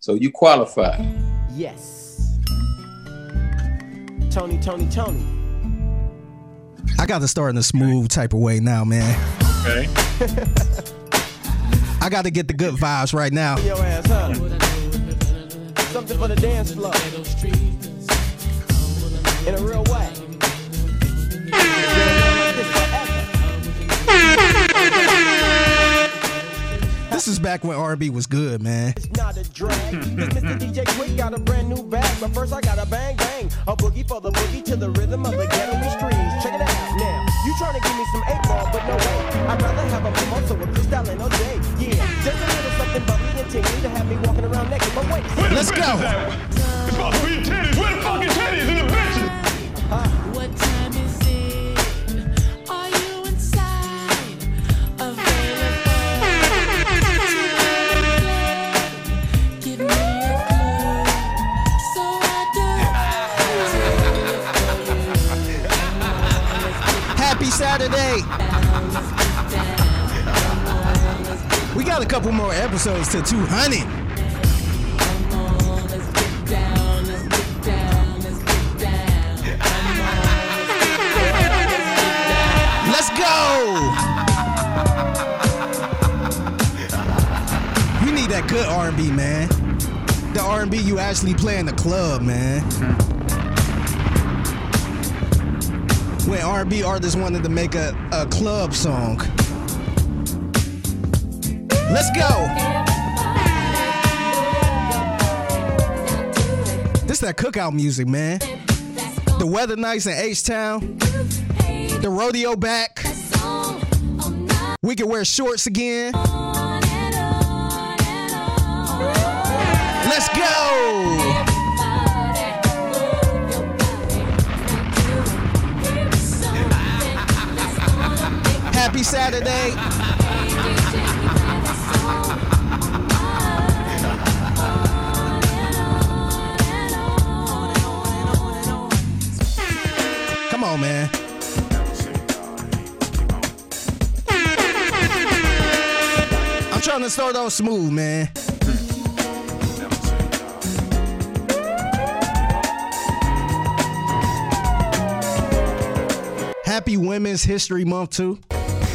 So you qualify. Yes. Tony, Tony, Tony. I got to start in a smooth type of way now, man. Okay. I got to get the good vibes right now. Your ass, huh? Something for the dance floor. In a real way. This is back when R&B was good, man. It's not a drag. Hmm. This Mr. DJ Quik got a brand new bag, but first I got a bang bang, a boogie for the boogie to the rhythm of the ghetto streams. Check it out now. You trying to give me some eight ball, but no way. I'd rather have a mimosa with crystal and all day. Yeah, just a little something bubbly and tingly to have me walking around naked. But wait, Let's go. It's supposed to be titties. Where the fucking titties Saturday. We got a couple more episodes to 200. Let's go. You need that good R&B, man. The R&B you actually play in the club, man. When R&B artists wanted to make a, a club song. Let's go. This is that cookout music, man. The weather nice in H-Town. The rodeo back. We can wear shorts again. Let's go. Happy Saturday. Come on, man. I'm trying to start off smooth, man. Happy Women's History Month, too.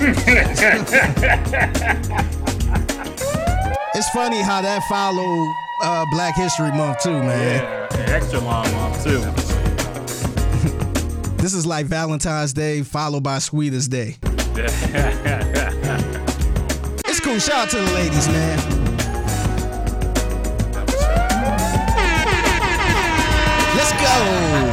it's funny how that followed uh, Black History Month, too, man. Yeah, extra long one too. This is like Valentine's Day followed by Sweetest Day. It's cool. Shout out to the ladies, man. Let's go.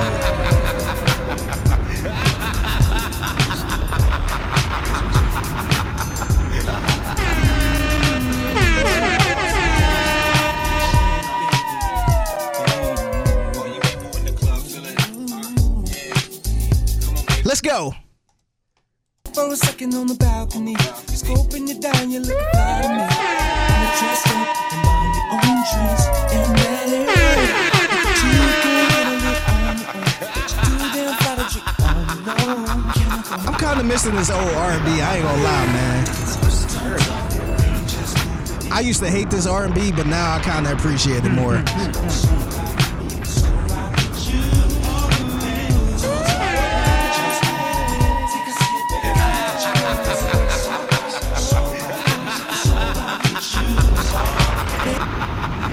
Second on the balcony, scoping you down, you look fly to me. In a dress up and mind your own in that area. You can get a look on your own, but you too damn fly to drink on your own. I'm kind of missing this old R&B. I ain't gonna lie, man. I used to hate this R&B, but now I kind of appreciate it more. Mm-hmm.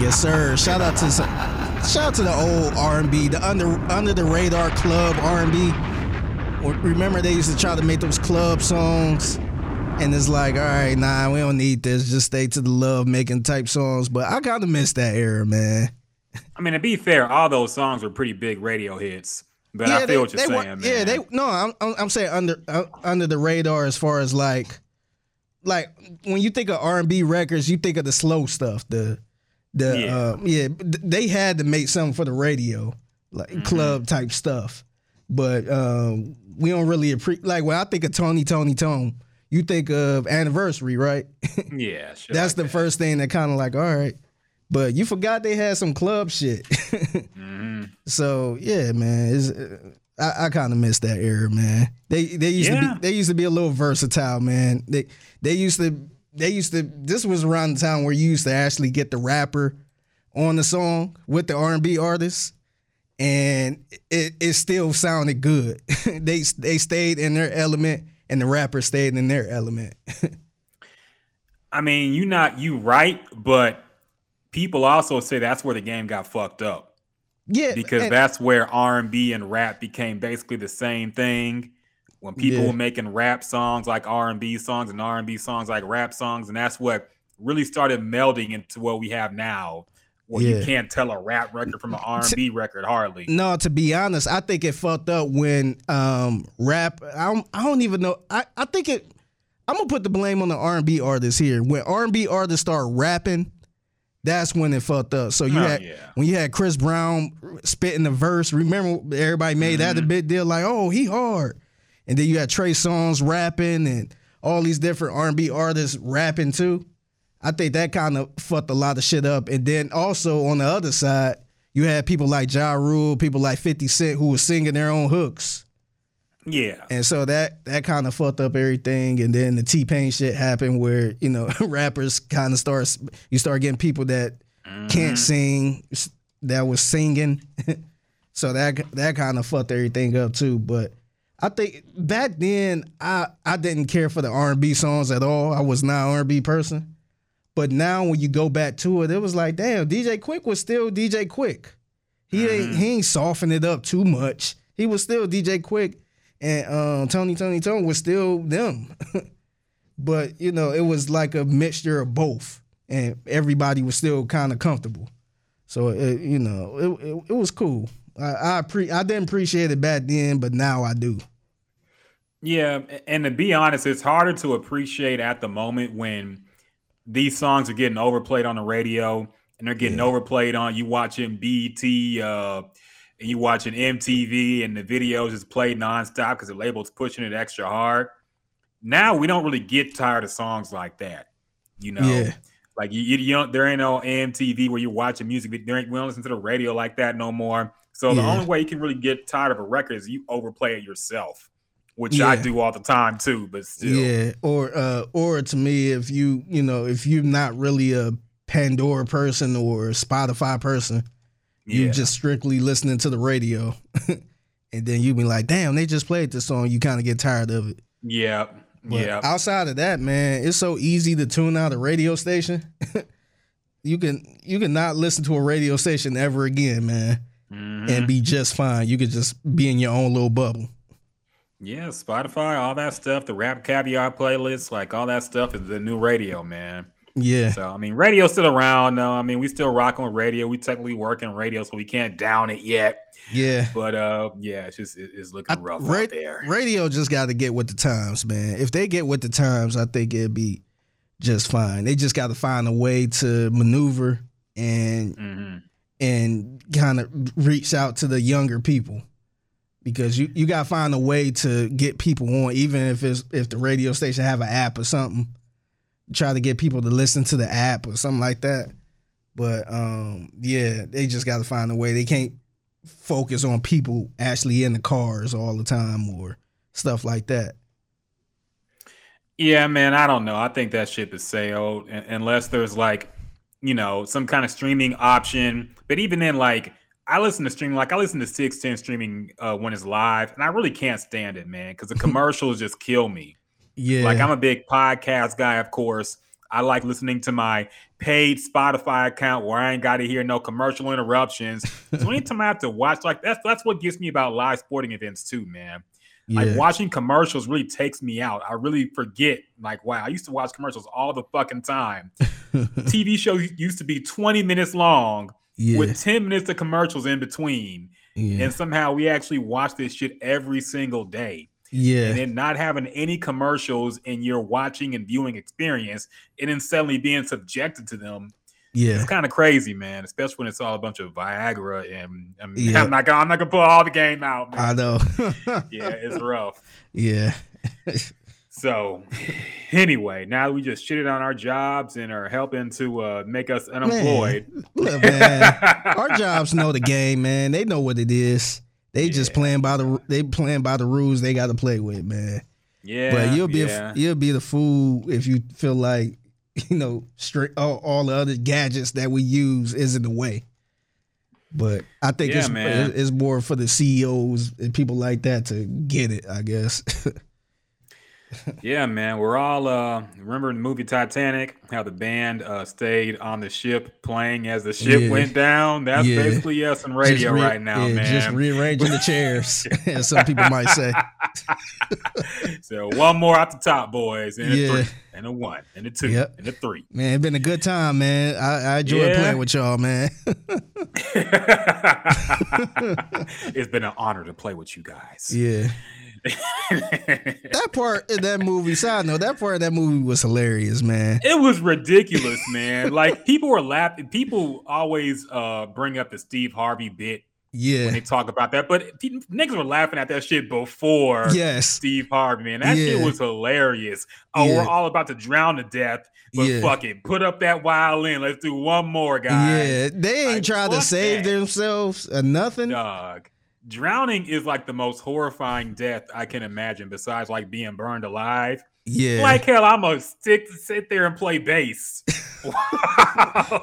Yes, sir. Shout out to shout out to the old R&B, the under under the radar club R&B. Remember they used to try to make those club songs, and it's like, all right, nah, we don't need this. Just stay to the love making type songs. But I kind of miss that era, man. I mean, to be fair, all those songs were pretty big radio hits. But I feel they, what you're saying, were- man. Yeah, they no, I'm I'm, I'm saying under uh, under the radar as far as like like when you think of R and B records, you think of the slow stuff, the the Yeah. uh, yeah. They had to make something for the radio, like Mm-hmm. club type stuff. But um, we don't really appreciate. Like when I think of Tony, Tony, Tone, you think of anniversary, right? yeah, sure. That's the first thing that kind of like, all right. But you forgot they had some club shit. Mm-hmm. So yeah, man, it's, uh, I, I kind of miss that era, man. They they used to be they used to be a little versatile, man. They they used to they used to. This was around the time where you used to actually get the rapper on the song with the R&B artists, and it, it still sounded good. they they stayed in their element, and the rapper stayed in their element. I mean, you not you right, but people also say that's where the game got fucked up yeah, because and- that's where R and B and rap became basically the same thing. When people Yeah. were making rap songs like R and B songs and R and B songs like rap songs, and that's what really started melding into what we have now, where Yeah. you can't tell a rap record from an R and B record hardly. No, to be honest, I think it fucked up when um rap. I don't, I don't even know. I, I think it. I'm gonna put the blame on the R&B artists here. When R&B artists start rapping, that's when it fucked up. So you Oh, had yeah. when you had Chris Brown spitting the verse. Remember, everybody made that a Mm-hmm. big deal, like, oh, he hard. And then you had Trey Songz rapping and all these different R&B artists rapping too. I think that kind of fucked a lot of shit up. And then also on the other side, you had people like Ja Rule, people like 50 Cent who was singing their own hooks. Yeah, And so that that kind of fucked up everything. And then the T Pain shit happened where, you know, rappers kind of start you start getting people that can't mm-hmm. sing that was singing. so that that kind of fucked everything up too. But I think back then I I didn't care for the R and B songs at all. I was not an R and B person. But now when you go back to it, it was like, damn, DJ Quik was still DJ Quik. He ain't he ain't softened it up too much. He was still DJ Quik, and um, Tony Tony Tone was still them. but you know, it was like a mixture of both, and everybody was still kind of comfortable. So it, you know, it, it it was cool. I I, pre- I didn't appreciate it back then, but now I do. Yeah, and to be honest, it's harder to appreciate at the moment when these songs are getting overplayed on the radio and they're getting overplayed on you watching BET uh and you watching MTV and the videos is played nonstop because the label's pushing it extra hard. Now we don't really get tired of songs like that. You know, Yeah. like you, you, don't there ain't no MTV where you're watching music. There ain't, we don't listen to the radio like that no more. So the Yeah. only way you can really get tired of a record is you overplay it yourself, which I do all the time too. But still, Yeah, or uh, or to me, if you you know if you're not really a Pandora person or Spotify person, you Yeah. just strictly listening to the radio, and then you be like, damn, they just played this song. You kind of get tired of it. yeah, But yeah. Outside of that, man, it's so easy to tune out a radio station. you can you can not listen to a radio station ever again, man, Mhm. and be just fine. You could just be in your own little bubble. Yeah, Spotify, all that stuff, the RapCaviar playlist, like all that stuff is the new radio, man. Yeah, So I mean, radio's still around though. I mean, we still rock on radio. We technically work in radio, so we can't down it yet. yeah. But uh, yeah, it's just it- it's looking rough Ra- out there. Radio just got to get with the times, man. If they get with the times, I think it'd be just fine. They just got to find a way to maneuver and hmm and kind of reach out to the younger people because you, you got to find a way to get people on, even if it's if the radio station have an app or something. Try to get people to listen to the app or something like that. But um, yeah, they just got to find a way. They can't focus on people actually in the cars all the time or stuff like that. Yeah, man, I don't know. I think that ship is sailed un- unless there's like, you know, some kind of streaming option. But even then, like, I listen to streaming, like I listen to six ten streaming uh, when it's live, and I really can't stand it, man, because the commercials just kill me. Yeah, Like I'm a big podcast guy, of course. I like listening to my paid Spotify account where I ain't got to hear no commercial interruptions. so anytime I have to watch, like that's that's what gets me about live sporting events too, man. Yeah, Like watching commercials really takes me out. I really forget. Like, wow, I used to watch commercials all the fucking time. TV shows used to be 20 minutes long yeah, with 10 minutes of commercials in between. yeah, And somehow we actually watch this shit every single day. yeah, And then not having any commercials in your watching and viewing experience, and then suddenly being subjected to them. Yeah. It's kind of crazy, man. Especially when it's all a bunch of Viagra and I mean, Yeah. I'm not gonna I'm not gonna pull all the game out, man. I know. yeah, it's rough. yeah, So, anyway, now we just shitted on our jobs and are helping to uh, make us unemployed. Look, man, our jobs know the game, man. They know what it is. They just playing by the they playing by the rules they got to play with, man. yeah, but you'll be yeah. a, you'll be the fool if you feel like you know, straight all, all the other gadgets that we use is in the way. But I think Yeah, it's man. it's more for the CEOs and people like that to get it. I guess. Yeah, man. We're all uh remember the movie Titanic how the band uh stayed on the ship playing as the ship Yeah. went down. That's Yeah. basically us on radio re- right now, yeah, man. Just rearranging the chairs, as some people might say. so one more out the top, boys, and a three, and a one, and a two, Yep. and a three. Man, it's been a good time, man. I, I enjoy playing with y'all, man. it's been an honor to play with you guys. yeah. That part in that movie, side note, that part of that movie was hilarious, man. It was ridiculous, man. like people were laughing. People always uh bring up the Steve Harvey bit Yeah, when Yeah. they talk about that, but niggas were laughing at that shit before Yes. Steve Harvey, man. That shit was hilarious. Oh, Yeah. we're all about to drown to death, but Yeah. fuck it, put up that violin. Let's do one more, guys. Yeah. They ain't Like, tried to save that. themselves or nothing. Dog. Drowning is like the most horrifying death I can imagine, besides like being burned alive. Yeah. Like hell, I'm gonna stick sit there and play bass.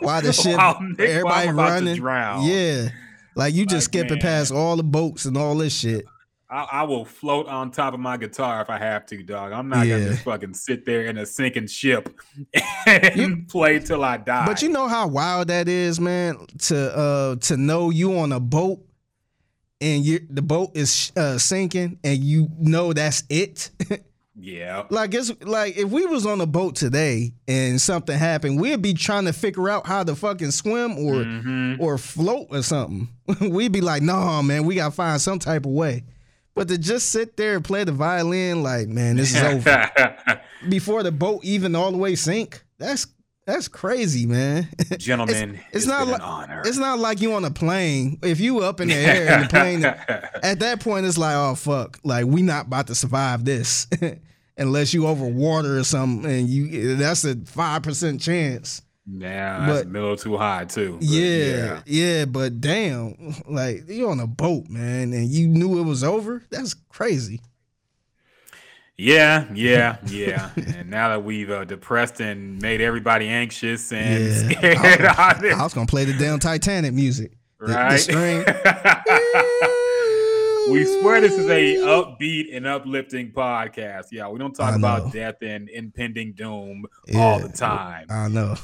While the ship, While Nick- everybody to running. drown. Yeah. Like you just Like, skipping man. past all the boats and all this shit. I, I will float on top of my guitar if I have to, dog. I'm not Yeah. gonna just fucking sit there in a sinking ship and You- play till I die. But you know how wild that is, man, to uh to know you on a boat and you the boat is uh, sinking and you know that's it. yeah, like it's like if we was on a boat today and something happened, we'd be trying to figure out how to fucking swim or Mhm. or float or something. we'd be like, "No, man, we got to find some type of way." But to just sit there and play the violin like, "Man, this is over." Before the boat even all the way sink. That's that's crazy, man. gentlemen, it's it's, not been like- an honor. It's not like you on a plane. If you up in the air and the plane, at that point it's like, oh fuck, like we not about to survive this, unless you over water or something, and you that's a five percent chance. yeah, that's but- a little too high too. but Yeah, yeah, but damn, like you on a boat, man, and you knew it was over. That's crazy. Yeah, yeah, yeah. and now that we've uh, depressed and made everybody anxious and Yeah. scared out I was gonna play the damn Titanic music, The- the right? string. we swear this is a upbeat and uplifting podcast. Yeah, we don't talk about death and impending doom all the time, I know.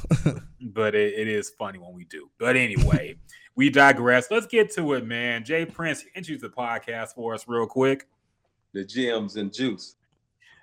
but it, it is funny when we do. But anyway, we digress. Let's get to it, man. Jay Prince, introduce the podcast for us real quick. the gems and juice.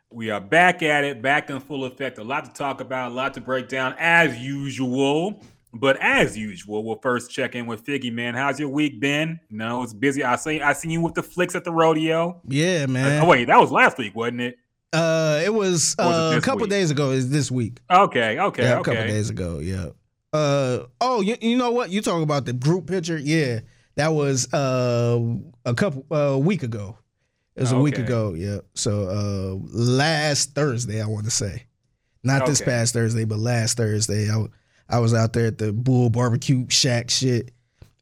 We are back at it, back in full effect. A lot to talk about, a lot to break down as usual. But as usual, we'll first check in with Figgy, man. How's your week been? No, it's busy. I see I seen you with the flicks at the rodeo. yeah, man. Oh wait, that was last week, wasn't it? Uh, it was was it uh, a couple days ago. Is this week? Okay, okay, yeah, a okay. couple days ago. Yeah. Uh oh, you, you know what? You talk about the group picture? Yeah, that was uh a couple a week ago. It was a week Okay. ago. Yeah. So uh last Thursday, I want to say, not this past Thursday, but last Thursday, I was out there at the Bull Barbecue Shack shit,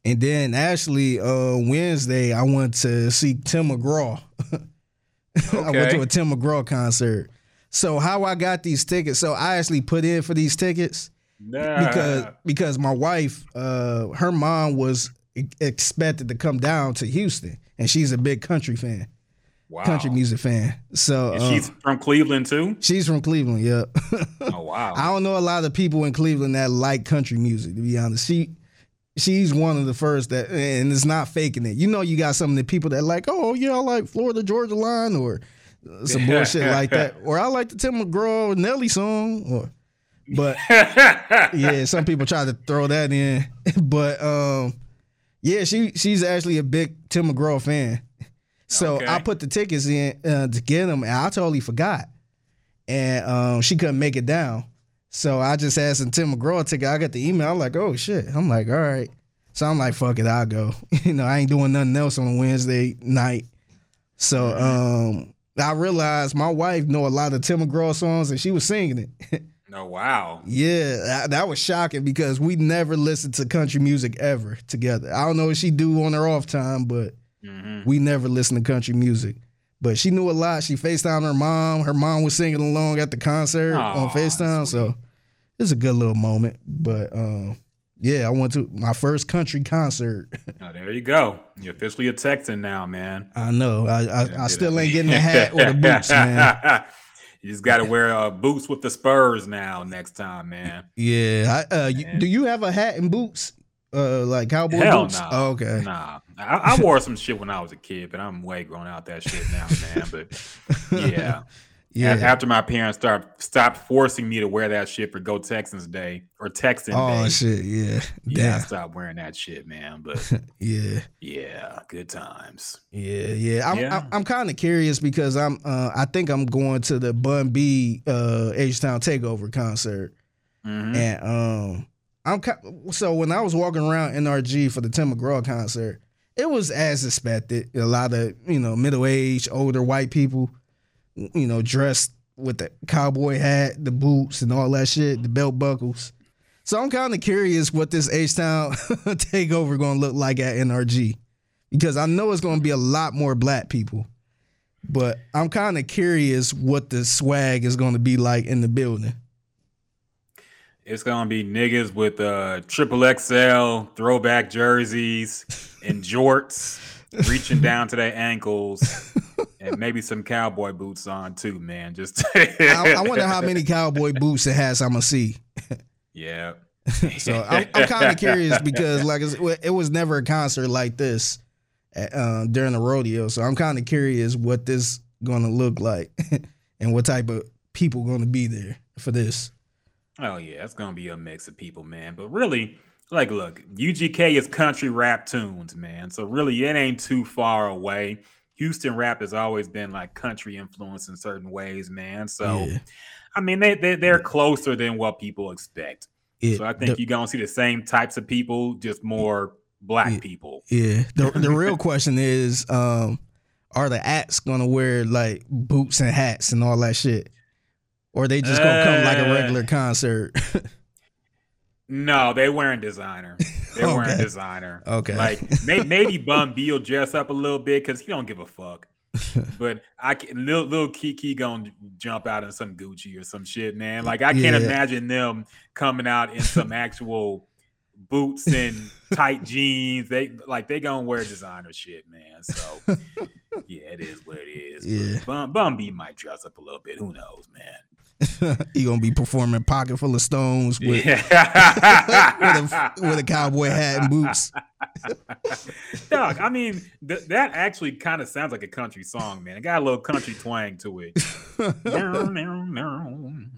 and then actually uh Wednesday I went to see Tim McGraw. I went to a Tim McGraw concert. So how I got these tickets? So I actually put in for these tickets Nah. because because my wife, uh, her mom was expected to come down to Houston, and she's a big country fan, wow. country music fan. So uh, she's from Cleveland too. she's from Cleveland. Yeah, Oh wow. I don't know a lot of people in Cleveland that like country music. To be honest, she she's one of the first that, and it's not faking it. You know, you got some of the people that like, oh yeah, I like Florida Georgia Line or uh, some bullshit like that, or I like the Tim McGraw Nelly song, or but yeah, some people try to throw that in, but um, yeah, she she's actually a big Tim McGraw fan. So Okay. I put the tickets in uh, to get them, and I totally forgot, and um, she couldn't make it down. So I just had some Tim McGraw ticket. I got the email. I'm like, oh shit. I'm like, all right. So I'm like, fuck it, I'll go. you know, I ain't doing nothing else on Wednesday night. So um, I realized my wife know a lot of Tim McGraw songs, and she was singing it. no, wow. Yeah, that, that was shocking because we never listened to country music ever together. I don't know what she do on her off time, but hmm we never listened to country music. But she knew a lot. She FaceTimed her mom. Her mom was singing along at the concert Aw, on FaceTime. So it's a good little moment. But um, yeah, I went to my first country concert. Oh, there you go. You're officially a Texan now, man. I know. I I, I still ain't getting the hat or the boots, man. You just got to wear uh, boots with the Spurs now next time, man. Yeah. I, uh, you, Man. do you have a hat and boots? Uh, like cowboy Hell boots? no. Oh, okay. Nah, I, I wore some shit when I was a kid, but I'm way grown out that shit now, man. But yeah, Yeah. After my parents start stopped forcing me to wear that shit for Go Texans Day or Texan oh Day, shit. Yeah. yeah, I stopped wearing that shit, man. But Yeah. yeah, good times. Yeah, yeah. I'm Yeah. I'm, I'm kind of curious because I'm uh I think I'm going to the Bun B uh H Town Takeover concert Mhm. and um I'm so when I was walking around NRG for the Tim McGraw concert, it was as expected. A lot of you know middle aged, older white people, you know, dressed with the cowboy hat, the boots, and all that shit, the belt buckles. So I'm kind of curious what this H Town takeover going to look like at NRG because I know it's going to be a lot more black people. But I'm kind of curious what the swag is going to be like in the building. It's gonna be niggas with uh triple XL throwback jerseys and jorts reaching down to their ankles and maybe some cowboy boots on too, man. Just I, I wonder how many cowboy boots and hats I'm gonna see. Yeah. So I'm, I'm kind of curious because like it was never a concert like this uh, during the rodeo. So I'm kind of curious what this gonna look like and what type of people gonna be there for this. Oh yeah, it's gonna be a mix of people, man. But really, like, look, UGK is country rap tunes, man. So really, it ain't too far away. Houston rap has always been like country influence in certain ways, man. So Yeah. I mean, they, they they're closer than what people expect. Yeah, So I think the, you're gonna see the same types of people, just more black Yeah. people. yeah. The the real question is, um, are the acts gonna wear like boots and hats and all that shit, or they just gonna come like a Uh, regular concert? No, they wearing designer. They're wearing designer. Okay. Like may, maybe Bun B will dress up a little bit because he don't give a fuck. but I can little, Lil Keke gonna jump out in some Gucci or some shit, man. Like I can't Yeah. imagine them coming out in some actual boots and tight jeans. They like they gonna wear designer shit, man. So yeah, it is what it is. Yeah. Bun, Bun B might dress up a little bit. Who knows, man? he gonna be performing pocket full of stones with Yeah. with a, with a cowboy hat and boots. Dog, I mean, th- that actually kind of sounds like a country song, man. It got a little country twang to it.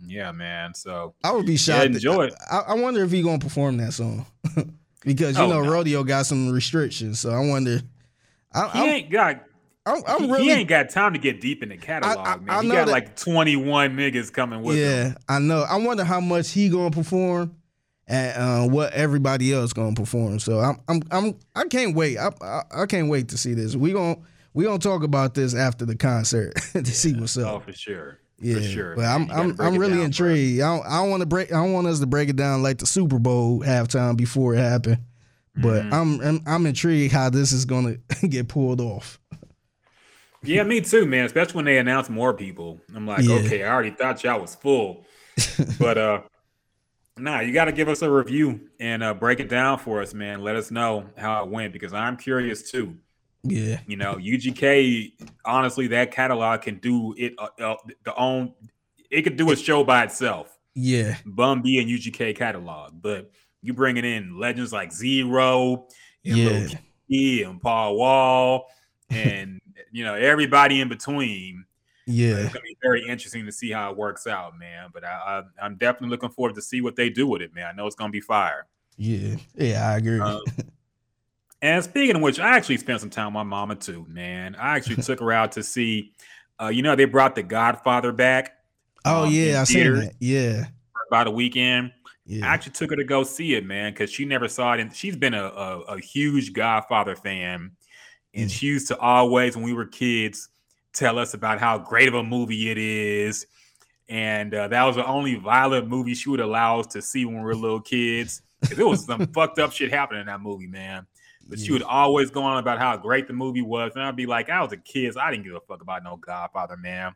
yeah, man. So I would be shocked. enjoy it. I, I wonder if he gonna perform that song because you Oh, know no. rodeo got some restrictions. So I wonder. I, he I'm, ain't got. I'm, I'm he, really he ain't got time to get deep in the catalog, I- man. I he got that- like twenty one niggas coming with him. yeah. I know. I wonder how much he gonna perform and uh, what everybody else gonna perform. So I'm I'm I'm I can't wait. I, I I can't wait to see this. We gonna we gonna talk about this after the concert to see what's up. Oh, for sure. Yeah, for sure. but man. I'm I'm I'm really down intrigued. I don't, I don't want to break. I don't want us to break it down like the Super Bowl halftime before it happened. But Mhm. I'm, I'm I'm intrigued how this is gonna get pulled off. Yeah, me too, man. Especially when they announce more people. I'm like, Yeah. okay, I already thought y'all was full. but uh nah, you gotta give us a review and uh break it down for us, man. Let us know how it went because I'm curious too. Yeah, You know, UGK, honestly, that catalog can do it uh, uh, the own it could do a show by itself. yeah, Bun B and UGK catalog, but you bringing in legends like Z-Ro and Yeah. Lil Key and Paul Wall and you know everybody in between. yeah, It's gonna be very interesting to see how it works out, man. But I, I, I'm definitely looking forward to see what they do with it, man. I know it's gonna be fire. yeah, yeah. I agree. Um, and speaking of which, I actually spent some time with my mama too, man. I actually took her out to see. Uh, you know, they brought The Godfather back oh um, yeah, I seen that. Yeah, about a weekend. Yeah. I actually took her to go see it, man, because she never saw it. And she's been a, a, a huge Godfather fan. And Mm. she used to always, when we were kids, tell us about how great of a movie it is. And uh, that was the only violent movie she would allow us to see when we were little kids. 'Cause it was some fucked up shit happening in that movie, man. But she would always go on about how great the movie was. And I'd be like, I was a kid, so I didn't give a fuck about no Godfather, man.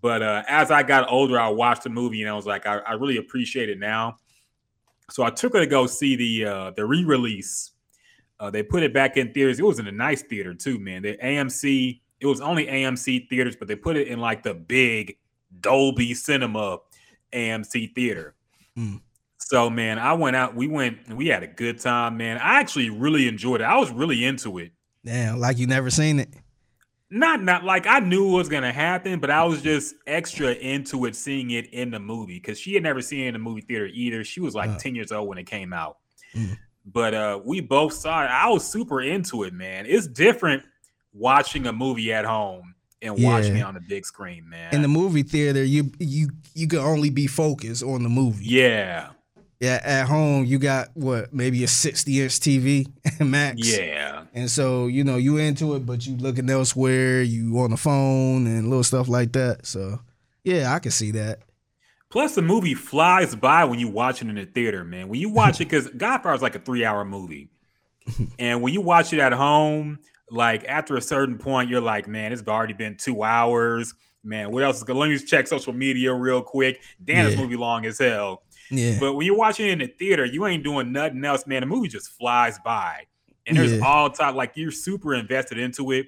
But uh, as I got older, I watched the movie and I was like, I, I really appreciate it now. So I took her to go see the uh, the re-release. Uh, they put it back in theaters. It was in a nice theater too, man. The AMC. It was only AMC theaters, but they put it in like the big Dolby Cinema AMC theater. Mm. So man, I went out. We went. We had a good time, man. I actually really enjoyed it. I was really into it. Damn, like you never seen it. Not not like I knew it was gonna happen, but I was just extra into it, seeing it in the movie because she had never seen it in the movie theater either. She was like Uh. ten years old when it came out, Mm. But uh, we both saw it. I was super into it, man. It's different watching a movie at home and watching it on the big screen, man. In the movie theater, you you you can only be focused on the movie. yeah, Yeah, at home you got what maybe a sixty inch TV max. yeah, And so, you know, you into it, but you looking elsewhere, you on the phone and little stuff like that. So yeah, I can see that. Plus, the movie flies by when you watch it in the theater, man. When you watch it, because Godfather is like a three-hour movie, and when you watch it at home, like after a certain point, you're like, man, it's already been two hours. Man, what else is going? Let me just check social media real quick. Damn, this movie long as hell. Yeah. But when you're watching it in the theater, you ain't doing nothing else, man. The movie just flies by, and there's Yeah. all time like you're super invested into it.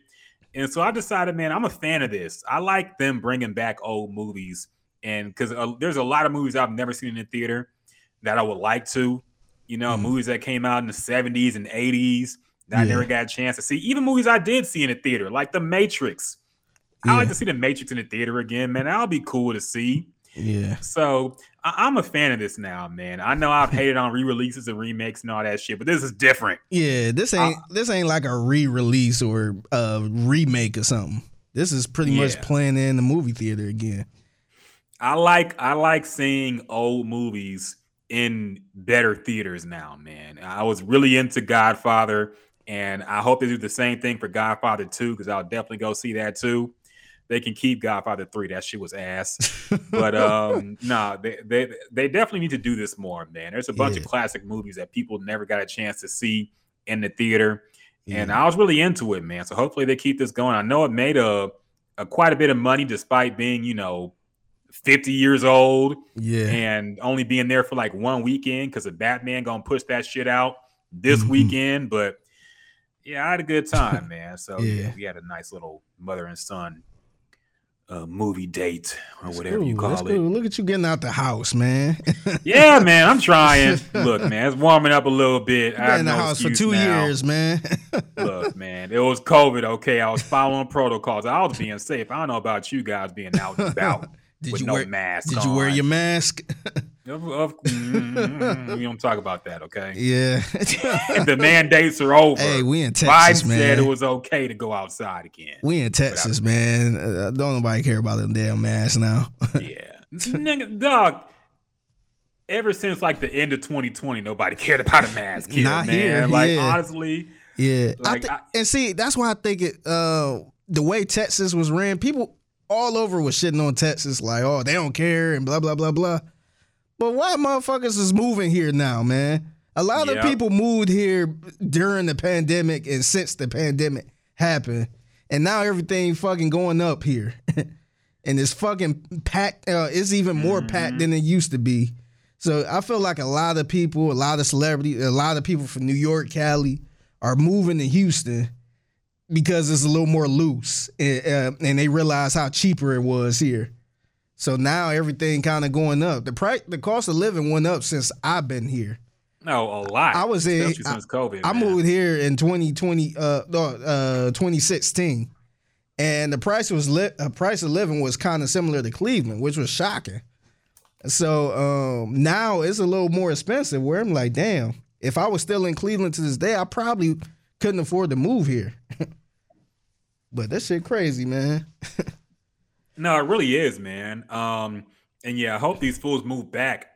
And so I decided, man, I'm a fan of this. I like them bringing back old movies, and because uh, there's a lot of movies I've never seen in the theater that I would like to. You know, Mm. movies that came out in the 70s and 80s that I never got a chance to see. Even movies I did see in the theater, like The Matrix. I like to see The Matrix in the theater again, man. That'll be cool to see. Yeah. So I- I'm a fan of this now, man. I know I've hated on re-releases and remakes and all that shit, but this is different. Yeah. This ain't this ain't like a re-release or a remake or something. This is pretty much playing in the movie theater again. I like I like seeing old movies in better theaters now, man. I was really into Godfather, and I hope they do the same thing for Godfather 2, because I'll definitely go see that too. They can keep Godfather 3. That shit was ass. But um no, they, they they definitely need to do this more, man. There's a bunch of classic movies that people never got a chance to see in the theater. and Yeah. I was really into it, man. So hopefully they keep this going. I know it made a, a quite a bit of money despite being, you know, 50 years old yeah. and only being there for like one weekend because of Batman gonna push that shit out this Mhm. weekend. But yeah, I had a good time, man. So yeah. Yeah. we had a nice little mother and son uh, movie date or That's whatever you cool, that's call it. cool. Look at you getting out the house, man. Yeah, man, I'm trying. Look, man, it's warming up a little bit. i've Been in the no house for two now. years, man. Look, man, it was COVID. Okay, I was following protocols. I was being safe. I don't know about you guys being out and about Did with you no wear mask. Did you wear your mask? Of- of- mm, we don't talk about that, okay? yeah. the mandates are over. hey, we in Biden Texas, man. said it was okay to go outside again. we in Texas, man. Uh, don't nobody care about them damn masks now. yeah, nigga, dog. Ever since like the end of 2020, nobody cared about a mask here, Not man. here, like yeah. honestly, Yeah, I Like, I- and see, that's why I think it. Uh, the way Texas was ran, people all over was shitting on Texas, like, oh, they don't care and blah blah blah blah. But why motherfuckers is moving here now, man? A lot Yep. of people moved here during the pandemic and since the pandemic happened, and now everything fucking going up here, and it's fucking packed. Uh, it's even more packed than it used to be. So I feel like a lot of people, a lot of celebrities, a lot of people from New York, Cali, are moving to Houston because it's a little more loose, and, uh, and they realize how cheaper it was here. So now everything kind of going up. The price, the cost of living went up since I've been here. no, a lot. I was in- since COVID. I man. moved here in 2020, uh, uh, 2016, and the price was lit. Uh, price of living was kind of similar to Cleveland, which was shocking. So um, now it's a little more expensive. Where I'm like, damn, if I was still in Cleveland to this day, I probably couldn't afford to move here. but that shit crazy, man. No, it really is, man. Um, and yeah, I hope these fools move back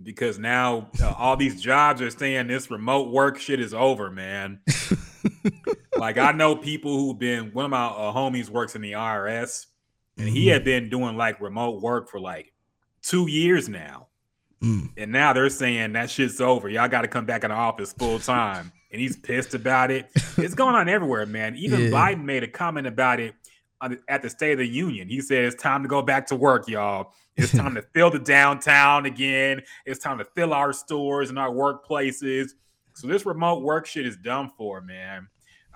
because now uh, all these jobs are saying this remote work shit is over, man. like I know people who've been. One of my uh, homies works in the IRS, and he Mhm. had been doing like remote work for like two years now. Mm. And now they're saying that shit's over. Y'all got to come back in the office full time. And he's pissed about it. It's going on everywhere, man. Even Yeah. Biden made a comment about it on at the State of the Union. He said it's time to go back to work, y'all. It's time to fill the downtown again. It's time to fill our stores and our workplaces. So this remote work shit is done for, man.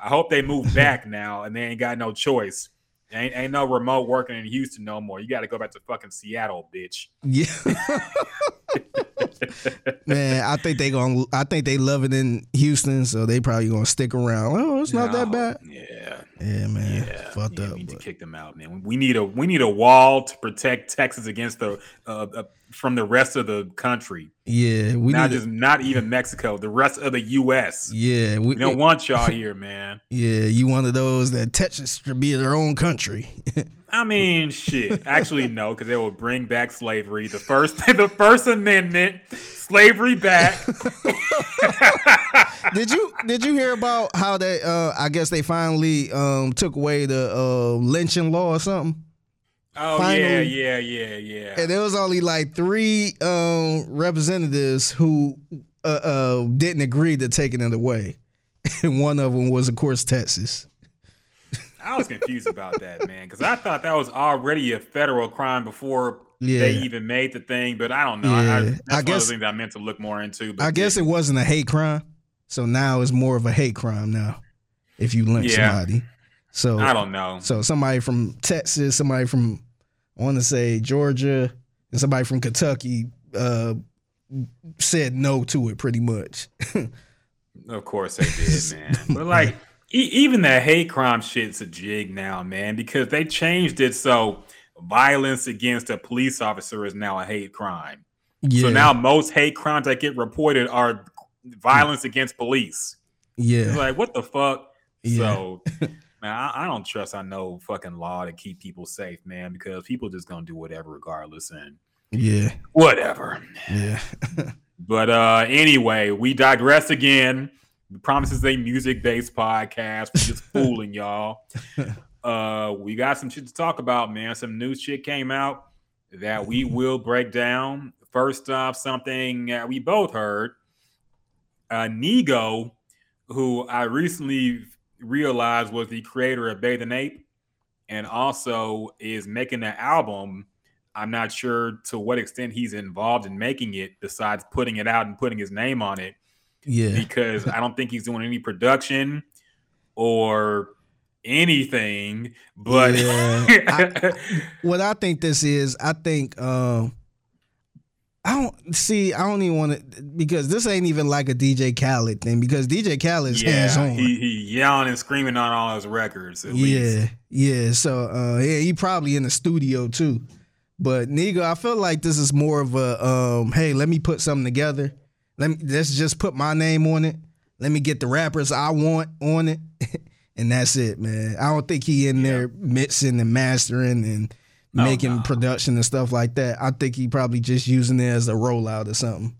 I hope they move back now and they ain't got no choice. Ain't, ain't no remote working in Houston no more. You got to go back to fucking Seattle, bitch. Yeah. Man, I think they gonna. I think they love it in Houston, so they probably gonna stick around. Oh, it's not that bad. Yeah. Yeah, man. Yeah, Fucked yeah, up. We need to kick them out, man. We need a we need a wall to protect Texas against the uh, uh, from the rest of the country. yeah, we not just not even Mexico, the rest of the U.S. yeah, we, We don't want y'all here, man. Yeah, you one of those that Texas should be their own country. I mean, shit. Actually, no, because they will bring back slavery. The first, the First Amendment, slavery back. Did you did you hear about how they? Uh, I guess they finally um, took away the uh, lynching law or something. Oh yeah, Finally. yeah, yeah, yeah. And there was only like three um, representatives who uh, uh, didn't agree to taking it away, and one of them was, of course, Texas. I was confused about that, man, because I thought that was already a federal crime before Yeah. they even made the thing. But I don't know. I, I, Yeah. that's I one of guess- the things I meant to look more into. But I guess it wasn't a hate crime, so now it's more of a hate crime now. If you lynch Yeah. somebody, so I don't know. So somebody from Texas, somebody from I want to say Georgia, and somebody from Kentucky uh, said no to it pretty much. Of course they did, man. But like, e- even the hate crime shit's a jig now, man, because they changed it so violence against a police officer is now a hate crime. yeah, So now most hate crimes that get reported are violence against police. It's yeah, like, what the fuck? Yeah. So, man, I, I don't trust I know fucking law to keep people safe, man, because people just gonna do whatever regardless and yeah, whatever. yeah, But uh anyway, we digress again. We promise it's a music-based podcast. We're just fooling y'all. Uh we got some shit to talk about, man. Some new shit came out that we will break down. First off, something we both heard. Uh Nigo, who I recently realized was the creator of Bathing Ape, and also is making an album. I'm not sure to what extent he's involved in making it, besides putting it out and putting his name on it, yeah, because I don't think he's doing any production or anything. But Yeah, what I think this is, I think um I don't see. I don't even want to because this ain't even like a DJ Khaled thing because DJ Khaled's hands yeah, on. he, he yelling and screaming on all his records. At yeah, least. yeah. So uh yeah, he probably in the studio too. But Nigo, I feel like this is more of a um, hey, let me put something together. Let me let's just put my name on it. Let me get the rappers I want on it. and that's it, man. I don't think he in there mixing and mastering and Oh, making no. production and stuff like that. I think he probably just using it as a rollout or something.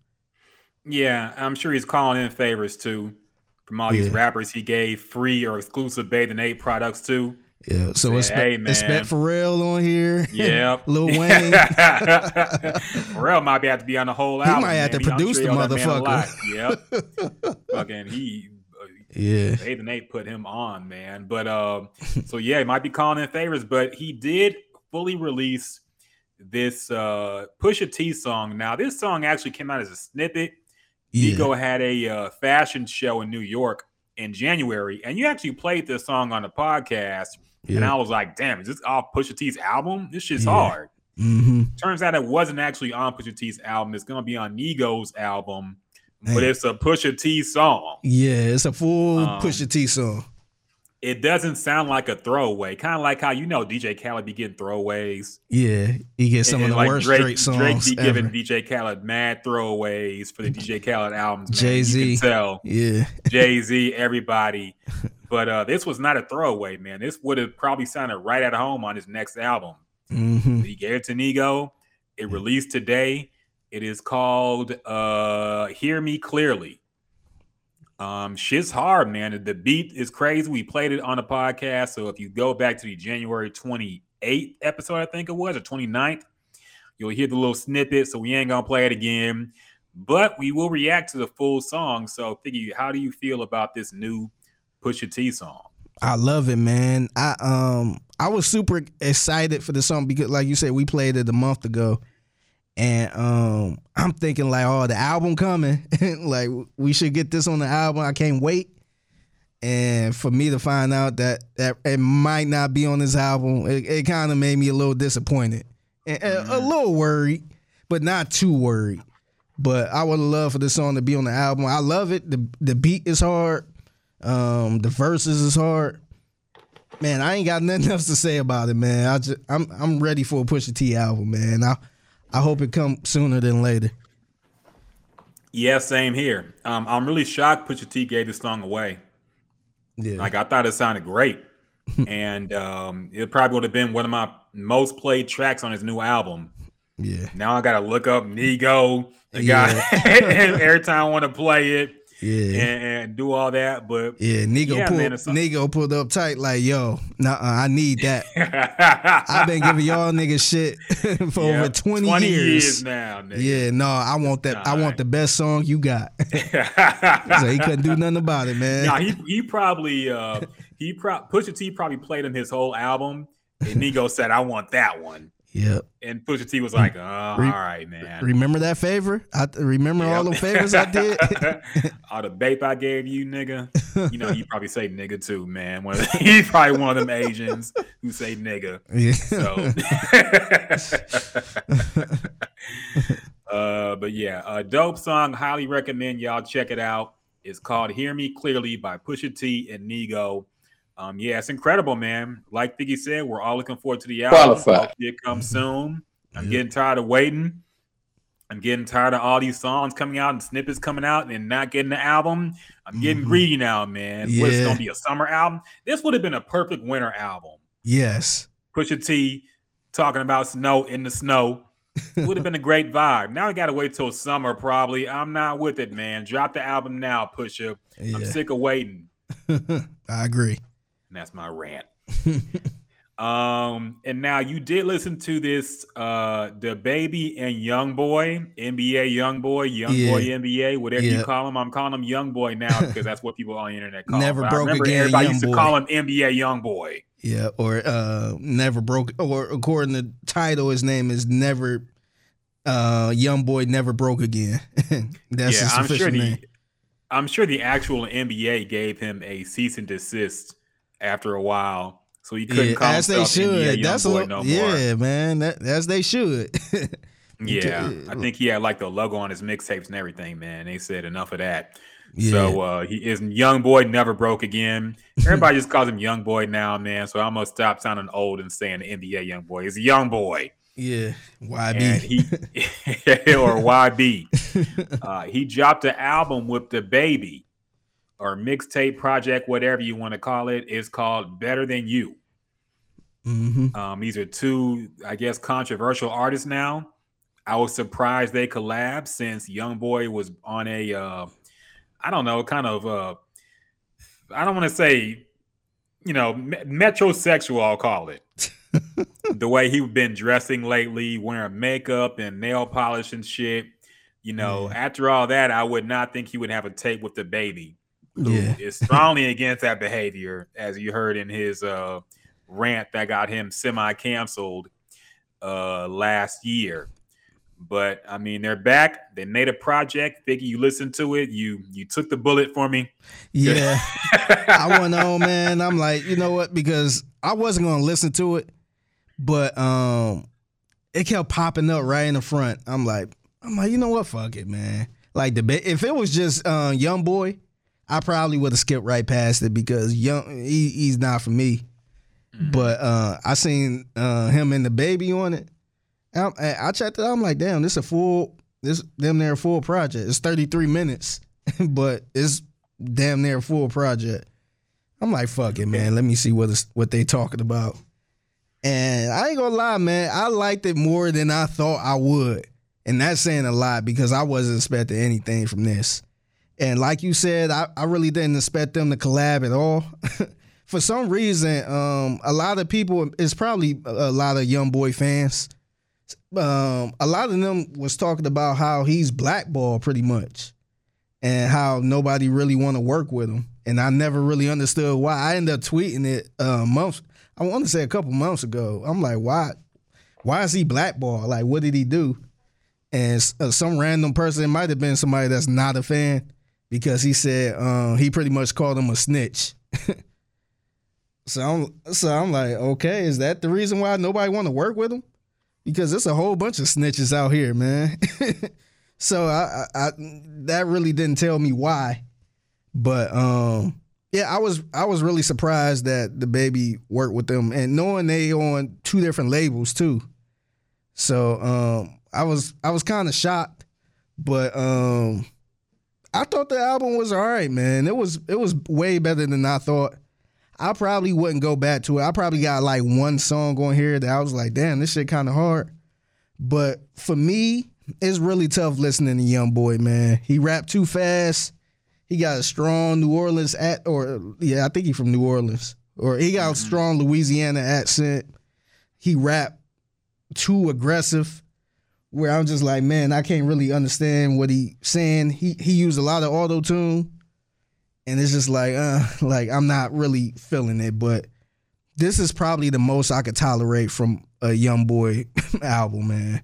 Yeah, I'm sure he's calling in favors too from all these rappers he gave free or exclusive Bathing Ape products to. Yeah. So Say, expect, hey, man. expect Pharrell on here. Yep. Lil Wayne. Pharrell might be have to be on the whole album. He might have man. to I'm produce the he owe that man a motherfucker. Yep. Fucking he. uh, yeah. And Nate put him on, man. But um, so yeah, he might be calling in favors, but he did fully release this uh Pusha T song. Now, this song actually came out as a snippet. Yeah. Had a uh, fashion show in New York in January, and you actually played this song on the podcast. And I was like, damn, is this off Pusha T's album? This shit's Yeah. hard. Mm-hmm. Turns out it wasn't actually on Pusha T's album. It's gonna be on Nigo's album, Damn. but it's a Pusha T song. Yeah, it's a full Um, Pusha T song. It doesn't sound like a throwaway, kind of like how you know DJ Khaled be getting throwaways. Yeah, he gets some And- of the worst Drake, Drake songs Drake be giving. DJ Khaled mad throwaways for the DJ Khaled albums. Jay-Z. tell Yeah, Jay Z, everybody. But uh, this was not a throwaway, man. This would have probably sounded right at home on his next album. hmm He gave it to Nigo. It released today. It is called uh Hear Me Clearly. Um, shit's hard, man. The beat is crazy. We played it on the podcast. So if you go back to the January 28th episode, I think it was, or 29th, you'll hear the little snippet. So we ain't gonna play it again, but we will react to the full song. So Figgy, how do you feel about this new Pusha T song? I love it, man. I um I was super excited for the song because like you said, we played it a month ago. And um I'm thinking like, oh, the album coming. like we should get this on the album. I can't wait. And for me to find out that that it might not be on this album, it, it kind of made me a little disappointed. And, and a little worried, but not too worried. But I would love for this song to be on the album. I love it. The the beat is hard. Um, the verses is hard. Man, I ain't got nothing else to say about it, man. I just I'm I'm ready for a Pusha T album, man. I I hope it comes sooner than later. Yeah, same here. Um, I'm really shocked Pusha T gave this song away. Yeah. Like I thought it sounded great, and um, it probably would have been one of my most played tracks on his new album. yeah. Now I gotta look up Nigo, the Yeah. guy. every time I want to play it Yeah. and, and do all that, but Yeah, Nigo Yeah, pulled man, Nigo pulled up tight like, yo, nah, I need that. I've been giving y'all niggas shit for Yeah, over 20, years. now. Nigga. Yeah, no, I want that. I want Alright. the best song you got. so he couldn't do nothing about it, man. Nah, he he probably uh he pro Pusha T probably played him his whole album, and Nigo said, "I want that one," Yep. and Pusha T was like, "Oh, Re- right, man." Remember that favor? I remember all the favors I did. all the bape I gave you, nigga. You know, he probably say nigga too, man. One of the, he's probably one of them Asians who say nigga. yeah. So, uh, but yeah, a dope song. Highly recommend y'all check it out. It's called "Hear Me Clearly" by Pusha T and Nigo. Um, yeah, it's incredible, man. Like Figgy said, we're all looking forward to the album. Qualified. Hopefully It comes soon. I'm getting tired of waiting. I'm getting tired of all these songs coming out and snippets coming out and not getting the album. I'm getting Mhm. greedy now, man. What's Yeah. gonna be a summer album? This would have been a perfect winter album. yes. Pusha T talking about snow in the snow. It would have been a great vibe. Now I gotta wait till summer, probably. I'm not with it, man. Drop the album now, Pusha. I'm sick of waiting. I agree. And that's my rant. um, and now you did listen to this uh DaBaby and young boy, NBA young boy, young Yeah. boy NBA, whatever Yeah. you call him. I'm calling him young boy now because that's what people on the internet call Never him. Broke I remember again, everybody used to boy. call him NBA young boy. Yeah. Or uh never broke or according to title, his name is never uh young boy never broke again. That's yeah, his I'm official sure the name. I'm sure the actual NBA gave him a cease and desist after a while, so he couldn't Yeah, call as they should. That's a, no more. yeah, man. That, as they should. Yeah, I think he had like the logo on his mixtapes and everything, man. They said enough of that. Yeah. So uh he is young boy never broke again. Everybody just calls him young boy now, man. So I'm gonna stop sounding old and saying the NBA young boy. He's a young boy. yeah. YB. he or YB. Uh he dropped an album with DaBaby or mixtape project, whatever you want to call. It's called Better Than You. hmm Um, these are two, I guess, controversial artists now. I was surprised they collabed since Young Boy was on a, uh, I don't know, kind of, uh, I don't want to say, you know, me- metrosexual. I'll call it. the way he's been dressing lately, wearing makeup and nail polish and shit. You know, after all that, I would not think he would have a tape with DaBaby. Who Yeah. is strongly against that behavior, as you heard in his uh, rant that got him semi-canceled uh, last year. But I mean, they're back. They made a project. Figgy, you listened to it. You you took the bullet for me. Yeah. I went on, man. I'm like, you know what? Because I wasn't gonna listen to it, but um, it kept popping up right in the front. I'm like, I'm like, you know what? Fuck it, man. Like the if it was just uh, young boy, I probably would have skipped right past it because young he, he's not for me. But uh, I seen uh, him and DaBaby on it. I, I checked it. out. I'm like, damn, this a full this damn near full project. It's 33 minutes, but it's damn near full project. I'm like, fuck it, man. Let me see what it's, what they talking about. And I ain't gonna lie, man. I liked it more than I thought I would, and that's saying a lot because I wasn't expecting anything from this. And like you said, I, I really didn't expect them to collab at all. For some reason, um, a lot of people, it's probably a lot of young boy fans. Um, a lot of them was talking about how he's blackballed pretty much, and how nobody really want to work with him. and I never really understood why. I ended up tweeting it uh, months. I want to say a couple months ago. I'm like, why? Why is he blackballed? Like, what did he do? And uh, some random person, it might have been somebody that's not a fan, because he said uh, he pretty much called him a snitch. so I'm so I'm like, okay, is that the reason why nobody want to work with him? Because there's a whole bunch of snitches out here, man. so I, I, I that really didn't tell me why, but um, yeah, I was I was really surprised that DaBaby worked with them and knowing they on two different labels too. So um, I was I was kind of shocked, but um, I thought the album was all right, man. It was it was way better than I thought. I probably wouldn't go back to it. I probably got like one song on here that I was like, damn, this shit kind of hard. But for me, it's really tough listening to Young Boy, man. He rapped too fast. He got a strong New Orleans at or yeah, I think he from New Orleans. Or he got a mm-hmm. strong Louisiana accent. He rapped too aggressive. Where I'm just like, man, I can't really understand what he saying. He he used a lot of auto tune, and it's just like, uh, like I'm not really feeling it. But this is probably the most I could tolerate from a young boy album, man.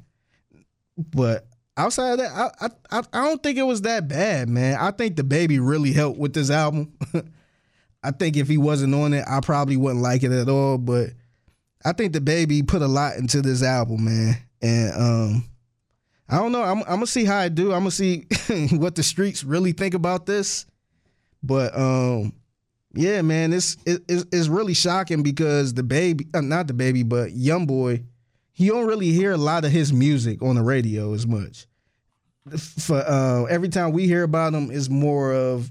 But outside of that, I, I I I don't think it was that bad, man. I think DaBaby really helped with this album. I think if he wasn't on it, I probably wouldn't like it at all. But I think DaBaby put a lot into this album, man. And um, I don't know. I'm, I'm gonna see how I do. I'm gonna see what the streets really think about this. But um, yeah, man, it's it, it's, it's really shocking because DaBaby, uh, not DaBaby, but young boy, he don't really hear a lot of his music on the radio as much. For uh, every time we hear about him, is more of,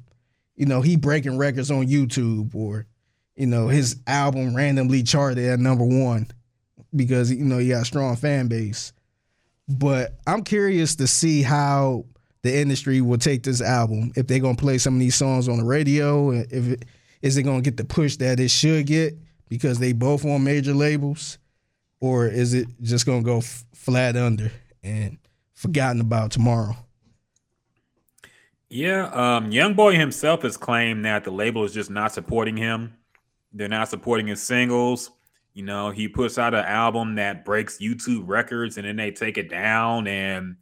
you know, he breaking records on YouTube or, you know, his album randomly charted at number one because you know he got a strong fan base. But I'm curious to see how the industry will take this album. If they're gonna play some of these songs on the radio, if it, is it gonna get the push that it should get because they both on major labels, or is it just gonna go f- flat under and forgotten about tomorrow? Yeah, um, Young Boy himself has claimed that the label is just not supporting him. They're not supporting his singles. You know, he puts out an album that breaks YouTube records and then they take it down. And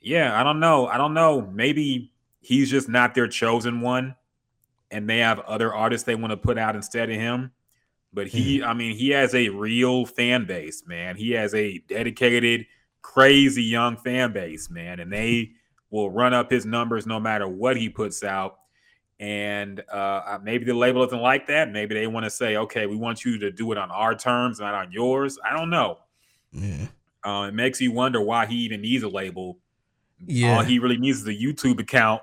yeah, I don't know. I don't know. Maybe he's just not their chosen one and they have other artists they want to put out instead of him. But he, mm-hmm. I mean, he has a real fan base, man. He has a dedicated, crazy young fan base, man. And they will run up his numbers no matter what he puts out. And uh, maybe the label doesn't like that. Maybe they want to say, okay, we want you to do it on our terms, not on yours. I don't know. Yeah, Uh, it makes you wonder why he even needs a label. yeah, All he really needs is a YouTube account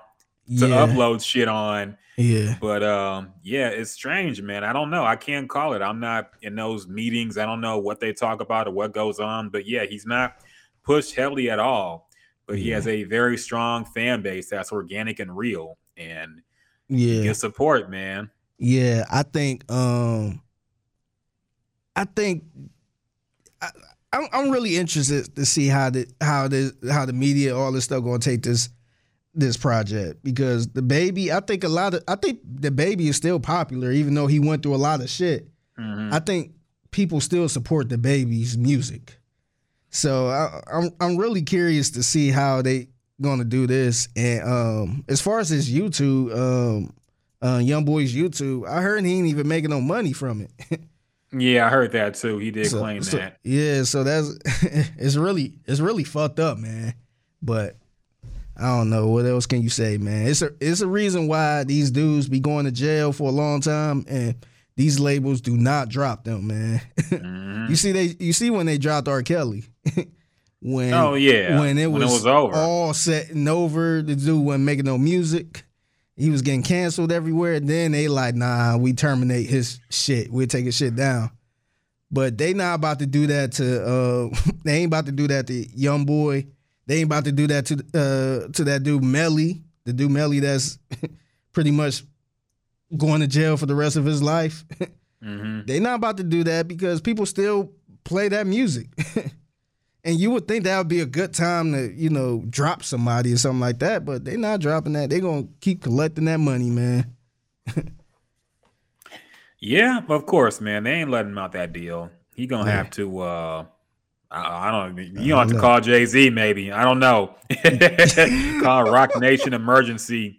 to yeah, upload shit on. yeah, But um, yeah, it's strange, man. I don't know. I can't call it. I'm not in those meetings. I don't know what they talk about or what goes on. But yeah, he's not pushed heavily at all. But he has a very strong fan base that's organic and real, and yeah. gets support, man. Yeah, I think um I think I, I'm, I'm really interested to see how the how the how the media all this stuff going to take this this project because DaBaby I think a lot of I think DaBaby is still popular even though he went through a lot of shit. Mhm. I think people still support DaBaby's music. So I, I'm I'm really curious to see how they gonna do this. And um, as far as his YouTube, um, uh, Young Boy's YouTube, I heard he ain't even making no money from it. Yeah, I heard that too. He did So- claim so- that. Yeah, so that's it's really it's really fucked up, man. But I don't know what else can you say, man. It's a it's a reason why these dudes be going to jail for a long time, and these labels do not drop them, man. Mhm. you see they you see when they dropped R. Kelly. When Oh, yeah, when it when it was, was over. all set and over, the dude wasn't making no music. He was getting canceled everywhere. Then they like, nah, we terminate his shit. Take his shit down. But they not about to do that to uh they ain't about to do that to Young Boy. They ain't about to do that to uh to that dude Melly, the dude Melly that's pretty much going to jail for the rest of his life. Mhm. they not about to do that because people still play that music. And you would think that would be a good time to, you know, drop somebody or something like that, but they're not dropping that. They're gonna keep collecting that money, man. Yeah, of course, man. They ain't letting him out that deal. He gonna Yeah. have to. uh I, I don't. You I don't have don't to know. call Jay Z. Maybe I don't know. call Roc Nation emergency.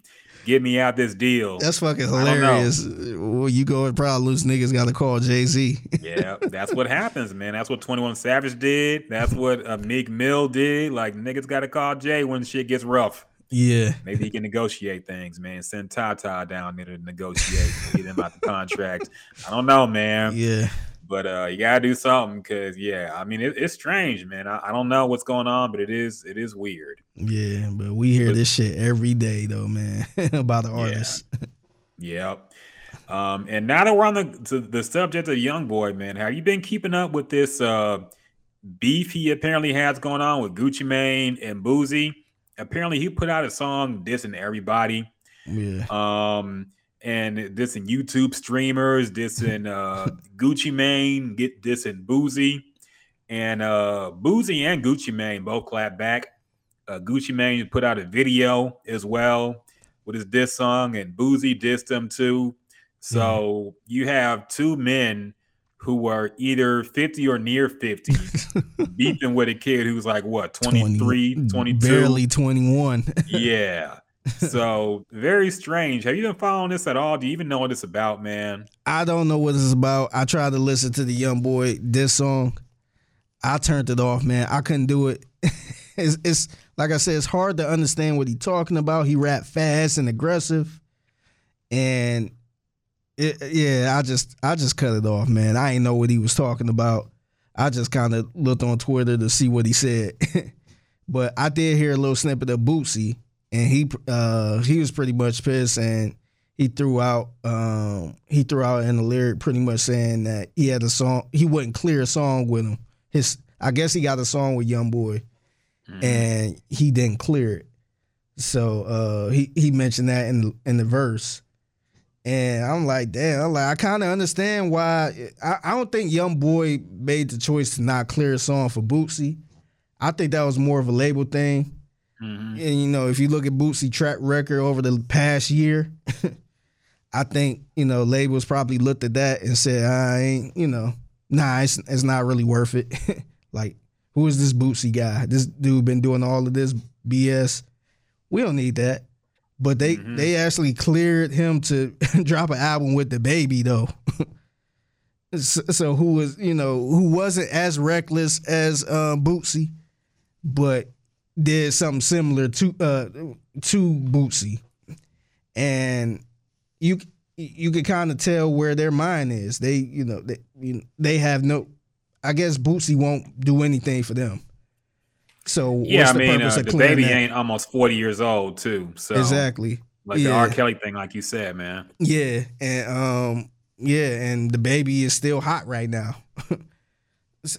Get me out this deal. That's fucking I don't know. hilarious. Well, you go and probably lose niggas got to call Jay Z. yeah, that's what happens, man. That's what Twenty One Savage did. That's what uh, Meek Mill did. Like niggas got to call Jay when shit gets rough. yeah, Maybe he can negotiate things, man. Send Tata down there to negotiate, get him out the contract. I don't know, man. yeah. But uh, you gotta do something because yeah, I mean it, it's strange, man. I, I don't know what's going on, but it is it is weird. Yeah, but we hear But- this shit every day though, man, about the Yeah. artists. Yep. Um, and now that we're on the to the subject of Young Boy, man, have you been keeping up with this uh beef he apparently has going on with Gucci Mane and Boosie? Apparently, he put out a song dissing everybody. Yeah, um and this dissing YouTube streamers, dissing uh Gucci Mane, get this dissing Boosie, and uh Boosie and Gucci Mane both clap back. Uh, Gucci Mane put out a video as well with his diss song, and Boosie dissed him too. So you have two men who were either 50 or near 50 beefing with a kid who's like what 23 22 barely twenty one. yeah. So very strange. Have you been following this at all? Do you even know what it's about, man? I don't know what it's about. I tried to listen to the young boy this song. I turned it off, man. I couldn't do it. it's, it's like I said, it's hard to understand what he talking about. He rap fast and aggressive, and it, yeah, I just I just cut it off, man. I ain't know what he was talking about. I just kind of looked on Twitter to see what he said, but I did hear a little snippet of Boosie, and he uh he was pretty much pissed and he threw out um he threw out in the lyric pretty much saying that he had a song he wouldn't clear a song with him. His I guess he got a song with Young Boy and he didn't clear it. So uh he he mentioned that in the, in the verse. And I'm like, damn, I'm like, I kind of understand why. I, I don't think Young Boy made the choice to not clear a song for Boosie. I think that was more of a label thing. Mhm. And you know, if you look at Boosie track record over the past year, I think you know labels probably looked at that and said, "I ain't, you know, nah, it's, it's not really worth it." like, who is this Boosie guy? This dude been doing all of this BS. We don't need that. But they Mhm. they actually cleared him to drop an album with DaBaby though. so, so who was you know who wasn't as reckless as uh, Boosie, but did something similar to uh to Boosie, and you you could kind of tell where their mind is. They you know they you, they have no. I guess Boosie won't do anything for them. So Yeah, what's I the mean, purpose uh, of the baby that? ain't almost 40 years old, too. So, exactly. like the R. Kelly thing, like you said, man. Yeah, and um, yeah, and DaBaby is still hot right now.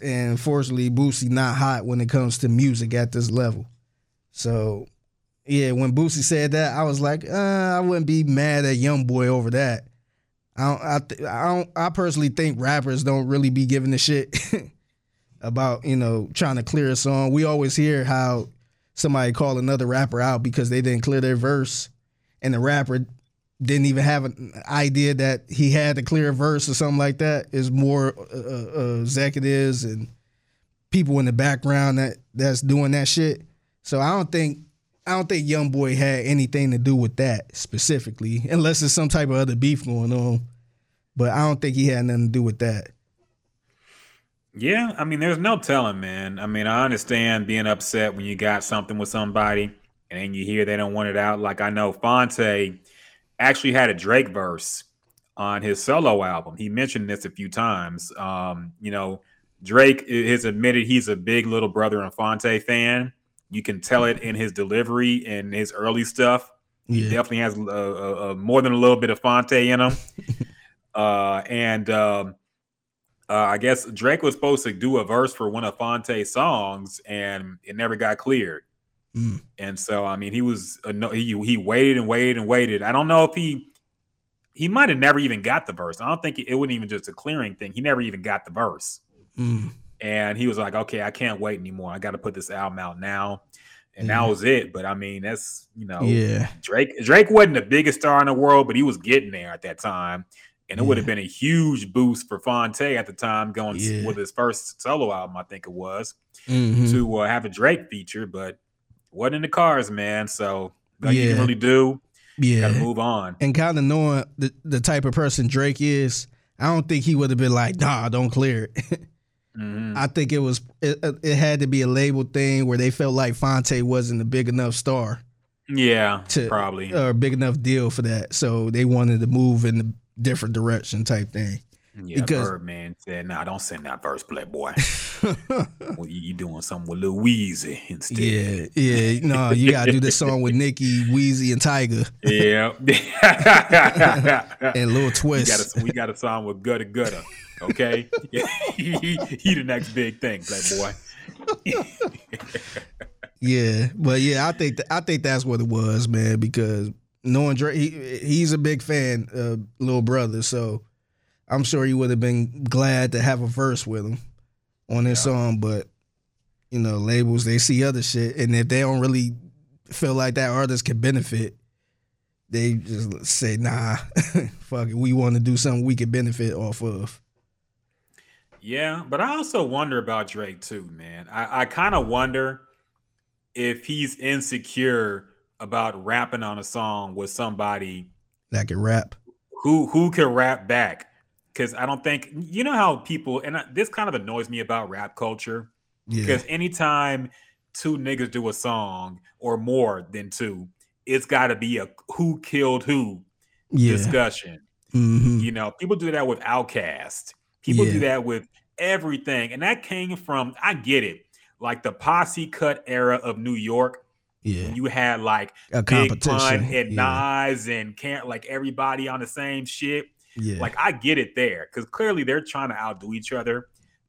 and fortunately, Boosie not hot when it comes to music at this level. So, yeah, when Boosie said that, I was like, uh, I wouldn't be mad at Young Boy over that. I don't, I, th- I don't, I personally think rappers don't really be giving a shit about you know trying to clear a song. We always hear how somebody call another rapper out because they didn't clear their verse, and the rapper didn't even have an idea that he had to clear a verse or something like that. Is more uh, uh, executives and people in the background that that's doing that shit. So I don't think I don't think Young Boy had anything to do with that specifically, unless there's some type of other beef going on. But I don't think he had nothing to do with that. Yeah, I mean, there's no telling, man. I mean, I understand being upset when you got something with somebody and you hear they don't want it out. Like I know Phonte actually had a Drake verse on his solo album. He mentioned this a few times. Um, you know, Drake has admitted he's a big little brother and Phonte fan. You can tell it in his delivery and his early stuff. He definitely has uh, uh, uh, more than a little bit of Phonte in him. uh, and um, uh, I guess Drake was supposed to do a verse for one of Phonte's songs, and it never got cleared. Mm. And so, I mean, he was he he waited and waited and waited. I don't know if he he might have never even got the verse. I don't think it, it wasn't even just a clearing thing. He never even got the verse, Mm. and he was like, "Okay, I can't wait anymore. I got to put this album out now." And Yeah. that was it. But I mean, that's you know, yeah, Drake Drake wasn't the biggest star in the world, but he was getting there at that time. And it would have been a huge boost for Phonte at the time going Yeah. with his first solo album, I think it was, Mhm. to uh, have a Drake feature, but wasn't in the cars, man. So nothing you Yeah. can really do. yeah. Gotta move on. and kind of knowing the, the type of person Drake is, I don't think he would have been like, nah, don't clear it. Mhm. I think it was it, it had to be a label thing where they felt like Phonte wasn't a big enough star Yeah, to probably. or a big enough deal for that, so they wanted to move in a different direction type thing. Yeah, because- Birdman said, "Nah, don't send that verse, Playboy. well, you, you doing something with Lil Weezy instead." Yeah, yeah, no, you gotta do this song with Nicki, Weezy, and Tyga Yeah. and Lil Twist. we got a song with Gudda Gudda. Okay, he, he the next big thing, Playboy. Yeah, but yeah, I think th- I think that's what it was, man. Because knowing Drake, he, he's a big fan of Little Brother, so I'm sure he would have been glad to have a verse with him on this song. But you know, labels they see other shit, and if they don't really feel like that artist can benefit, they just say, "Nah, fuck it, we want to do something we can benefit off of." Yeah, but I also wonder about Drake too, man. I, I kind of wonder if he's insecure about rapping on a song with somebody That can rap. who who can rap back. Because I don't think you know how people and I, this kind of annoys me about rap culture. Yeah, Because anytime two niggas do a song or more than two, it's got to be a who killed who yeah. discussion. hmm You know, people do that with OutKast. People do that with everything, and that came from I get it, like the posse cut era of New York. Yeah, you had like a Big competition. Pun and yeah. Nas and can't like everybody on the same shit. Yeah. Like I get it there because clearly they're trying to outdo each other.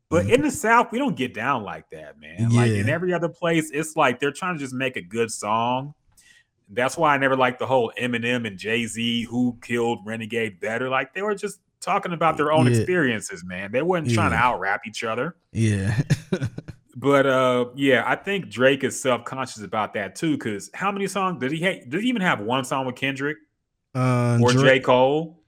But Mhm. in the South, we don't get down like that, man. Like in every other place, it's like they're trying to just make a good song. That's why I never liked the whole Eminem and Jay Z who killed Renegade better. Like they were just talking about their own Yeah. experiences, man. They weren't trying to Yeah. out rap each other. yeah. But uh, yeah, I think Drake is self conscious about that too. Because how many songs did he? Ha- did he even have one song with Kendrick Uh, or Drake- J Cole?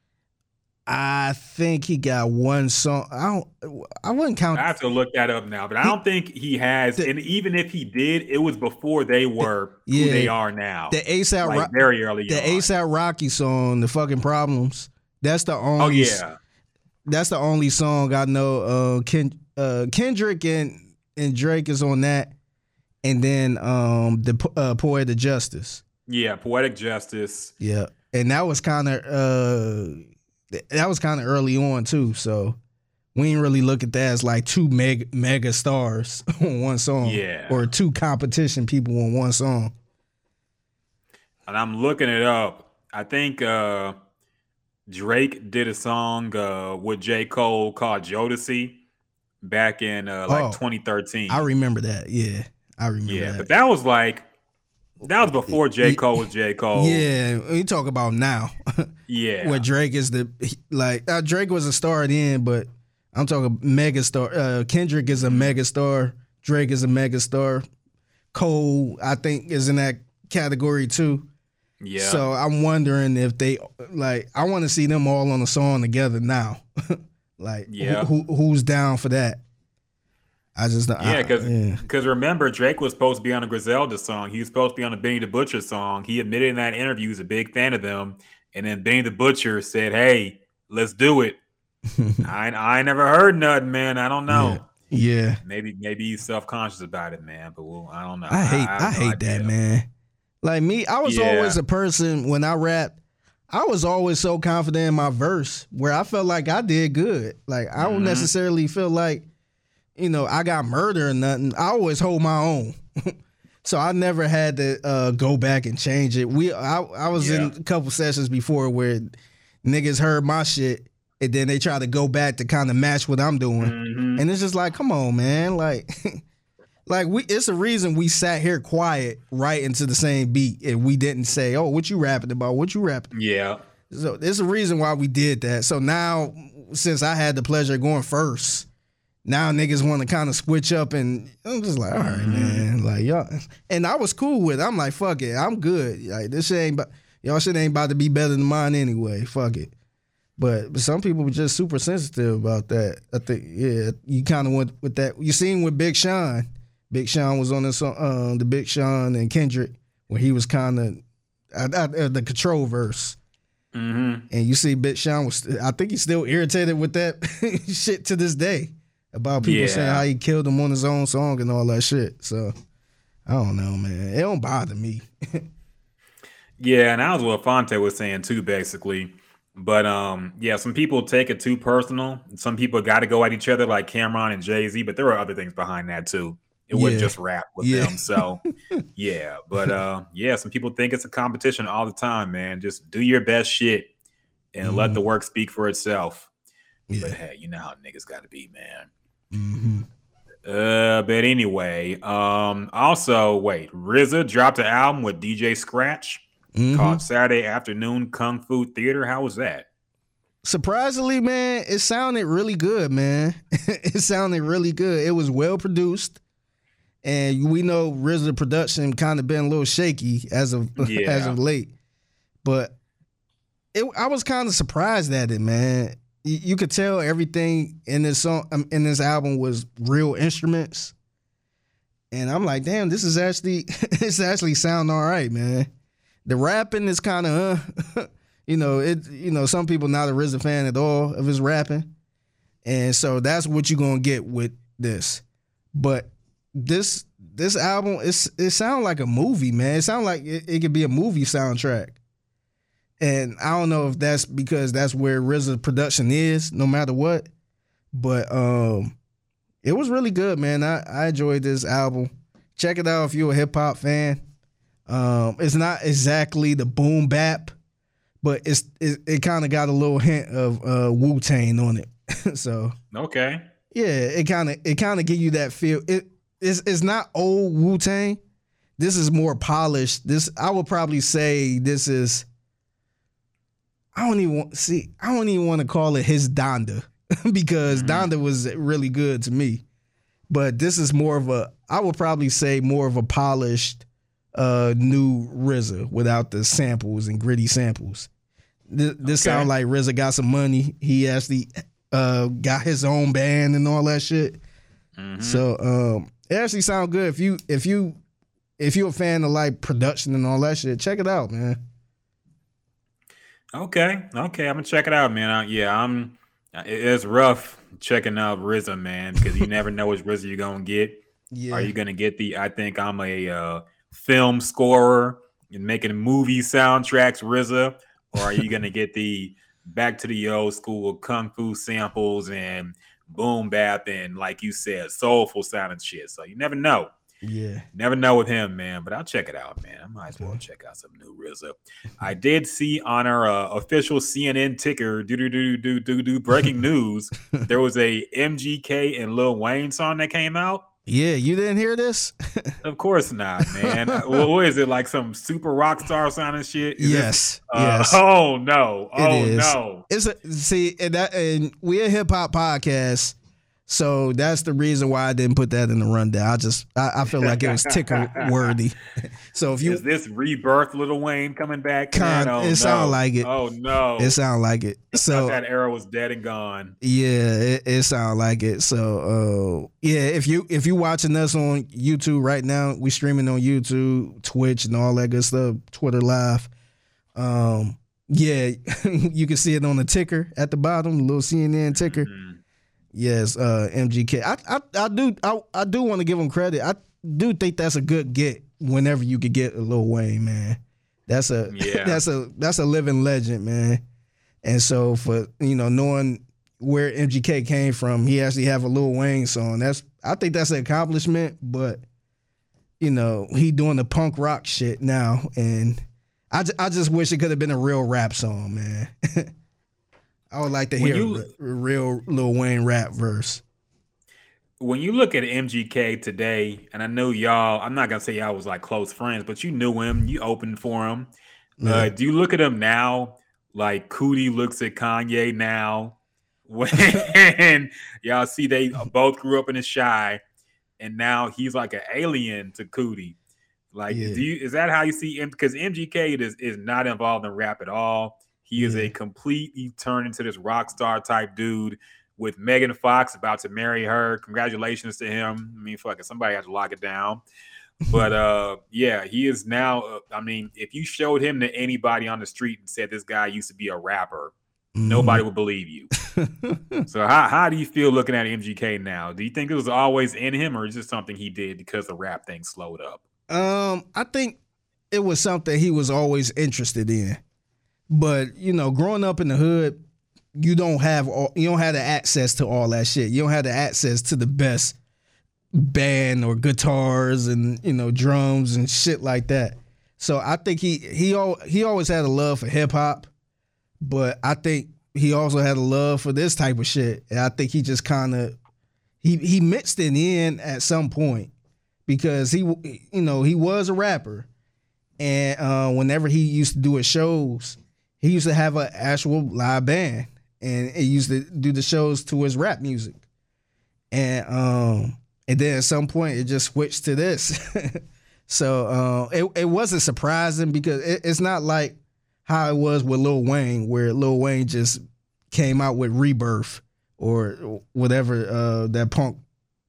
I think he got one song. I don't. I wouldn't count. I have to look that up now, but I don't think he has. The- and even if he did, it was before they were who Yeah. they are now. the ASAP, like Ro- very early. the. ASAP Rocky song, the fucking problems. That's the only. Oh yeah, That's the only song I know. Uh, Ken, uh, Kendrick and and Drake is on that, and then um the uh, Poet of Justice. yeah. Poetic Justice. Yeah, and that was kind of uh that was kind of early on too. So we didn't really look at that as like two mega mega stars on one song. Yeah. or two competition people on one song. And I'm looking it up. I think uh Drake did a song uh with J Cole called Jodeci back in uh like Oh, 2013. I remember that. Yeah, I remember yeah, that. but that was like that was before J Cole was J Cole. Yeah, we talk about now. yeah. Where Drake is the like uh, Drake was a star then, but I'm talking mega star. Uh, Kendrick is a mega star. Drake is a mega star. Cole, I think, is in that category too. yeah. So I'm wondering if they like. I want to see them all on a song together now. like, who- Yeah. who, who's down for that? I just I- Yeah, because yeah. remember Drake was supposed to be on a Griselda song. He was supposed to be on a Benny the Butcher song. He admitted in that interview he's a big fan of them. And then Benny the Butcher said, "Hey, let's do it." I I never heard nothing, man. I don't know. yeah. Maybe maybe he's self conscious about it, man. But well, I don't know. I hate I, have no hate that man. Like me, I was Yeah. always a person when I rap. I was always so confident in my verse where I felt like I did good. Like I don't Mhm. necessarily feel like, you know, I got murder or nothing. I always hold my own. so I never had to uh, go back and change it. We I, I was in a couple sessions before where niggas heard my shit and then they try to go back to kind of match what I'm doing. Mhm. And it's just like, come on, man. Like, like we it's a reason we sat here quiet right into the same beat and we didn't say, Oh, what you rapping about? What you rapping? Yeah. So there's a reason why we did that. So now since I had the pleasure of going first, now niggas want to kind of switch up and I'm just like, all right, man. Like y'all and I was cool with it. I'm like, fuck it, I'm good. Like this shit ain't about y'all shit ain't about to be better than mine anyway. Fuck it. But, but some people were just super sensitive about that. I think, yeah, you kind of went with that. You seen with Big Sean. Big Sean was on the song, um, the Big Sean and Kendrick, where he was kind of uh, uh, the control verse. Mm-hmm. And you see, Big Sean was, I think he's still irritated with that shit to this day about people saying how he killed him on his own song and all that shit. So I don't know, man. It don't bother me. Yeah, and that was what Phonte was saying too, basically. But um, yeah, some people take it too personal. Some people got to go at each other, like Cam'ron and Jay Z. But there were other things behind that too. It wasn't just rap with Yeah. them. So yeah, but uh, yeah, some people think it's a competition all the time, man. Just do your best shit and let the work speak for itself. But hey, you know how niggas got to be, man. Hmm Uh, but anyway, um, also wait, RZA dropped an album with DJ Scratch Mhm. called Saturday Afternoon Kung Fu Theater. How was that? Surprisingly, man, it sounded really good, man. it sounded really good. It was well produced. And we know RZA production kind of been a little shaky as of as of late. But it, I was kind of surprised at it, man. You, could tell everything in this song um, in this album was real instruments. And I'm like, damn, this is actually it's actually sound all right, man. The rapping is kind of uh, you know, it you know, some people not a RZA fan at all of his rapping. And so that's what you're gonna get with this. But this this album, it's it sounds like a movie, man. It sounds like it, it could be a movie soundtrack. And I don't know if that's because that's where RZA production is, no matter what. But um it was really good, man. I, I enjoyed this album. Check it out if you're a hip hop fan. Um, it's not exactly the boom bap, but it's it, it kind of got a little hint of uh, Wu Tang on it. so Okay. yeah, it kind of it kind of give you that feel. It it's it's not old Wu Tang. This is more polished. This I would probably say this is. I don't even want see. I don't even want to call it his Donda because Donda was really good to me, but this is more of a. I would probably say more of a polished, uh, new RZA without the samples and gritty samples. This, this Okay. sound like RZA got some money. He actually uh got his own band and all that shit. Mhm. So um it actually sound good. If you if you if you're a fan of like production and all that shit, check it out, man. Okay. Okay. I'm gonna check it out, man. Uh, yeah, I'm. It's rough checking out RZA, man, because you never know which RZA you're gonna get. Yeah. Are you gonna get the? I think I'm a uh, film scorer and making movie soundtracks, RZA, or are you gonna get the back to the old school kung fu samples and boom bap and like you said, soulful sounding shit? So you never know. Yeah. Never know with him, man. But I'll check it out, man. I might as well check out some new RZA. I did see on our uh, official CNN ticker, do do do do do do breaking news. there was a MGK and Lil Wayne song that came out. Yeah, you didn't hear this? Of course not, man. Uh, what, what is it like? Some super rock star sounding shit? Is this- yes. uh, yes. Oh no! Oh no! It's a, see, and that and we're a hip hop podcast, so that's the reason why I didn't put that in the rundown. I just I, I feel like it was ticker worthy. So if you is this rebirth Little Wayne coming back? Kind- Man, oh, it no. sound like it. Oh no! it sound like it. So that era was dead and gone. Yeah, it, it sounds like it. So, uh, yeah, if you if you watching us on YouTube right now, we streaming on YouTube, Twitch, and all that good stuff, Twitter Live. Um, yeah, you can see it on the ticker at the bottom, the little CNN ticker. Mhm. Yes, uh, MGK. I, I I do I, I do want to give him credit. I do think that's a good get whenever you could get a Lil Wayne, man. That's a Yeah. that's a that's a living legend, man. And so for you know knowing where MGK came from, he actually have a Lil Wayne song. That's I think that's an accomplishment, but you know he doing the punk rock shit now, and I, I just wish it could have been a real rap song, man. I would like to hear you- a real Lil Wayne rap verse. when you look at MGK today, and I know y'all, I'm not gonna say y'all was like close friends, but you knew him, you opened for him. Yeah. Uh, do you look at him now like Cootie looks at Kanye now? When y'all see they both grew up in the Chi, and now he's like an alien to Cootie. Like, Yeah. do you is that how you see him? Because MGK is is not involved in rap at all. He is a completely turned into this rock star type dude with Megan Fox about to marry her. Congratulations to him. I mean, fuck it, somebody had to lock it down. But uh, yeah, he is now. Uh, I mean, if you showed him to anybody on the street and said this guy used to be a rapper, Mm-hmm. nobody would believe you. so how how do you feel looking at MGK now? Do you think it was always in him, or is it something he did because the rap thing slowed up? Um, I think it was something he was always interested in. But, you know, growing up in the hood, you don't have all you don't have the access to all that shit. You don't have the access to the best band or guitars and, you know, drums and shit like that. So I think he he he always had a love for hip hop, but I think he also had a love for this type of shit. And I think he just kind of he he mixed it in at some point because he you know he was a rapper and uh, whenever he used to do his shows he used to have an actual live band and he used to do the shows to his rap music and um and then at some point it just switched to this so uh, it, it wasn't surprising because it, it's not like how it was with Lil Wayne where Lil Wayne just came out with Rebirth or whatever uh, that punk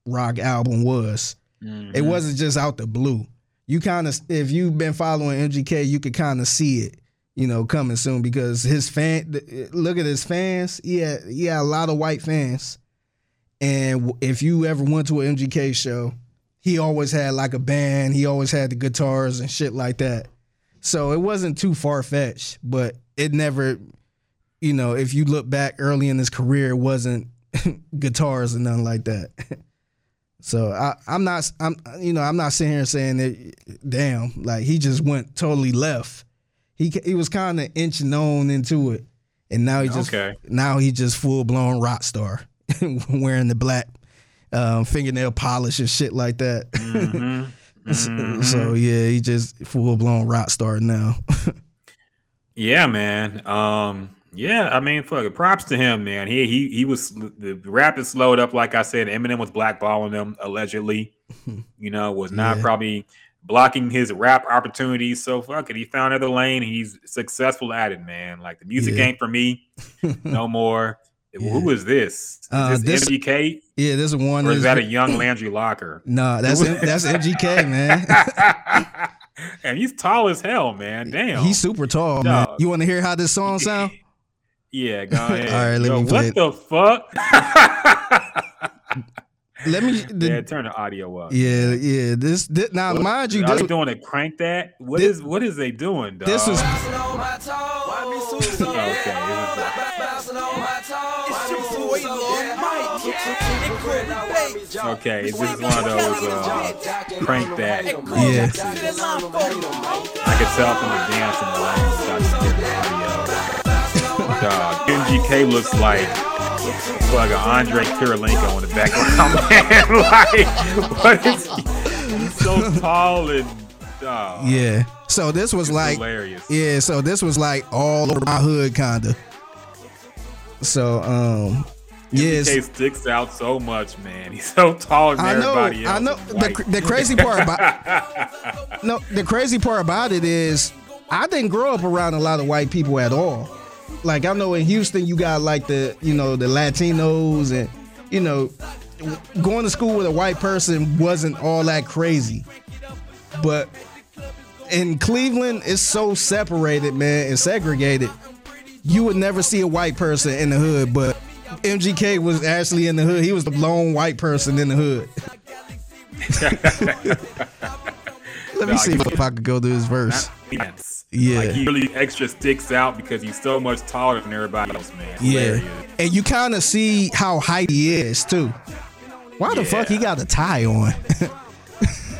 rock album was it Mhm. wasn't just out the blue. You kind of, if you've been following MGK, you could kind of see it, you know, coming soon because his fan. Look at his fans. Yeah, yeah, a lot of white fans. And if you ever went to an MGK show, he always had like a band. He always had the guitars and shit like that. So it wasn't too far fetched, but it never, you know, if you look back early in his career, it wasn't guitars and nothing like that. So I, I'm not, I'm, you know, I'm not sitting here saying that, damn, like he just went totally left. He he was kind of inching on into it, and now he just, Okay. now he just full blown rock star, wearing the black um, fingernail polish and shit like that. Mhm. So- Mhm. So yeah, he just full blown rock star now. Yeah, man. Um, yeah, I mean, fuck it. Props to him, man. He he he was the rap is slowed up, like I said. Eminem was blackballing them allegedly. You know, was not Yeah. probably blocking his rap opportunities. So fuck it. He found another lane. He's successful at it, man. Like the music Yeah. ain't for me no more. Who is this? Is Uh, this, this- MGK yeah, this is one. or is is- that a young Landry Locker? Nah, that's that's MGK, man. and he's tall as hell, man. Damn. He's super tall, man. You want to hear how this song sound? Yeah, go ahead. All right, let Yo, me play what the fuck? Let me. The, yeah, turn the audio up. Yeah, yeah. This, this now, What- mind you, are this, they doing a crank that? What This- is what is they doing, dog? this was okay. This is one of those uh, crank that. yeah, I could tell from the dance in the last got skip audio. Dog, MGK looks like like an Andrei Kirilenko in the background, man. like, what is he? He's so tall and dog. yeah. So this was like, hilarious. yeah. So this was like all over my hood, kinda. So, um, yes, MGK sticks out so much, man. He's so taller than I know, everybody else. I know. The, the crazy part about no, the crazy part about it is I didn't grow up around a lot of white people at all. Like I know in Houston, you got like the you know the Latinos and you know going to school with a white person wasn't all that crazy, but in Cleveland, it's so separated, man, and segregated. You would never see a white person in the hood, but MGK was actually in the hood. He was the lone white person in the hood. Let me see if I could go through his verse. Yes. Yeah. Like he really extra sticks out because he's so much taller than everybody else, man. Yeah, and you kind of see how height he is too. Why the fuck he got a tie on?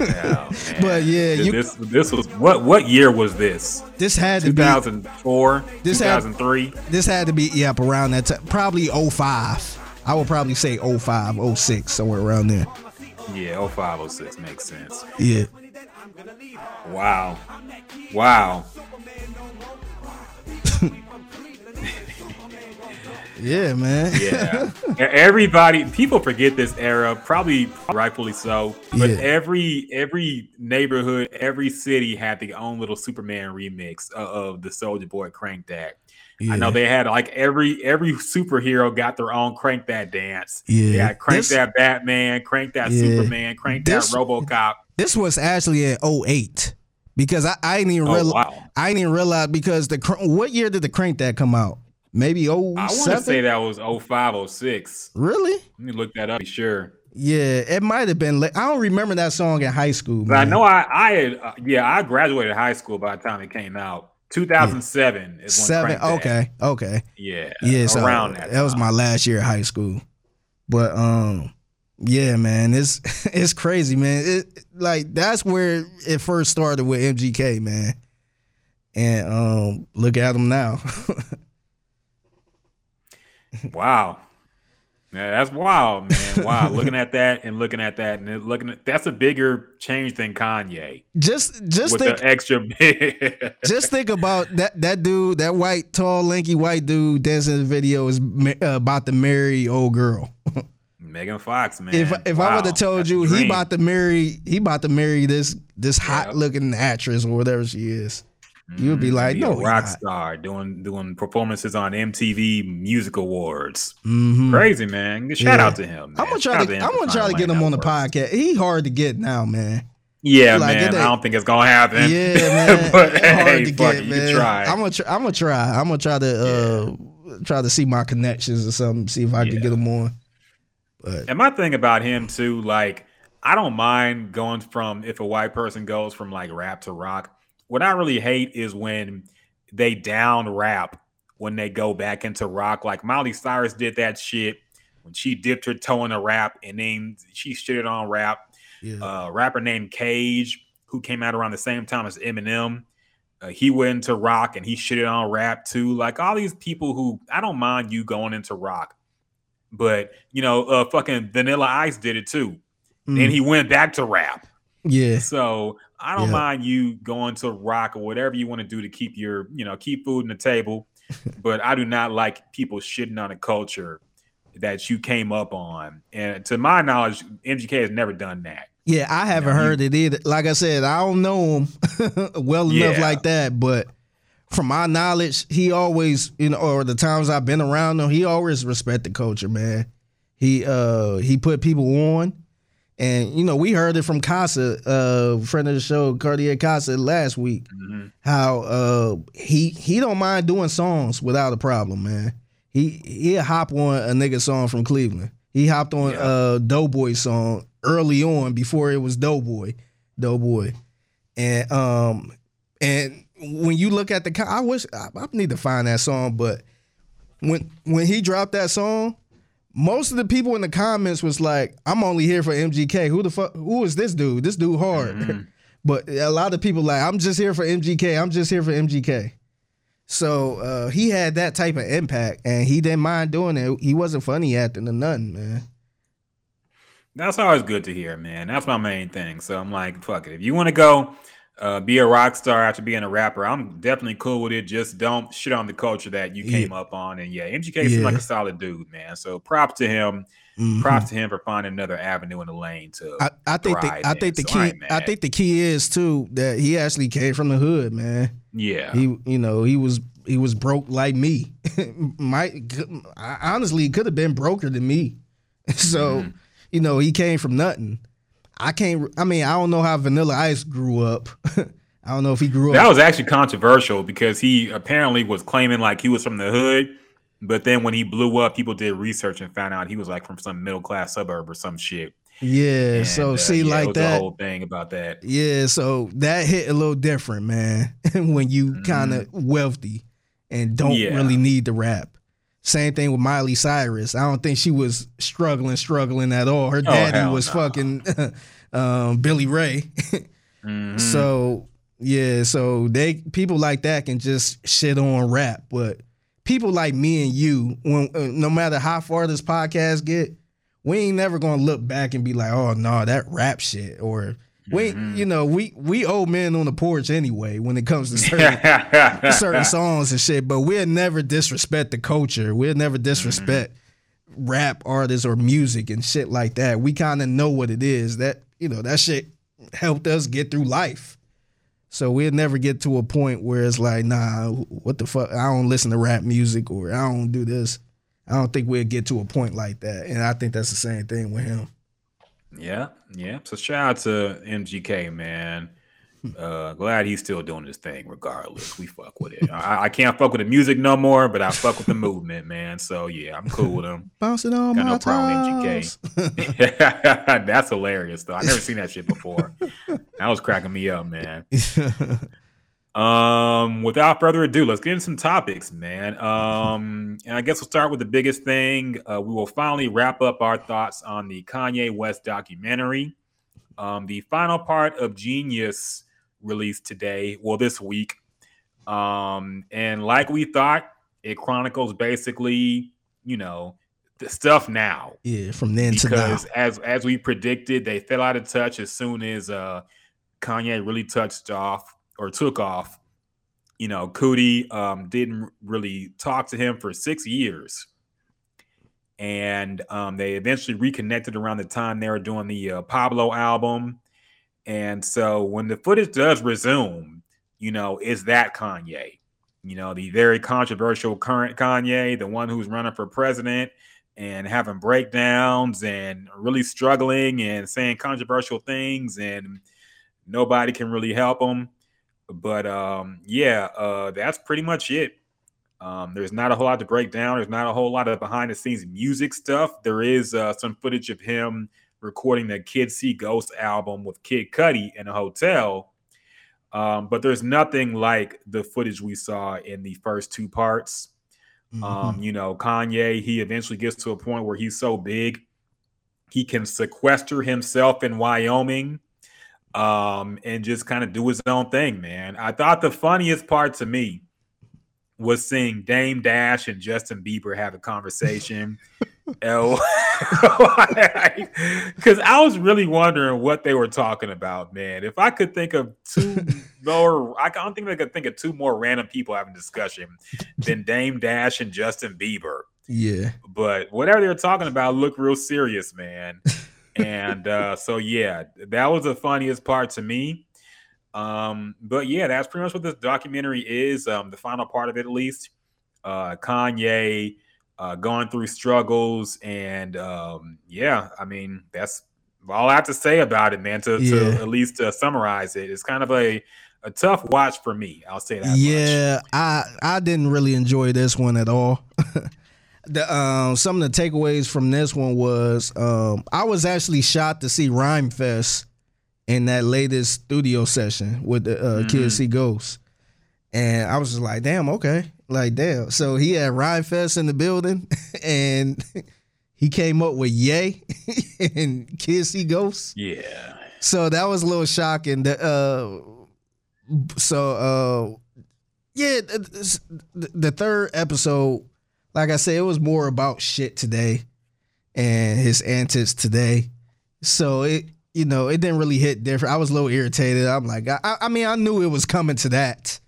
Yeah, man. But yeah, you- this this was what what year was this? this had to be 2004, This had- 2003. this had to be yep around that time. Probably 05. I would probably say 05, 06, somewhere around there. Yeah, 05, 06 makes sense. Yeah. Wow, wow. Yeah, man. Yeah. Everybody, people forget this era, probably rightfully so. But Yeah. every every neighborhood, every city had their own little Superman remix of, of the Soulja Boy Crank That. I know they had like every every superhero got their own crank that dance. Yeah. Got crank This- that Batman, crank that Yeah. Superman, crank This- that RoboCop. This was actually in 08 because I, I didn't even Oh, realize. wow. I didn't even realize because the cr- what year did the crank that come out? Maybe oh I want to say that was 05, 06. Really? Let me look that up. Be sure. Yeah, it might have been. late. I don't remember that song in high school. But I know I I had uh, yeah I graduated high school by the time it came out. 2007 is when seven. Okay, okay. Yeah. Yeah, so around that. that was my last year of high school. But um, yeah, man, it's it's crazy, man. It like that's where it first started with MGK, man. And um, look at him now. Wow. Yeah, that's wild, man. Wow. looking at that and looking at that and looking at that's a bigger change than Kanye just just think extra big. just think about that that dude, that white, tall, lanky white dude dancing in the video is uh, about to marry old girl. Megan Fox, man. if if I would have told you he about to marry he about to marry this this Yeah. hot looking actress or whatever she is, you would be like, Be no, a rock star doing doing performances on MTV Music Awards. Mhm. Crazy man. Shout Yeah. out to him. I'm gonna try Shout out to I'm gonna try to get him on the podcast. He hard to get now, man. Yeah, Like, man. I don't think it's gonna happen. Yeah, man. but hey, to fuck get, it, man. can try. I'm gonna try. I'm gonna try. I'm gonna try to uh try to see my connections or something. See if I can get him on. But And my thing about him too, like, I don't mind going from if a white person goes from like rap to rock. What I really hate is when they down rap when they go back into rock. Like Miley Cyrus did that shit when she dipped her toe in the rap and then she shitted on rap. yeah, Uh, rapper named Cage, who came out around the same time as Eminem. Uh, he went into rock and he shitted on rap too. Like all these people who I don't mind you going into rock, but you know, uh, fucking Vanilla Ice did it too. Mm, Then he went back to rap. yeah, So I don't Yeah. mind you going to rock or whatever you want to do to keep your, you know, keep food on the table. but I do not like people shitting on a culture that you came up on. And to my knowledge, MGK has never done that. yeah. I haven't know, he- heard it either. Like I said, I don't know him well enough like that, but. From my knowledge, he always, you know, or the times I've been around him, he always respect the culture, man. He uh he put people on, and you know we heard it from Casa, uh, friend of the show, Cartier Casa, last week. Mhm. how uh he he don't mind doing songs without a problem, man. He he'll hop on a nigga song from Cleveland. He hopped on Yeah. uh Doughboy song early on before it was Doughboy, Doughboy, and um and when you look at the I wish I, I need to find that song, but when when he dropped that song. Most of the people in the comments was like, "I'm only here for MGK. Who the fuck? Who is this dude? This dude hard." Mhm. But a lot of people like, I'm just here for MGK. I'm just here for MGK. So uh, he had that type of impact, and he didn't mind doing it. He wasn't funny acting or nothing, man. That's always good to hear, man. That's my main thing. So I'm like, fuck it. If you want to go uh, be a rock star after being a rapper, I'm definitely cool with it. Just don't shit on the culture that you Yeah. came up on. And yeah, MGK seems like a solid dude, man. So props to him. Mhm. Props to him for finding another avenue in the lane to. I, I think the, I in. think the So key I think the key is too that he actually came from the hood, man. yeah. He you know he was he was broke like me. I honestly could have been broker than me. So Mm-hmm. you know he came from nothing. I can't. I mean I don't know how Vanilla Ice grew up. I don't know if he grew up. That was actually controversial because he apparently was claiming like he was from the hood, but then when he blew up, people did research and found out he was like from some middle class suburb or some shit. Yeah, And, so uh, see yeah, like that. whole thing about that. Yeah, so that hit a little different, man. when you kind of wealthy and don't Mm-hmm. Yeah. really need the rap. Same thing with Miley Cyrus. I don't think she was struggling, struggling at all. Her daddy Oh, hell was no. fucking um, Billy Ray. Mhm. So yeah, so they people like that can just shit on rap, but people like me and you, when uh, no matter how far this podcast get, we ain't never gonna look back and be like, oh no, that rap shit, or we, ain't- you know, we we old men on the porch anyway when it comes to certain certain songs and shit, but we'll never disrespect the culture. We'll never mm-hmm. disrespect rap artists or music and shit like that. We kind of know what it is. That you know that shit helped us get through life. So we'll never get to a point where it's like, nah, what the fuck? I don't listen to rap music or I don't do this. I don't think we'll get to a point like that. And I think that's the same thing with him. Yeah, yeah. So shout out to MGK, man. Uh, glad he's still doing his thing. Regardless, we fuck with it. I, I can't fuck with the music no more, but I fuck with the movement, man. So yeah, I'm cool with him. Bouncing on Got my no problem with. MGK. That's hilarious, though. I never seen that shit before. That was cracking me up, man. Um, without further ado, let's get into some topics, man. Um, and I guess we'll start with the biggest thing. Uh, we will finally wrap up our thoughts on the Kanye West documentary. Um, the final part of Genius released today, well, this week. Um, and like we thought, it chronicles basically, you know, the stuff now yeah, from then to now. because as as we predicted, they fell out of touch as soon as uh Kanye really touched off or took off. You know, Coodie um, didn't really talk to him for six years, and um, they eventually reconnected around the time they were doing the uh, Pablo album. And so when the footage does resume, you know, is that Kanye? You know, the very controversial current Kanye, the one who's running for president and having breakdowns and really struggling and saying controversial things and nobody can really help him but um yeah uh that's pretty much it. Um there's not a whole lot to break down. There's not a whole lot of behind the scenes music stuff. There is uh some footage of him recording the Kids See Ghosts album with Kid Cudi in a hotel um but there's nothing like the footage we saw in the first two parts. Um, you know, Kanye, he eventually gets to a point where he's so big, he can sequester himself in Wyoming um, and just kind of do his own thing, man. I thought the funniest part to me was seeing Dame Dash and Justin Bieber have a conversation. Because I was really wondering what they were talking about, man. If I could think of two more, I don't think I could think of two more random people having discussion than Dame Dash and Justin Bieber. yeah. But whatever they were talking about looked real serious, man. And uh, so yeah, that was the funniest part to me. Um, but yeah, that's pretty much what this documentary is. Um, the final part of it, at least. Uh, Kanye uh, going through struggles, and um, yeah, I mean that's all I have to say about it, man. To, Yeah. to at least uh, summarize it, it's kind of a a tough watch for me. I'll say that. much. Yeah, I I didn't really enjoy this one at all. the um some of the takeaways from this one was um I was actually shocked to see Rhymefest in that latest studio session with the uh, Kids See Ghosts. And I was just like, damn, okay. Like, damn. So he had Rhymefest in the building and he came up with Yay and Kids See Ghosts. yeah. So that was a little shocking. The, uh, so uh, yeah, th- th- the, the third episode, like I said, it was more about shit today and his antics today. So it, you know, it didn't really hit different. I was a little irritated. I'm like, I, I mean, I knew it was coming to that.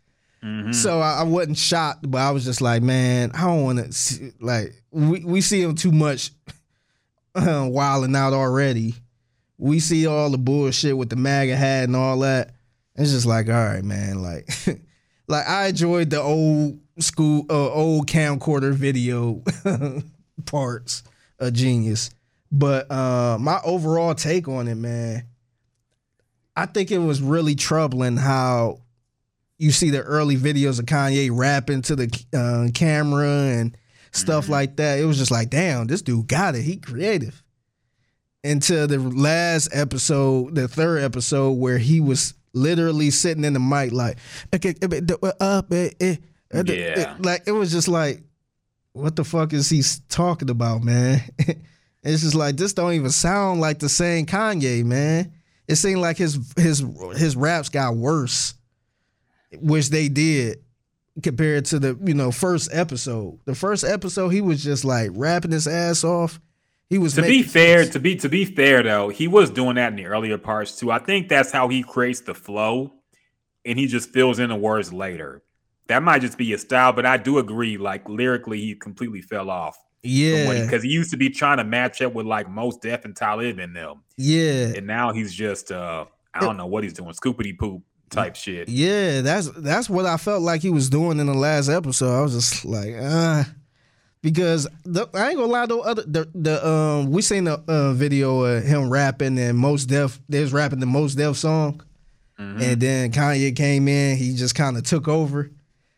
Mhm. So I, I wasn't shocked, but I was just like, man, I don't want to like we we see him too much uh, wilding out already. We see all the bullshit with the MAGA hat and all that. It's just like, all right, man, like like I enjoyed the old school uh, old camcorder video parts a Genius. But uh my overall take on it, man, I think it was really troubling how you see the early videos of Kanye rapping to the uh, camera and stuff like that. It was just like, damn, this dude got it. He creative. Until the last episode, the third episode, where he was literally sitting in the mic like, Yeah. like it was just like, what the fuck is he talking about, man? it's just like this don't even sound like the same Kanye, man. It seemed like his his his raps got worse which they did compared to the you know first episode. The first episode, he was just like rapping his ass off. He was to be fair, to be to be fair though, he was doing that in the earlier parts too. I think that's how he creates the flow, and he just fills in the words later. That might just be his style, but I do agree. Like lyrically, he completely fell off. yeah, because he used to be trying to match up with like Mos Def and Talib in them, yeah, and now he's just uh I don't know what he's doing, scoopity poop, type shit. Yeah, that's that's what I felt like he was doing in the last episode. I was just like, uh because the, I ain't gonna lie though. Other the the um we seen the uh, video of him rapping and Mos Def they was rapping the Mos Def song, and then Kanye came in. He just kind of took over,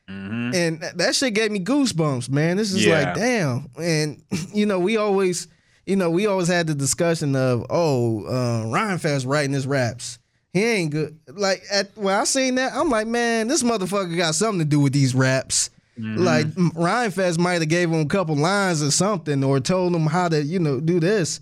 and that shit gave me goosebumps, man. This is Yeah. like damn, and you know we always you know we always had the discussion of oh uh, Rhymefest writing his raps. He ain't good. Like at when I seen that, I'm like, man, this motherfucker got something to do with these raps. Like Rhymefest might have gave him a couple lines or something, or told him how to, you know, do this.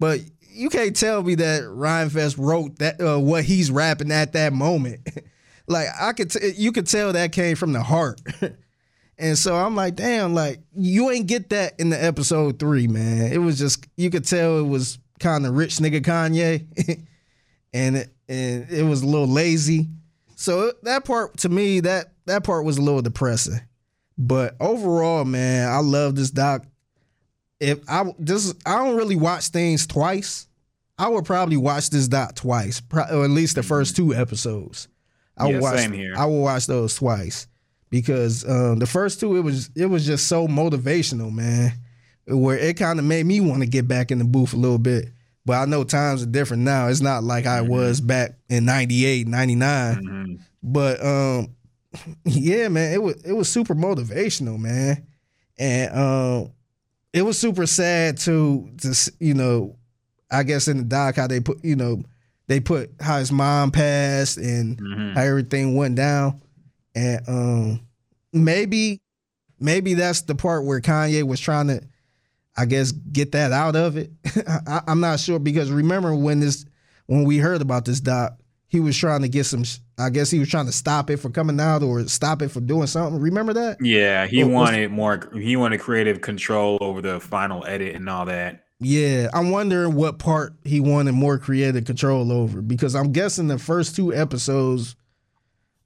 But you can't tell me that Rhymefest wrote that uh, what he's rapping at that moment. like I could, t- you could tell that came from the heart. and so I'm like, damn, like you ain't get that in the episode three, man. It was just you could tell it was kind of rich nigga Kanye, and it, and it was a little lazy. So that part to me, that that part was a little depressing. But overall, man, I love this doc. If I this, I don't really watch things twice. I would probably watch this doc twice, or at least the first two episodes. I Yeah, watch. same here. I will watch those twice because um, the first two, it was it was just so motivational, man. Where it kind of made me want to get back in the booth a little bit. But I know times are different now. It's not like I was back in 98, 99. But um, yeah, man, it was it was super motivational, man, and um, it was super sad to to you know, I guess in the doc how they put you know they put how his mom passed and Mm-hmm. how everything went down, and um, maybe maybe that's the part where Kanye was trying to, I guess, get that out of it. I, I'm not sure because remember when this when we heard about this doc, he was trying to get some. I guess he was trying to stop it from coming out or stop it from doing something. Remember that? Yeah, he wanted more. He wanted creative control over the final edit and all that. Yeah, I'm wondering what part he wanted more creative control over because I'm guessing the first two episodes,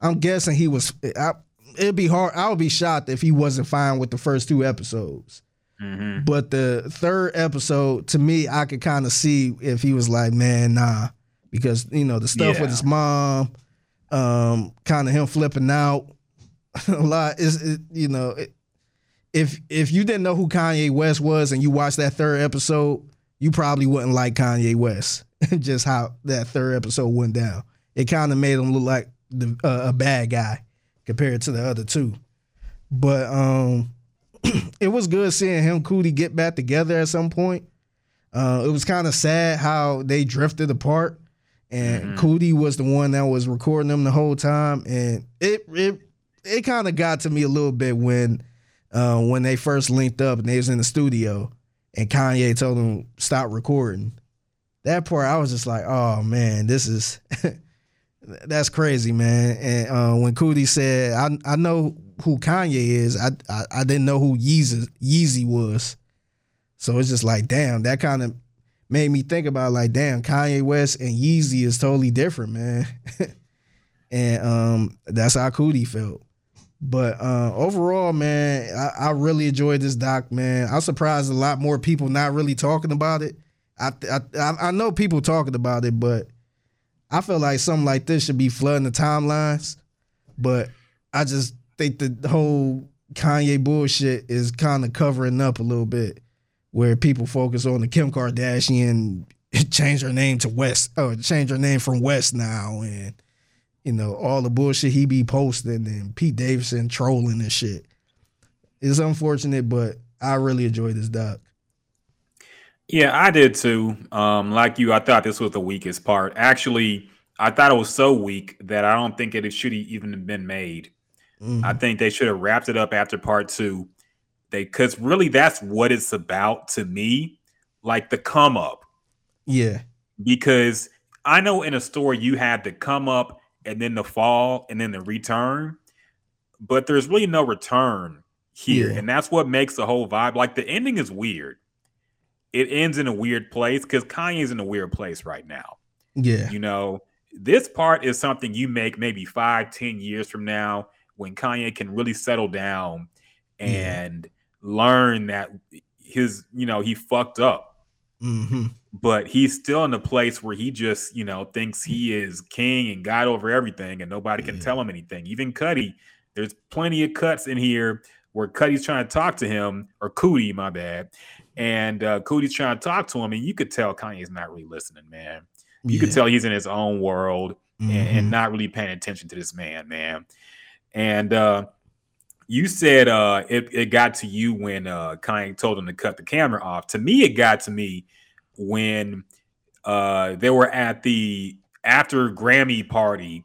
I'm guessing he was. I, it'd be hard. I would be shocked if he wasn't fine with the first two episodes. hmm But the third episode, to me, I could kind of see if he was like, man, nah, because you know the stuff Yeah. with his mom, um, kind of him flipping out a lot is, it, you know, it, if if you didn't know who Kanye West was and you watched that third episode, you probably wouldn't like Kanye West. Just how that third episode went down, it kind of made him look like the, uh, a bad guy compared to the other two. But um, it was good seeing him Coodie get back together at some point. Uh, it was kind of sad how they drifted apart, and Coodie was the one that was recording them the whole time, and it it it kind of got to me a little bit when uh, when they first linked up and they was in the studio, and Kanye told them stop recording. That part, I was just like, oh man, this is that's crazy, man. And uh, when Coodie said, I I know who Kanye is, I I, I didn't know who Yeezy Yeezy was. So it's just like, damn, that kind of made me think about like, damn, Kanye West and Yeezy is totally different, man. and um, that's how Coodie felt. But uh, overall, man, I, I really enjoyed this doc, man. I'm surprised a lot more people not really talking about it. I I I know people talking about it, but I feel like something like this should be flooding the timelines. But I just think the whole Kanye bullshit is kind of covering up a little bit, where people focus on the Kim Kardashian change her name to West, or change her name from West now, and you know all the bullshit he be posting and Pete Davidson trolling and shit. It's unfortunate, but I really enjoyed this doc. Yeah, I did too. Um, like you, I thought this was the weakest part. Actually, I thought it was so weak that I don't think it should even have even been made. Mhm. I think they should have wrapped it up after part two. They because really that's what it's about to me, like the come up. yeah, Because I know in a story you had the come up and then the fall and then the return, but there's really no return here, Yeah. and that's what makes the whole vibe. Like the ending is weird. It ends in a weird place because Kanye's in a weird place right now. yeah, You know, this part is something you make maybe five, ten years from now when Kanye can really settle down Yeah. and learn that his, you know, he fucked up. hmm but he's still in a place where he just, you know, thinks he is king and God over everything, and nobody can Yeah. tell him anything. Even Cuddy, there's plenty of cuts in here where Cuddy's trying to talk to him, or Coodie, my bad, and uh, Coodie's trying to talk to him, and you could tell Kanye's not really listening, man. You could tell he's in his own world and, and Mhm. not really paying attention to this man, man. And uh, you said uh, it, it got to you when uh, Kanye told him to cut the camera off. To me, it got to me when uh, they were at the after Grammy party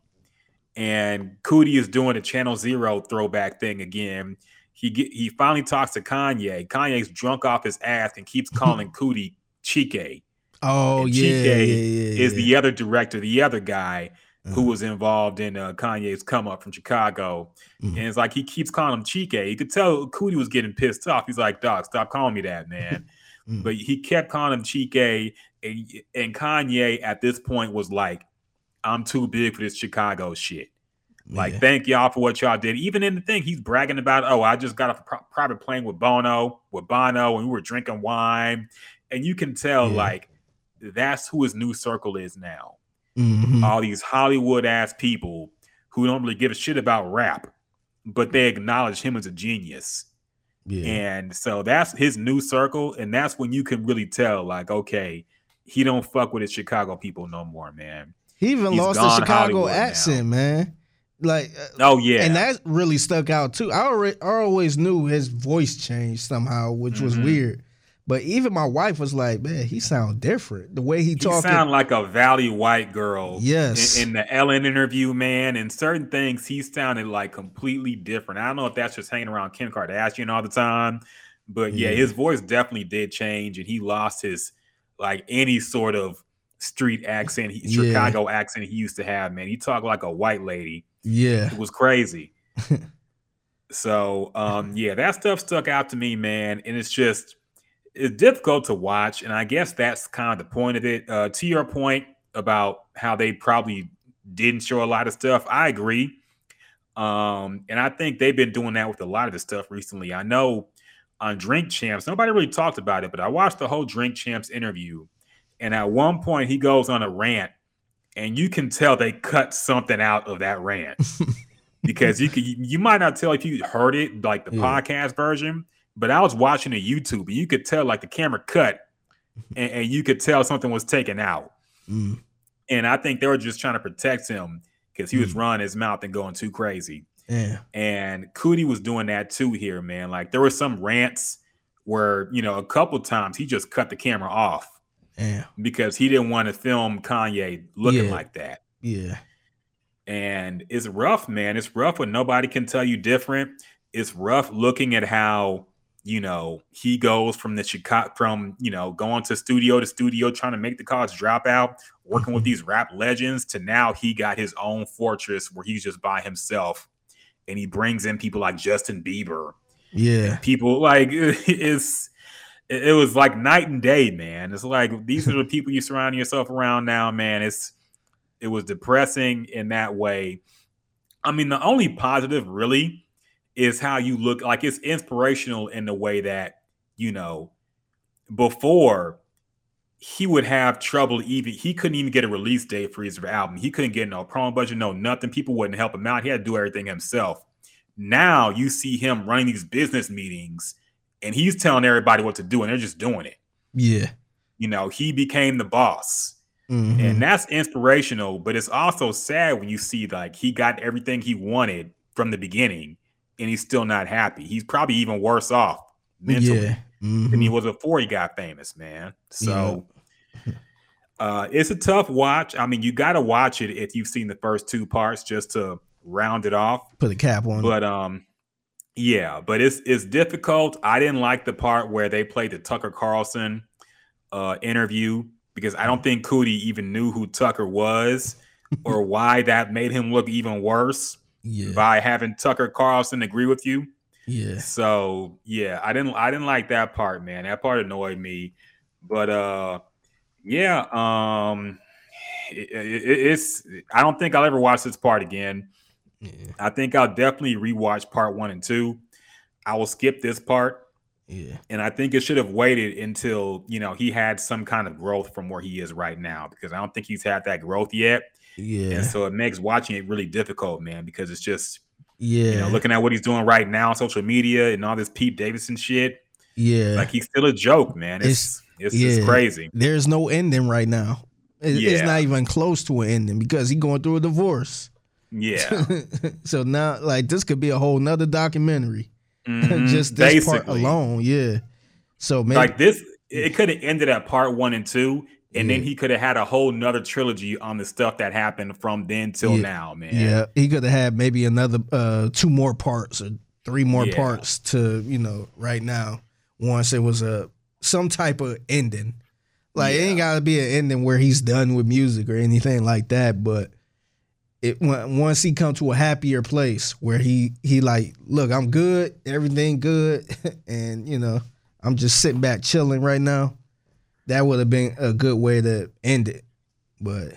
and Coodie is doing a Channel Zero throwback thing again. He get, he finally talks to Kanye. Kanye's drunk off his ass and keeps calling Coodie Chike Oh and yeah, Chike yeah, yeah, is the other director, the other guy who Uh-huh. was involved in uh, Kanye's come up from Chicago. Mhm. And it's like he keeps calling him Chike. You could tell Coodie was getting pissed off. He's like, Dog, stop calling me that, man. Mm. but he kept calling him Chike. And, and Kanye at this point was like, I'm too big for this Chicago shit. Like, Yeah. thank y'all for what y'all did. Even in the thing, he's bragging about, oh, I just got off a pri- private plane with Bono, with Bono, and we were drinking wine. And you can tell, Yeah. like, that's who his new circle is now. Mhm. All these Hollywood ass people who don't really give a shit about rap, but they acknowledge him as a genius. Yeah. And so that's his new circle. And that's when you can really tell, like, okay, he don't fuck with his Chicago people no more, man. He even he's lost the Chicago Hollywood now. accent, man. Like, uh, Oh, yeah. and that really stuck out too. I already, I always knew his voice changed somehow, which was Mhm. weird. But even my wife was like, "Man, he sound different. The way he He sound like a Valley white girl. Yes. In, in the Ellen interview, man, and certain things he sounded like completely different. I don't know if that's just hanging around Kim Kardashian all the time, but yeah, Yeah. his voice definitely did change, and he lost his like any sort of street accent, he, Yeah. Chicago accent he used to have. Man, he talked like a white lady. yeah, It was crazy. so um yeah, that stuff stuck out to me, man. And it's just it's difficult to watch. And I guess that's kind of the point of it. Uh to your point about how they probably didn't show a lot of stuff, I agree. Um, and I think they've been doing that with a lot of the stuff recently. I know on Drink Champs, nobody really talked about it, but I watched the whole Drink Champs interview. And at one point he goes on a rant, and you can tell they cut something out of that rant because you could you might not tell if you heard it like the Yeah. podcast version, but I was watching the YouTube and you could tell like the camera cut and, and you could tell something was taken out. Mm. And I think they were just trying to protect him because he was Mm. running his mouth and going too crazy. yeah, And Coodie was doing that too here, man. Like there were some rants where, you know, a couple times he just cut the camera off yeah, because he didn't want to film Kanye looking Yeah. like that. yeah, and it's rough, man. It's rough when nobody can tell you different. It's rough looking at how you know he goes from the Chicago from you know going to studio to studio trying to make the college dropout, working with mm-hmm. these rap legends to now he got his own fortress where he's just by himself, and he brings in people like Justin Bieber, yeah, people like it's it it was like night and day, man. It's like these are the people you surround yourself around now, man. It's it was depressing in that way. I mean, the only positive really is how you look like it's inspirational in the way that, you know, before he would have trouble even he couldn't even get a release date for his album. He couldn't get no promo budget, no nothing. People wouldn't help him out. He had to do everything himself. Now you see him running these business meetings and he's telling everybody what to do and they're just doing it. yeah. You know, he became the boss. Mhm. And that's inspirational, but it's also sad when you see like he got everything he wanted from the beginning and he's still not happy. He's probably even worse off mentally yeah, than he Mhm. was before he got famous, man. So uh it's a tough watch. I mean, you got to watch it if you've seen the first two parts just to round it off. put a cap on. But um yeah, but it's it's difficult. I didn't like the part where they played the Tucker Carlson uh interview because I don't think Coodie even knew who Tucker was or why that made him look even worse yeah, by having Tucker Carlson agree with you. yeah, So yeah, I didn't I didn't like that part, man. That part annoyed me. But uh yeah, um it, it- it's I don't think I'll ever watch this part again. yeah, I think I'll definitely rewatch part one and two. I will skip this part Yeah. And I think it should have waited until, you know, he had some kind of growth from where he is right now because I don't think he's had that growth yet. Yeah. And so it makes watching it really difficult, man, because it's just, yeah. you know, looking at what he's doing right now on social media and all this Pete Davidson shit, yeah. like he's still a joke, man. It's it's, yeah. it's crazy. There's no ending right now. It- It's not even close to an ending because he's going through a divorce. Yeah. so now, like, this could be a whole nother documentary. Mhm. Just this part alone. Yeah. So maybe like this it could have ended at part one and two and then he could have had a whole nother trilogy on the stuff that happened from then till Yeah. now man Yeah, he could have had maybe another uh two more parts or three more Yeah. parts to you know right now. Once it was a some type of ending, like it ain't got to be an ending where he's done with music or anything like that. But it on- once he come to a happier place where he he like look, I'm good, everything good, and you know I'm just sitting back chilling right now. That would have been a good way to end it, but.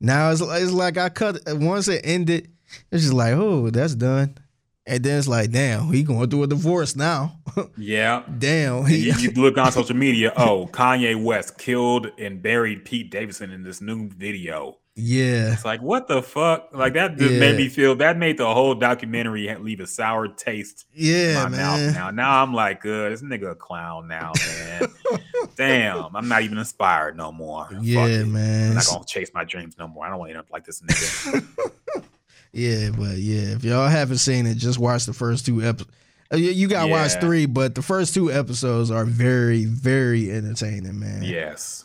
Now it's, it's like I cut once it ended, it's just like, oh, that's done. And then it's like, damn, he going through a divorce now. yeah damn. He, you, look on social media oh kanye west killed and buried pete davidson in this new video yeah. it's like what the fuck like that just Yeah. made me feel that made the whole documentary leave a sour taste Yeah, in my mouth man. now now i'm like uh, this nigga a clown now man damn i'm not even inspired no more Fuck Yeah, it. man. i'm not gonna chase my dreams no more i don't want to end up like this nigga Yeah, but yeah, if y'all haven't seen it, just watch the first two episodes. You, you gotta watch three, but the first two episodes are very, very entertaining, man. yes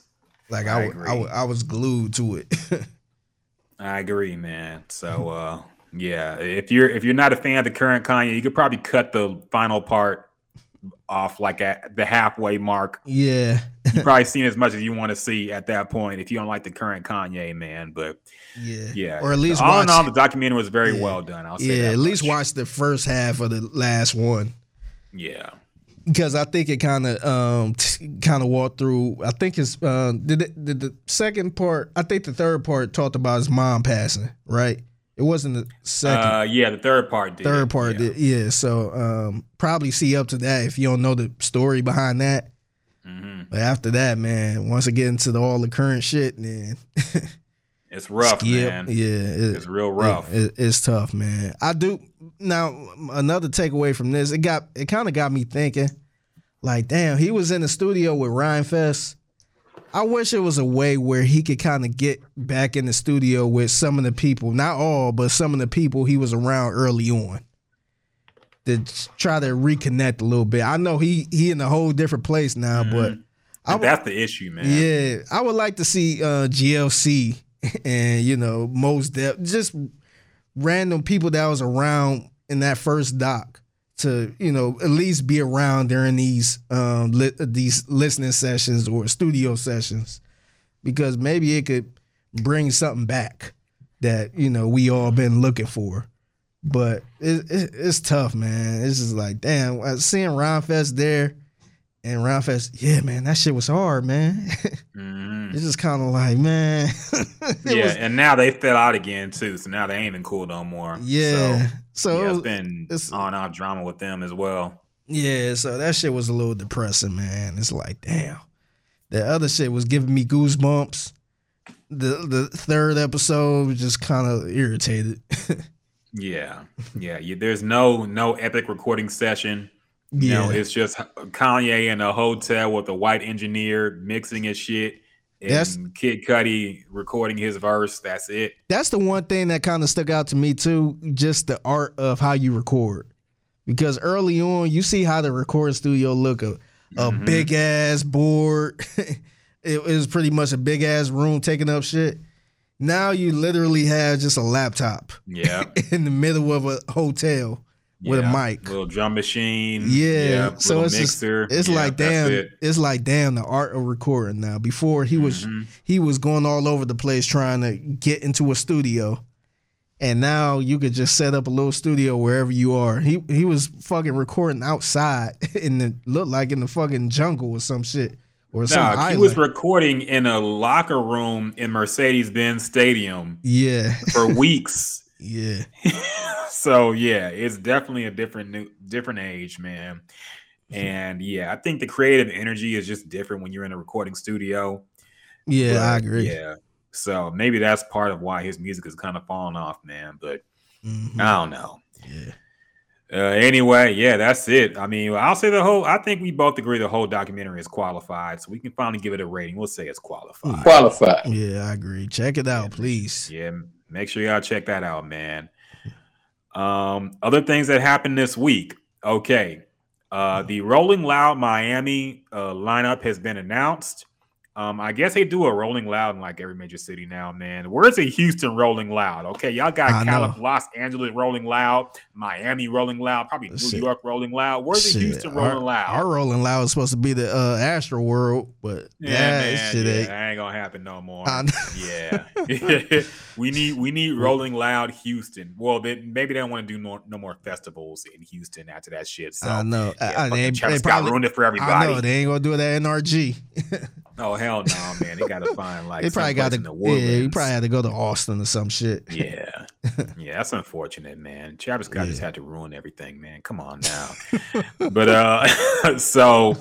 like I I, I. I was glued to it. I agree, man. So uh yeah, if you're if you're not a fan of the current Kanye, you could probably cut the final part off like at the halfway mark. yeah, You've probably seen as much as you want to see at that point if you don't like the current Kanye, man. But yeah, yeah. or at least all watch. in all, the documentary was very Yeah. well done. I'll say yeah, at least watch the first half of the last one. Yeah. because I think it kind of um kind of walked through. I think it's uh did it, did the second part. I think the third part talked about his mom passing. Right, it wasn't the second. Uh yeah, the third part did. third part yeah. did yeah. So um probably see up to that if you don't know the story behind that. Mhm. But after that, man, once I get into the, all the current shit, then It's rough, skip. man. Yeah, it- It's real rough. it- it's tough, man. I do now. Another takeaway from this, it got it kind of got me thinking. Like, damn, he was in the studio with Rhymefest. I wish it was a way where he could kind of get back in the studio with some of the people, not all, but some of the people he was around early on. To try to reconnect a little bit. I know he he in a whole different place now, but I And would- that's the issue, man. yeah, I would like to see uh, GLC and you know Mos Def just random people that was around in that first doc to you know at least be around during these um li- these listening sessions or studio sessions because maybe it could bring something back that you know we all been looking for. But it, it, it's tough, man. It's just like, damn, uh, seeing Rhymefest there and Fest, yeah, man, that shit was hard, man. Mhm. it's just kind of like, man. Yeah, was- and now they fell out again too, so now they ain't even cool no more. yeah. So, So, yeah, it's been it's- on off drama with them as well. yeah, so that shit was a little depressing, man. It's like, damn. The other shit was giving me goosebumps. The the third episode was just kind of irritated. Yeah, yeah. You, there's no no epic recording session. You know, it's just Kanye in a hotel with a white engineer mixing his shit, and That's- Kid Cudi recording his verse. That's it. that's the one thing that kind of stuck out to me too just the art of how you record because early on you see how the recording studio look a, a Mhm. big ass board it was pretty much a big ass room taking up shit now you literally have just a laptop Yeah, in the middle of a hotel with a mic little drum machine. yeah, so it's mixer. just it's Yeah, like damn it. it's like damn the art of recording now before he was Mhm. he was going all over the place trying to get into a studio and now you could just set up a little studio wherever you are he he was fucking recording outside in the looked like in the fucking jungle or some shit or some Nah, he island was recording in a locker room in Mercedes Benz Stadium yeah for weeks. Yeah so yeah, it's definitely a different new different age, man. And yeah, I think the creative energy is just different when you're in a recording studio. Yeah, I agree. Yeah. So maybe that's part of why his music is kind of falling off, man. But Mhm. I don't know. Yeah. Uh, anyway, yeah, that's it. I mean, I'll say the whole. I think we both agree the whole documentary is qualified, so we can finally give it a rating. We'll say it's qualified. Qualified. Yeah, I agree. Check it out, please. Yeah, make sure y'all check that out, man. Um, other things that happened this week. Okay, uh, the Rolling Loud Miami uh, lineup has been announced. Um, I guess they do a Rolling Loud in like every major city now, man. Where's the Houston Rolling Loud? Okay, y'all got. Calif- Los Angeles Rolling Loud, Miami Rolling Loud, probably New Shit. York Rolling Loud. Where's the Houston our, Rolling Loud? Our Rolling Loud is supposed to be the uh, Astroworld, but Yeah, that man, shit yeah, ain't. ain't gonna happen no more. Yeah, we need we need Rolling Loud Houston. Well, they, maybe they don't want to do no, no more festivals in Houston after that shit. So I know. yeah, I- they- they probably- ruined it for everybody. I know they ain't gonna do that NRG. oh hell no, man! They gotta find like they probably got to. Yeah, you probably had to go to Austin or some shit. Yeah, yeah, that's unfortunate, man. Travis Scott just had to ruin everything, man. Come on now. but uh, so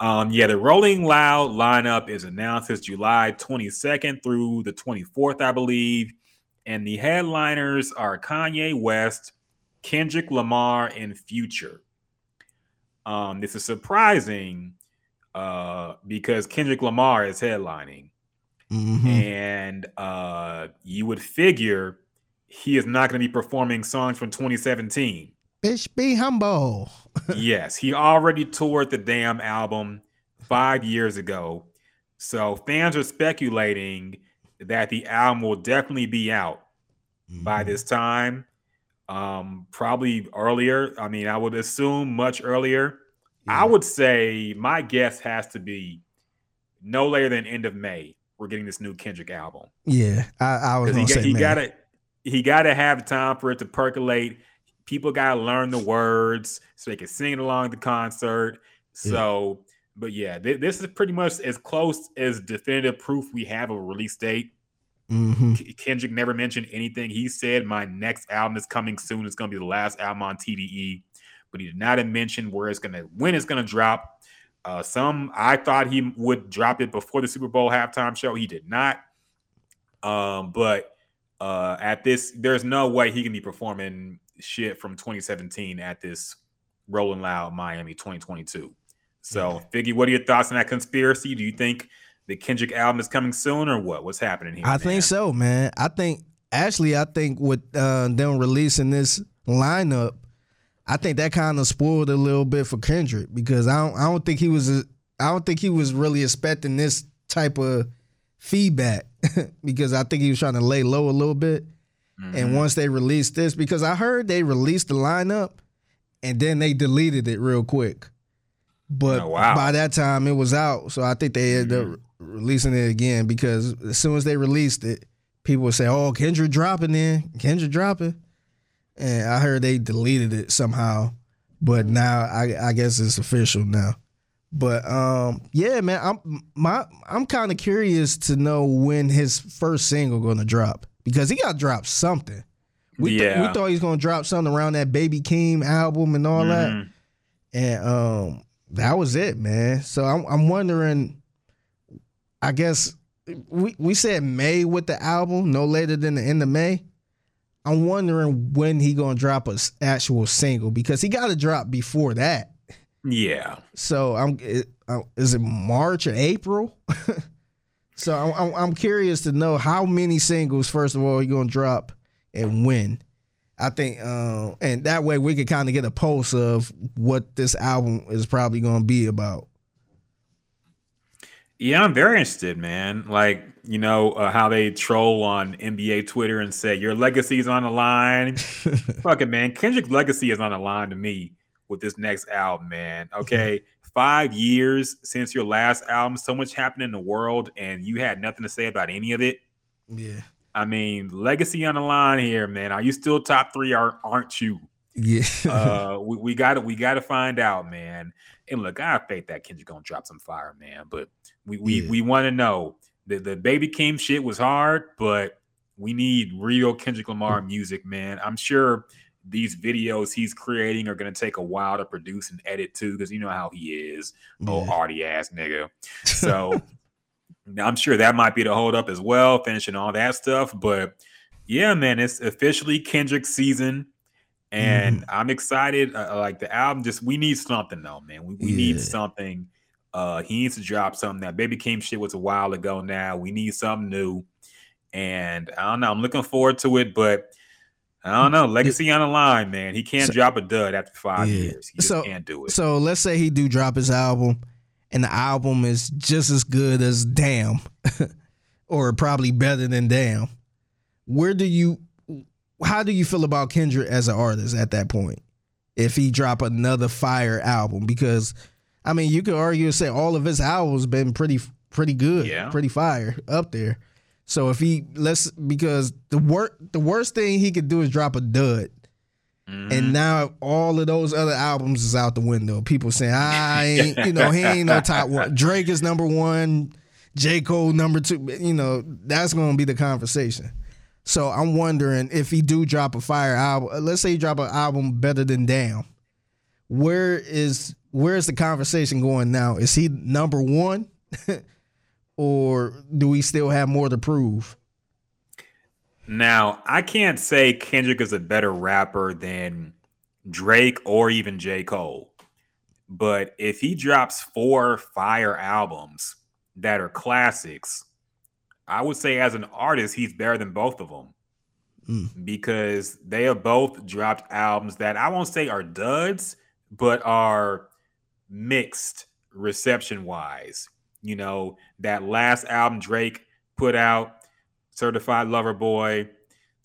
um, yeah, the Rolling Loud lineup is announced as July 22nd through the 24th, I believe, and the headliners are Kanye West, Kendrick Lamar, and Future. Um, this is surprising uh, because Kendrick Lamar is headlining Mhm. and uh you would figure he is not going to be performing songs from 2017 Bitch, be humble. yes he already toured the damn album five years ago so fans are speculating that the album will definitely be out by Mhm. this time um probably earlier i mean i would assume much earlier Yeah. i would say my guess has to be no later than end of may we're getting this new kendrick album Yeah, I, I was gonna he, say, got, man. he he gotta have time for it to percolate. People gotta learn the words so they can sing it along the concert. Yeah. So, but yeah, thi- this is pretty much as close as definitive proof we have of a release date. Mhm. K- Kendrick never mentioned anything. He said my next album is coming soon. It's gonna be the last album on TDE, but he did not mention where it's gonna when it's gonna drop. Uh, some I thought he would drop it before the Super Bowl halftime show. He did not. Um, but uh, at this, there's no way he can be performing shit from 2017 at this Rolling Loud Miami 2022. So, Figgy, what are your thoughts on that conspiracy? Do you think the Kendrick album is coming soon, or what? What's happening here? I man? think so, man. I think actually, I think with uh, them releasing this lineup, I think that kind of spoiled a little bit for Kendrick because I don't, I don't think he was, I don't think he was really expecting this type of feedback because I think he was trying to lay low a little bit. Mhm. And once they released this, because I heard they released the lineup and then they deleted it real quick. But Oh, wow. by that time it was out. So I think they ended up releasing it again because as soon as they released it, people would say, Oh, Kendrick dropping in, Kendrick dropping. And I heard they deleted it somehow. But now I, I guess it's official now. But um, yeah, man, I'm my I'm kind of curious to know when his first single gonna drop because he got dropped something. We th- Yeah. we thought he was gonna drop something around that Baby Keem album and all that, Mhm. and um, that was it, man. So I'm I'm wondering. I guess we we said May with the album, no later than the end of May. I'm wondering when he gonna drop a s- actual single because he got to drop before that. Yeah. So I'm is it March or April? so I'm, I'm curious to know how many singles first of all he gonna drop and when. I think, uh, and that way we could kind of get a pulse of what this album is probably gonna be about. Yeah, I'm very interested, man. Like, you know, uh, how they troll on NBA Twitter and say your legacy is on the line. Fuck it, man. Kendrick's legacy is on the line to me with this next album, man. Okay. Five years since your last album, so much happened in the world, and you had nothing to say about any of it. Yeah, I mean, legacy on the line here, man. Are you still top three or aren't you? yeah, uh we, we gotta we gotta find out man and look i have faith that kendrick gonna drop some fire man but we we, Yeah. we want to know the the baby Keem shit was hard but we need real kendrick lamar music man i'm sure these videos he's creating are gonna take a while to produce and edit too, because you know how he is, old Yeah. arty ass nigga. So I'm sure that might be the hold up as well, finishing all that stuff. But yeah, man, it's officially Kendrick season. And Mm-hmm. I'm excited. Uh, like the album, just we need something though, man. We, we need something. Uh, he needs to drop something. That Baby Keem shit was a while ago now. We need something new. And I don't know. I'm looking forward to it, but I don't know. Legacy on the line, man. He can't So- drop a dud after five Yeah. years. He just So- can't do it. So let's say he do drop his album, and the album is just as good as Damn, or probably better than Damn. Where do you, how do you feel about Kendrick as an artist at that point? If he drop another fire album, because I mean, you could argue and say all of his albums been pretty pretty good, Yeah. pretty fire up there. So if he let's because the wor- the worst thing he could do is drop a dud. Mhm. And now all of those other albums is out the window. People saying, I ain't, you know, he ain't no top one. Drake is number one, J. Cole number two. You know, that's gonna be the conversation. So I'm wondering if he do drop a fire album, let's say he drop an album better than Damn. Where is where is the conversation going now? Is he number one? or do we still have more to prove? Now, I can't say Kendrick is a better rapper than Drake or even J. Cole. But if he drops four fire albums that are classics, I would say as an artist, he's better than both of them. Mm. Because they have both dropped albums that I won't say are duds, but are mixed reception wise. You know, that last album Drake put out, Certified Lover Boy.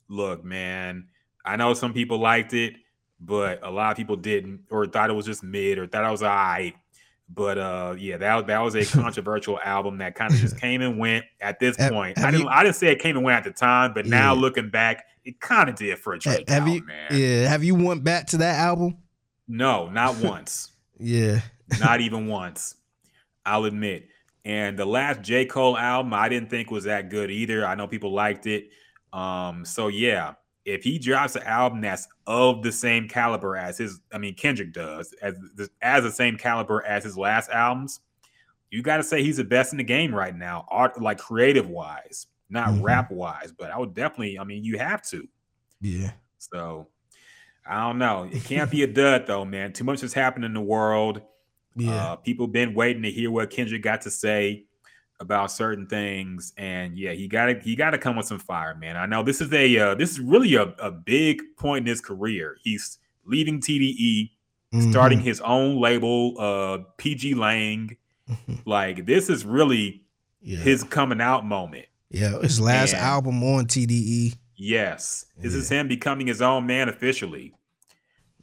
Look, man, I know some people liked it, but a lot of people didn't, or thought it was just mid, or thought it was all right. But uh, yeah, that that was a controversial album that kind of just came and went. At this Have- point, have I didn't you- I didn't say it came and went at the time, but now looking back, it kind of did for a Drake have album, you man. yeah, have you went back to that album? No, not once. Yeah. Not even once. I'll admit. And the last J. Cole album, I didn't think was that good either. I know people liked it. Um, so yeah, if he drops an album that's of the same caliber as his, I mean Kendrick does, as the, as the same caliber as his last albums, you got to say he's the best in the game right now, art like creative wise, not Mhm. rap wise. But I would definitely, I mean, you have to. Yeah. So I don't know. It can't be a dud though, man. Too much has happened in the world. Yeah. Uh, people been waiting to hear what Kendrick got to say about certain things, and yeah, he got to he got to come with some fire, man. I know this is a uh, this is really a, a big point in his career. He's leaving TDE, starting Mhm. his own label, uh, pgLang. Like this is really yeah. his coming out moment. yeah, his last Man. album on. TDE. Yes, this is Yeah. him becoming his own man officially,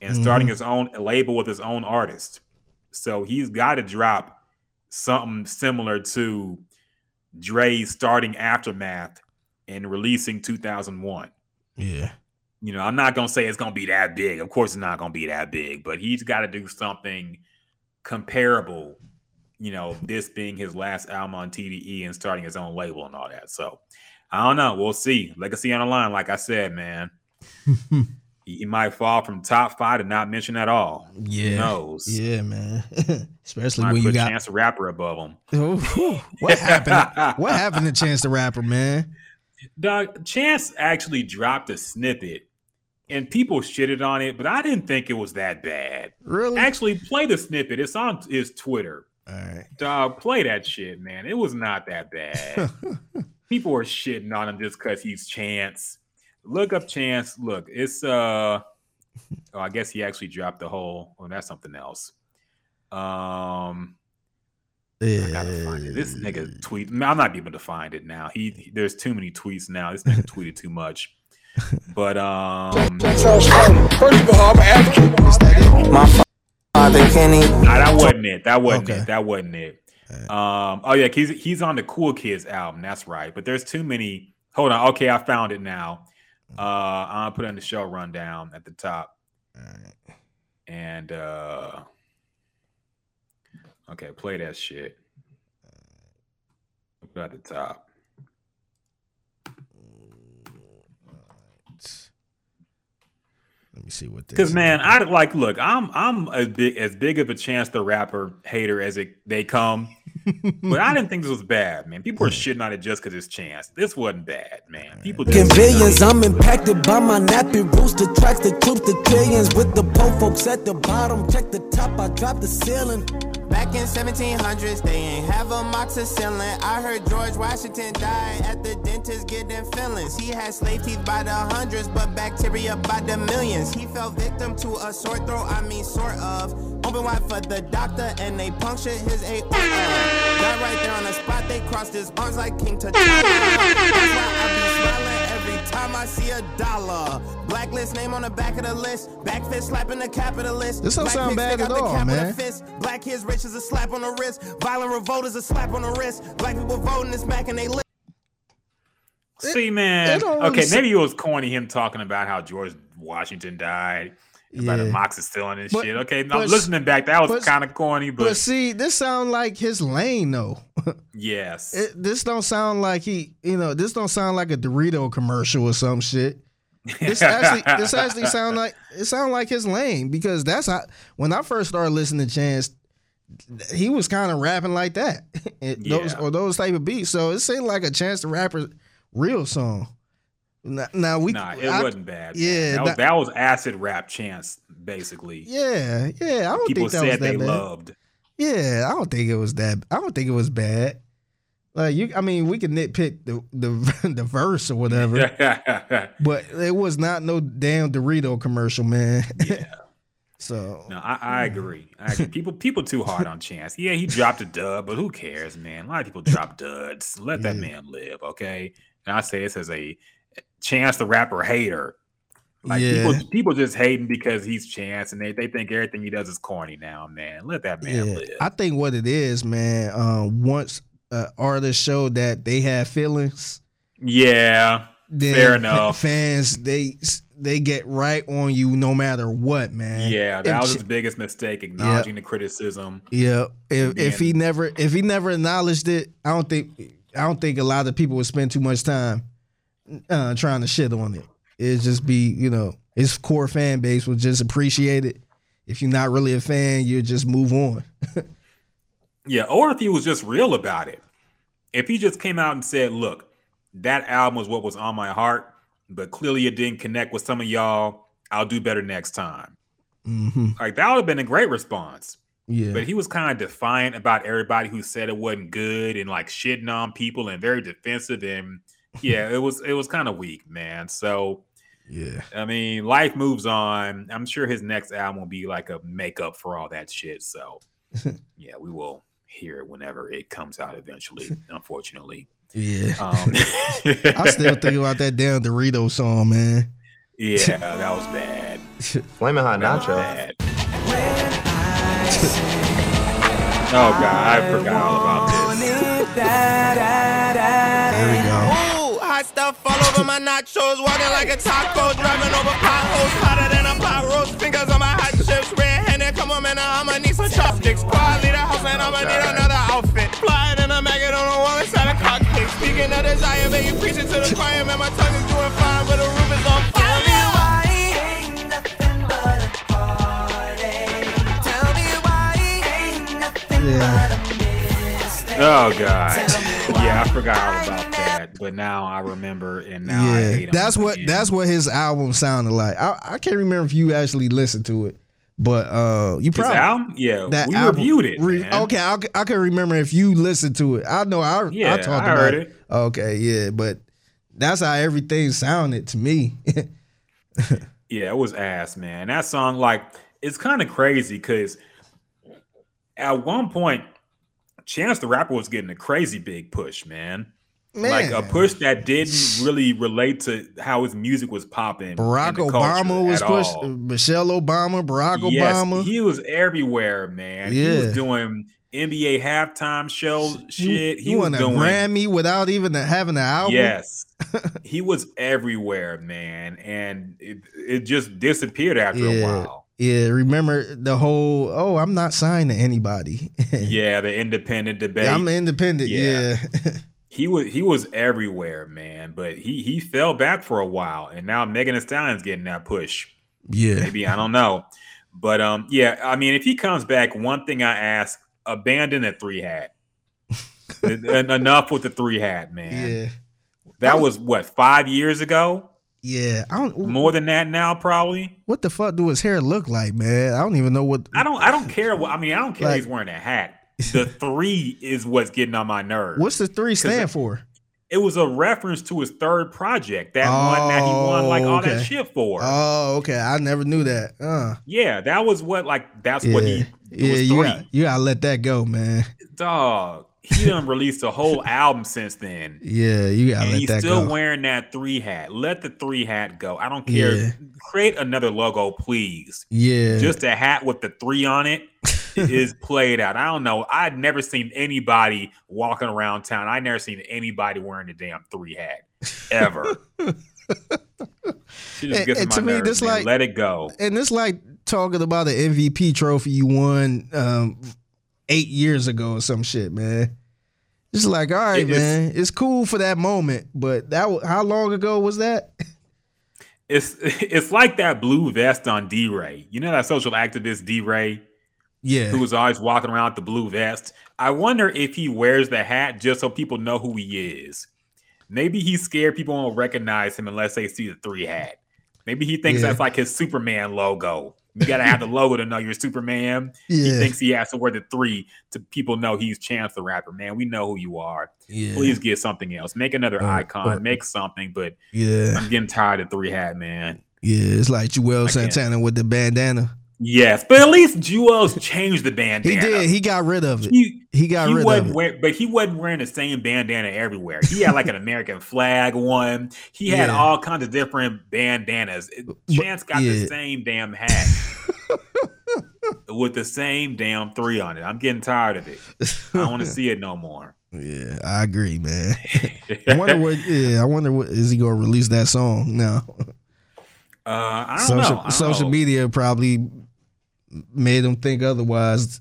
and starting Mhm. his own label with his own artist. So he's got to drop something similar to Dre's starting Aftermath and releasing 2001. Yeah. You know, I'm not gonna say it's gonna be that big. Of course, it's not gonna be that big, but he's got to do something comparable. You know, this being his last album on TDE and starting his own label and all that. So I don't know. We'll see. Legacy on the line, like I said, man. he, might fall from top five to not mention at all. Who Yeah. knows? Yeah, man. Especially Might when you got Chance the Rapper above him. Oh, what happened? what happened to Chance the Rapper, man? Doug, Chance actually dropped a snippet and people shitted on it, but I didn't think it was that bad. Really? Actually, play the snippet. It's on his Twitter. All right. Dog, play that shit, man. It was not that bad. People are shitting on him just because he's Chance. Look up Chance. Look, it's uh oh, I guess he actually dropped the whole. Well, that's something else. Um, I gotta find it. This nigga tweet. I'm not able to find it now. He, he- there's too many tweets now. This nigga tweeted too much. But um, My father Kenny. nah, that wasn't it. That wasn't Okay. it. That wasn't it. Um, oh yeah, he's he's on the Cool Kids album. That's right. But there's too many. Hold on. Okay, I found it now. Uh, I'll put in the show rundown at the top. And uh, okay, play that shit. Put it at the top. Let me see what this. Because man, I like look. I'm I'm as big as big of a Chance the Rapper hater as it they come, but I didn't think this was bad, man. People are shitting on it just because it's Chance. This wasn't bad, man. People just billions, I'm impacted by my nappy roots. The tracks that troops the trillions with the po folks at the bottom. Check the top, I drop the ceiling. Back in 1700s, they ain't have amoxicillin. I heard George Washington died at the dentist getting fillings. He had slave teeth by the hundreds, but bacteria by the millions. He fell victim to a sore throat, I mean, sort of. Open wide for the doctor, and they punctured his aorta. Got right there on the spot, they crossed his arms like King T'Challa. That's why I be smiling time I see a dollar. Blacklist name on the back of the list. Back fist slapping the capitalist. This don't Black sound bad at the all, with a man. fist. Black kids rich is a slap on the wrist. Violent revolt is a slap on the wrist. Black people voting is back and they live. see, man. it don't really okay, maybe it was corny him talking about how George Washington died. About Yeah. amoxicillin and But- shit. Okay, now listening back, that was kind of corny, but, But see, this sound like his lane though. yes, It, this don't sound like he, you know, this don't sound like a Dorito commercial or some shit. This actually, this actually sound like it sound like his lane because that's how when I first started listening to Chance, he was kind of rapping like that, It- those or those type of beats. So it seemed like a Chance the Rapper real song. Now, now we, nah, it I- wasn't bad. yeah, that was, that- that was acid rap chance, basically. yeah, yeah. I don't People think that said was they that bad. loved. Yeah, I don't think it was that. I don't think it was bad. Like you, I mean, we can nitpick the the the verse or whatever, but it was not no damn Dorito commercial, man. yeah. so No, I, I agree. I agree. People people too hard on Chance. Yeah, he dropped a dub, but who cares, man? A lot of people drop duds. Let that man live, okay? And I say this as a Chance the rapper hater. Like Yeah. people people just hating because he's Chance and they, they think everything he does is corny now, man. Let that man yeah, live. I think what it is, man. Um, once uh, artists show that they have feelings, yeah. then Fair enough. fans they they get right on you no matter what, man. Yeah, If that was Ch- his biggest mistake, acknowledging the criticism. Yeah, if if he never if he never acknowledged it, I don't think I don't think a lot of people would spend too much time uh, trying to shit on it. It'd just be you know his core fan base would just appreciate it. If you're not really a fan, you just move on. Yeah, or if he was just real about it. If he just came out and said, "Look, that album was what was on my heart, but clearly it didn't connect with some of y'all. I'll do better next time." hmm Like that would have been a great response. Yeah, But he was kind of defiant about everybody who said it wasn't good and like shitting on people and very defensive and yeah, it was it was kind of weak, man. So yeah, I mean, life moves on. I'm sure his next album will be like a makeup for all that shit. So yeah, we will hear it whenever it comes out eventually, unfortunately. yeah. Um, I still think about that damn Dorito song, man. yeah, that was bad. Flaming hot That nacho. bad. Oh god, I forgot all about this. Hot stuff all over my nachos. Walking like a taco, driving over potholes. Hotter than a pot roast. Fingers on my hot chips. Red handed, come on, man. I'ma need some chopsticks. Quietly the house, and I'ma need another outfit. Fly than a maggot on the wall inside a cockpit. Speaking of desire, man, you preaching to the choir, man. My tongue is doing fine, but the roof is on fire. Yeah, Oh god. Yeah, I forgot all about that. But now I remember and now I hate yeah. That's what again. that's what his album sounded like. I, I can't remember if you actually listened to it, but uh, you his probably album? Yeah, that we album- reviewed it. re- okay, I, I can remember if you listened to it. I know I Yeah, I talked I about heard it. it. Okay, yeah, but that's how everything sounded to me. Yeah, it was ass, man. That song, like, it's kind of crazy because at one point, Chance the Rapper was getting a crazy big push, man. Like a push that didn't really relate to how his music was popping. Barack in the culture Obama was pushed. all. Michelle Obama, Barack Yes, Obama. he was everywhere, man. He was doing NBA halftime show shit. He, he was doing Grammy without even having an album. Yes. he was everywhere, man. And it, it just disappeared after Yeah. a while. Yeah, remember the whole oh, I'm not signed to anybody. Yeah, the independent debate. I'm independent. Yeah. Yeah. he was he was everywhere, man. But he he fell back for a while, and now Megan Thee Stallion's getting that push. Yeah. Maybe I don't know. But um, yeah, I mean, if he comes back, one thing I ask: abandon the three hat. En- en- Enough with the three hat, man. Yeah. That was what five years ago. Yeah. I don't More than that now, probably. what the fuck do his hair look like, man? I don't even know what I don't. I don't care. What I mean, I don't care. Like- he's wearing a hat. The three is what's getting on my nerves. what's the three stand for? It was a reference to his third project, that one that he won like all Oh, okay. that shit for. Oh, okay. I never knew that. Uh yeah, that was what like that's yeah. what he. Yeah, was you got, you gotta let that go, man. Dog, he done released a whole album since then. Yeah, you gotta and let he's that still go. wearing that three hat. Let the three hat go. I don't care. Yeah. Create another logo, please. yeah. Just a hat with the three on it is played out. I don't know. I'd never seen anybody walking around town. I never seen anybody wearing the damn three hat ever. She just And- gets and to me, nerves, this man. like- let it go. and it's like talking about the MVP trophy you won um eight years ago or some shit, man. It's like, all right, It- man, it's cool for that moment, but that how long ago was that? It's it's like that blue vest on DeRay. You know that social activist DeRay Yeah, who was always walking around with the blue vest. I wonder if he wears the hat just so people know who he is. Maybe he's scared people won't recognize him unless they see the three hat. Maybe he thinks Yeah. that's like his Superman logo. You gotta have the logo to know you're Superman. He thinks he has to wear the three to people know he's Chance the Rapper. Man, we know who you are. yeah, Please get something else. Make another Or- icon. or- make something. But yeah, I'm getting tired of three hat, man. yeah. It's like Juelz. Santana with the bandana. Yes, but at least Juelz changed the bandana. He did. He got rid of it. He, He got he rid of it. wear, but he wasn't wearing the same bandana everywhere. He had like an American flag one. He had Yeah. all kinds of different bandanas. Chance got yeah. the same damn hat with the same damn three on it. I'm getting tired of it. I don't want to see it no more. Yeah, I agree, man. I wonder what. Yeah, I wonder what is he gonna release that song now? Uh, I don't social know. Social media probably made them think otherwise.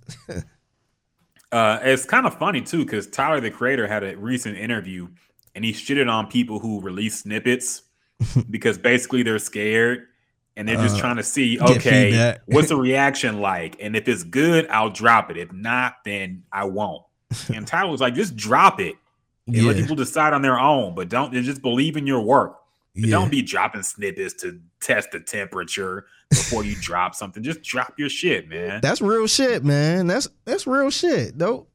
Uh, it's kind of funny too because Tyler the Creator had a recent interview and he shitted on people who release snippets because basically they're scared and they're just Uh, trying to see okay what's the reaction like and if it's good I'll drop it if not then I won't. And Tyler was like just drop it and yeah, let people decide on their own but don't just believe in your work. Yeah, Don't be dropping snippets to test the temperature before you drop something. Just drop your shit, man. that's real shit, man. That's that's real shit, though.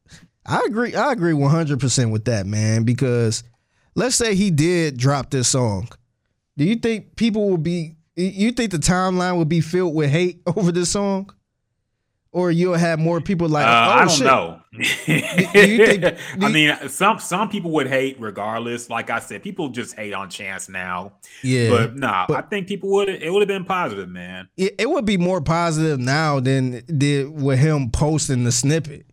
I agree. I agree one hundred percent with that, man. Because let's say he did drop this song, do you think people will be? You think the timeline would be filled with hate over this song, or you'll have more people like, Uh, oh I don't shit, know. you think- do I mean, some some people would hate regardless. Like I said, people just hate on chance now. yeah, but nah, but- I think people would. It would have been positive, man. it, it would be more positive now than did with him posting the snippet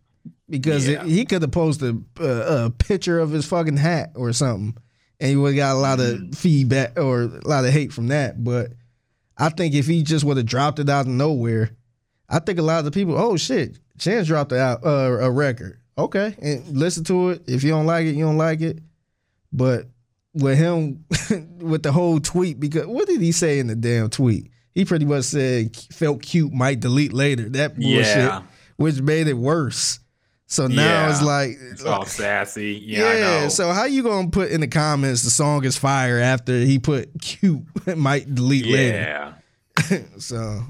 because Yeah. it, he could have posted a, a picture of his fucking hat or something and he would have got a lot Mm-hmm. of feedback or a lot of hate from that but i think if he just would have dropped it out of nowhere i think a lot of the people oh shit chance dropped out uh, a record. Okay and listen to it. If you don't like it you don't like it. But with him with the whole tweet because what did he say in the damn tweet? He pretty much said felt cute might delete later. That bullshit Yeah, which made it worse. So now Yeah. it's like it's all sassy. Yeah, I know. so how you gonna put in the comments the song is fire after he put cute might delete later? Yeah, so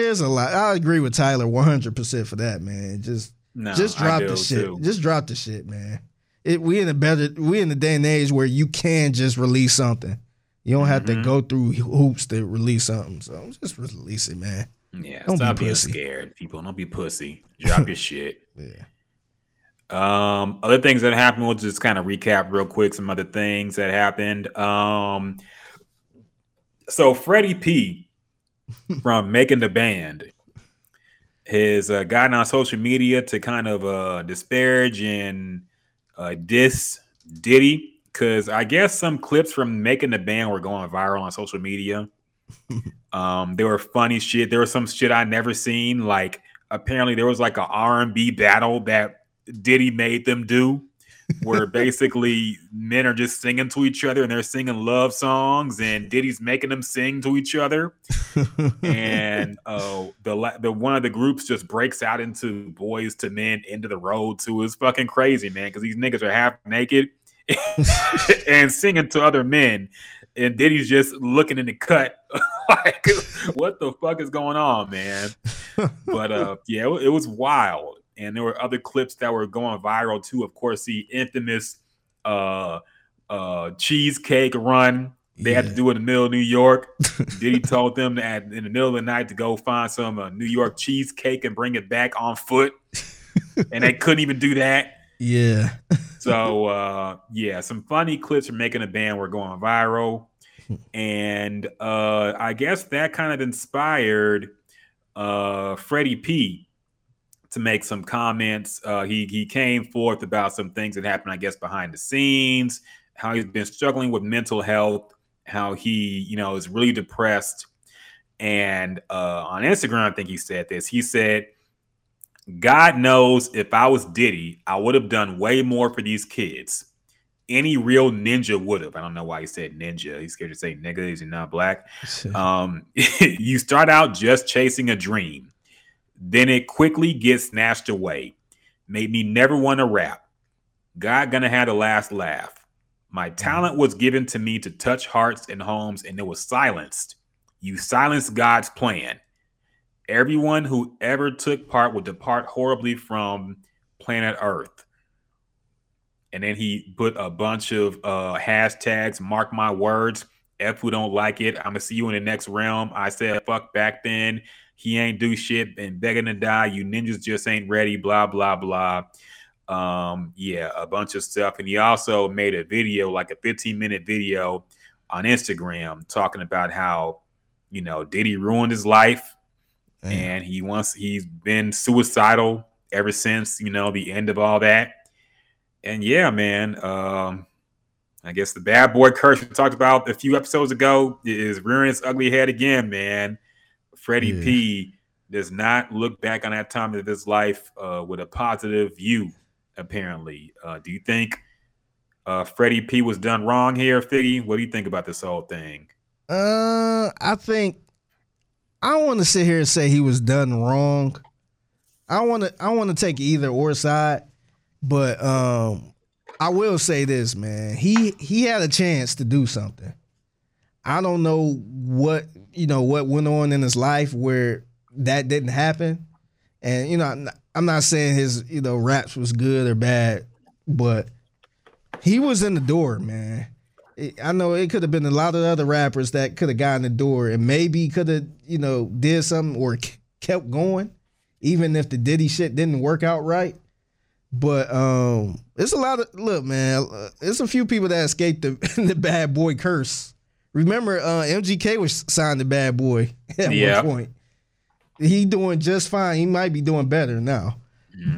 it's a lot i agree with tyler 100% for that man just no, just drop the shit too. just drop the shit man it, we in a better we in the day and age where you can just release something you don't have Mm-hmm. to go through hoops to release something so just release it man Yeah, Don't be stop being scared, people. Don't be pussy. Drop your shit. yeah Um, other things that happened, we'll just kind of recap real quick some other things that happened. Um, so Freddy P from making the band has uh, gotten on social media to kind of uh, disparage and uh, diss Diddy because I guess some clips from making the band were going viral on social media. um, they were funny shit. There was some shit I never seen. Like apparently there was like a R and B battle that Diddy made them do where basically men are just singing to each other and they're singing love songs and Diddy's making them sing to each other. and uh, the the one of the groups just breaks out into Boyz II Men into the road to is fucking crazy, man, because these niggas are half naked and singing to other men. And Diddy's just looking in the cut, like, what the fuck is going on, man? But uh, yeah, it, it was wild. And there were other clips that were going viral too. Of course, the infamous uh, uh, cheesecake run they had to Yeah. do in the middle of New York. Diddy told them that in the middle of the night to go find some uh, New York cheesecake and bring it back on foot, and they couldn't even do that. Yeah. So uh, yeah, some funny clips from making a band were going viral, and uh, I guess that kind of inspired uh, Freddy P to make some comments. Uh, he he came forth about some things that happened, I guess, behind the scenes. How he's been struggling with mental health. How he you know is really depressed. And uh, on Instagram, I think he said this. He said, God knows if I was Diddy, I would have done way more for these kids. Any real ninja would have. I don't know why he said ninja. He's scared to say nigga. He's not black. Um, you start out just chasing a dream, then it quickly gets snatched away. Made me never want to rap. God gonna have the last laugh. My talent was given to me to touch hearts and homes, and it was silenced. You silenced God's plan. Everyone who ever took part would depart horribly from planet Earth. And then he put a bunch of uh, hashtags, mark my words. F who don't like it, I'm gonna see you in the next realm. I said fuck back then. He ain't do shit and begging to die. You ninjas just ain't ready. Blah blah blah. Um, yeah, a bunch of stuff. And he also made a video, like a 15 minute video on Instagram, talking about how you know Diddy ruined his life Damn. and he wants he's been suicidal ever since you know the end of all that and yeah man um i guess the bad boy curse we talked about a few episodes ago is rearing its ugly head again man freddy Yeah. p does not look back on that time of his life uh, with a positive view apparently uh, do you think uh, freddy p was done wrong here figgy what do you think about this whole thing Uh, I think I don't want to sit here and say he was done wrong. I want to I want to take either or side, but um, I will say this, man. He he had a chance to do something. I don't know what you know what went on in his life where that didn't happen, and you know I'm not, saying his you know raps was good or bad, but he was in the door, man. I know it could have been a lot of other rappers that could have gotten the door and maybe could have, you know, did something or kept going, even if the Diddy shit didn't work out right. But um, it's a lot of look, man. uh, It's a few people that escaped the the bad boy curse. Remember, uh, MGK was signed to Bad Boy at Yeah. one point. He doing just fine. He might be doing better now.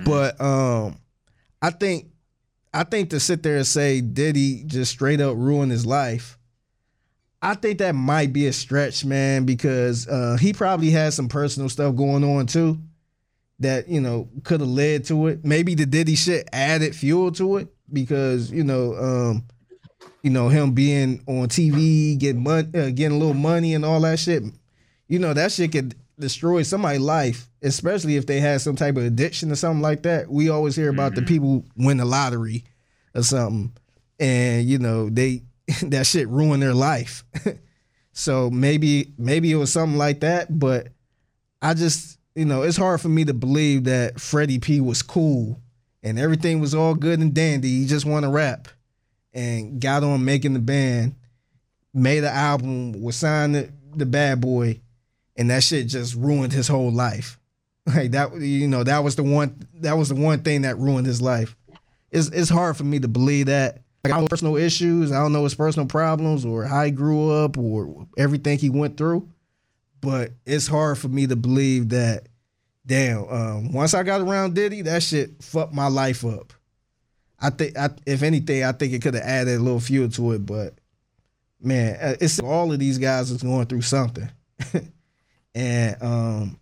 But um, I think I think to sit there and say Diddy just straight up ruined his life, I think that might be a stretch, man, because uh, he probably had some personal stuff going on too that you know could have led to it. Maybe the Diddy shit added fuel to it because you know, um, you know him being on TV, getting money, uh, getting a little money and all that shit. You know that shit could destroy somebody's life, especially if they had some type of addiction or something like that. We always hear about the people win the lottery or something, and you know they that shit ruined their life. so maybe maybe it was something like that, but I just you know it's hard for me to believe that Freddy P was cool and everything was all good and dandy. He just want to rap and got on making the band, made an album, was signed to the Bad Boy, and that shit just ruined his whole life. Like that, you know, that was the one. That was the one thing that ruined his life. It's it's hard for me to believe that. Like, I know personal issues. I don't know his personal problems or how he grew up or everything he went through. But it's hard for me to believe that. Damn. Um, once I got around Diddy, that shit fucked my life up. I think, if anything, I think it could have added a little fuel to it. But man, uh, it's all of these guys is going through something, and um,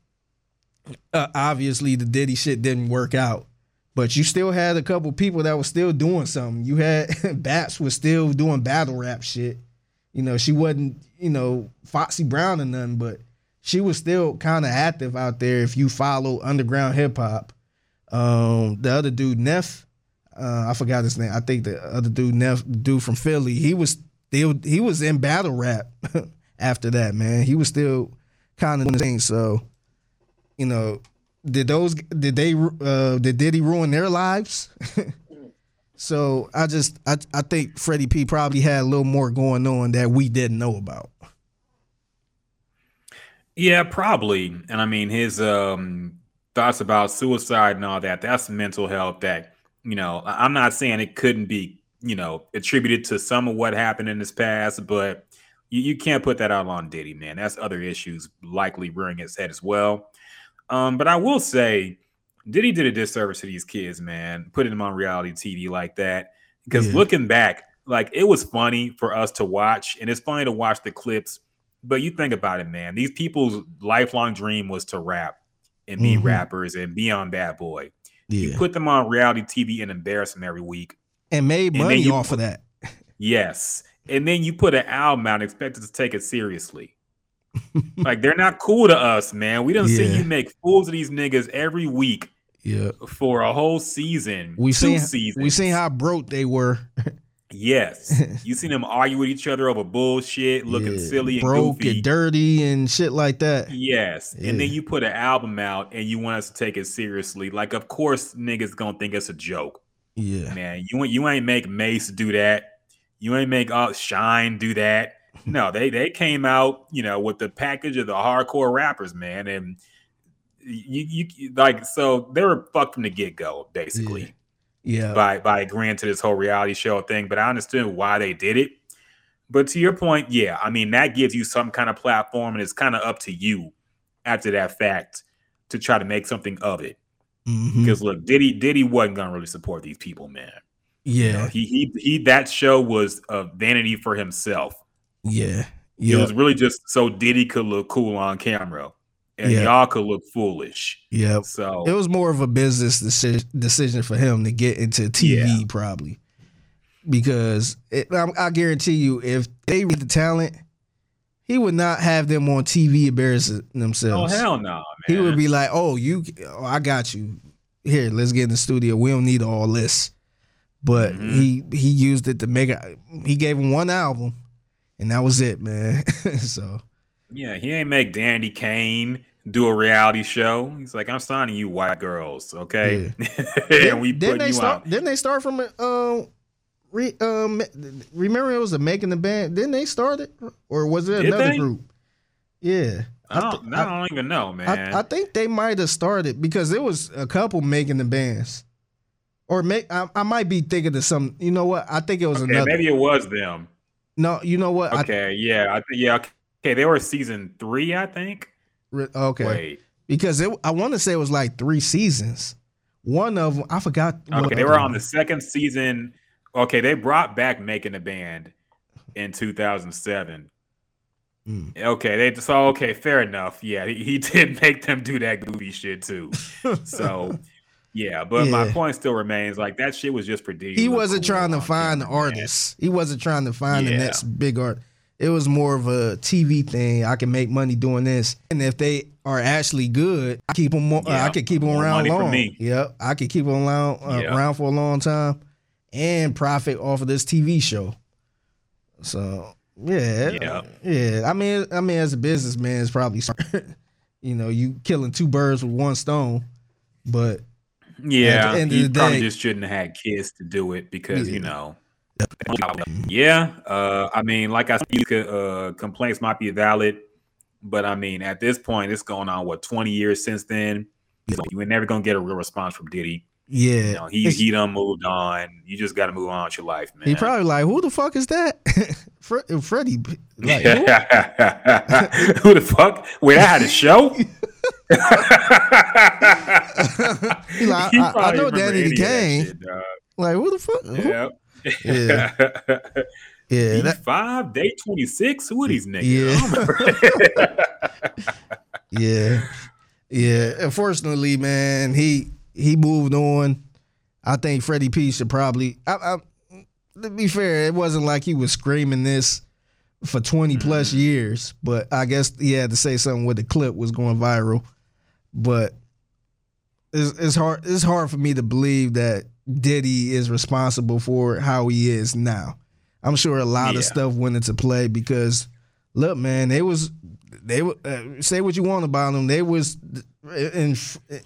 uh, obviously the Diddy shit didn't work out. but you still had a couple people that was still doing something. You had Babs was still doing battle rap shit. You know, she wasn't, you know, Foxy Brown or nothing, but she was still kind of active out there if you follow underground hip hop. Um, the other dude, Ness, uh, I forgot his name. I think the other dude, dude from Philly, he was still he was in battle rap after that, man. He was still kind of doing things. So, you know, did those did they uh did Diddy ruin their lives? so I just I I think Freddy P probably had a little more going on that we didn't know about. Yeah, probably. And I mean, his um, thoughts about suicide and all that, that's mental health that, you know, I'm not saying it couldn't be, you know, attributed to some of what happened in his past, but you, you can't put that out on Diddy, man. That's other issues likely rearing its head as well. Um, but I will say, Diddy did a disservice to these kids, man, putting them on reality TV like that. Because Yeah. looking back, like it was funny for us to watch, and it's funny to watch the clips. But you think about it, man. These people's lifelong dream was to rap and be Mhm. rappers and be on Bad Boy. You put them on reality TV and embarrass them every week. and made and money you off of that. Yes. And then you put an album out expected to take it seriously. like they're not cool to us, man. We don't see you make fools of these niggas every week Yeah, for a whole season. we seen seasons. we seen how broke they were. Yes. you seen them argue with each other over bullshit, looking Yeah, silly and broke goofy. and dirty and shit like that. Yes. Yeah. And then you put an album out and you want us to take it seriously. Like, of course, niggas gonna think it's a joke. Yeah, Man, you ain't you ain't make Mase do that. You ain't make uh, Shyne do that. No, they they came out, you know, with the package of the hardcore rappers, man, and you you like so they were fucked from the get go, basically, yeah, by by agreeing to this whole reality show thing. But I understood why they did it. But to your point, yeah, I mean that gives you some kind of platform, and it's kind of up to you after that fact to try to make something of it. Mm-hmm. Because look, Diddy Diddy wasn't gonna really support these people, man. You know, yeah, he he he that show was a vanity for himself. yeah, It was really just so Diddy could look cool on camera and Yeah. y'all could look foolish. yeah. So It was more of a business deci- decision for him to get into TV, probably, because it, I, I guarantee you, if they read the talent, he would not have them on TV embarrassing themselves. oh hell no, man. He would be like, "Oh, you, oh, I got you. Here, let's get in the studio. We don't need all this." But Mhm. he he used it to make. He gave him one album, and that was it, man. so yeah, he ain't make Danity Kane do a reality show. He's like, I'm signing you white girls, okay? and we didn't they you start? out. Didn't they start from a, um, re, um, remember it was a making the band? Didn't they start it, or was it Did another they? group? Yeah, I don't, thi- I don't even know, man. I, I think they might have started because there was a couple making the bands, or make I, I might be thinking of some. You know what? I think it was okay, another. maybe it was them. No, you know what? I, Okay, yeah, I think yeah, okay. They were season three, I think. okay, Wait. because it, I want to say it was like three seasons. One of them, I forgot. Okay, they were on the second season. Okay, they brought back making the band in 2007. Mm. Okay, they so okay, fair enough. Yeah, he, he did make them do that goofy shit too. So yeah, but my point still remains like that shit was just for Diddy. he wasn't cool trying to find the artists. He wasn't trying to find the next big art. It was more of a TV thing. I can make money doing this, and if they are actually good, I keep them. More, uh, I could keep them around money for long. me. Yep, I could keep them around, uh, Yeah. around for a long time, and profit off of this TV show. So yeah, Yeah. yeah. I mean, I mean, as a businessman, it's probably smart. you know, you killing two birds with one stone, but Yeah, at the end of he the probably day- just shouldn't have had kids to do it because Yeah. you know. Yeah, uh, I mean, like I said, you could, uh, complaints might be valid, but I mean, at this point, it's going on what twenty years since then. So you ain't never gonna get a real response from Diddy. yeah, You know, he he done moved on. You just got to move on with your life, man. He probably like, who the fuck is that? Fre- Freddie. Like, who? Who the fuck? Wait, I had a show. Like, I- I know remember Danny any of that Kane. shit, like, who the fuck? Who? Yeah. Yeah. That, five day twenty six. Who are these niggas? Yeah. Oh, Remember. yeah, yeah. Unfortunately, man, he he moved on. I think Freddy P should probably. I, I, to be fair, it wasn't like he was screaming this for 20 plus mm. years, but I guess he had to say something with the clip was going viral. But it's, it's hard. It's hard for me to believe that Diddy is responsible for how he is now. I'm sure a lot Yeah. of stuff went into play because, look, man, they was they were uh, say what you want about them. They was in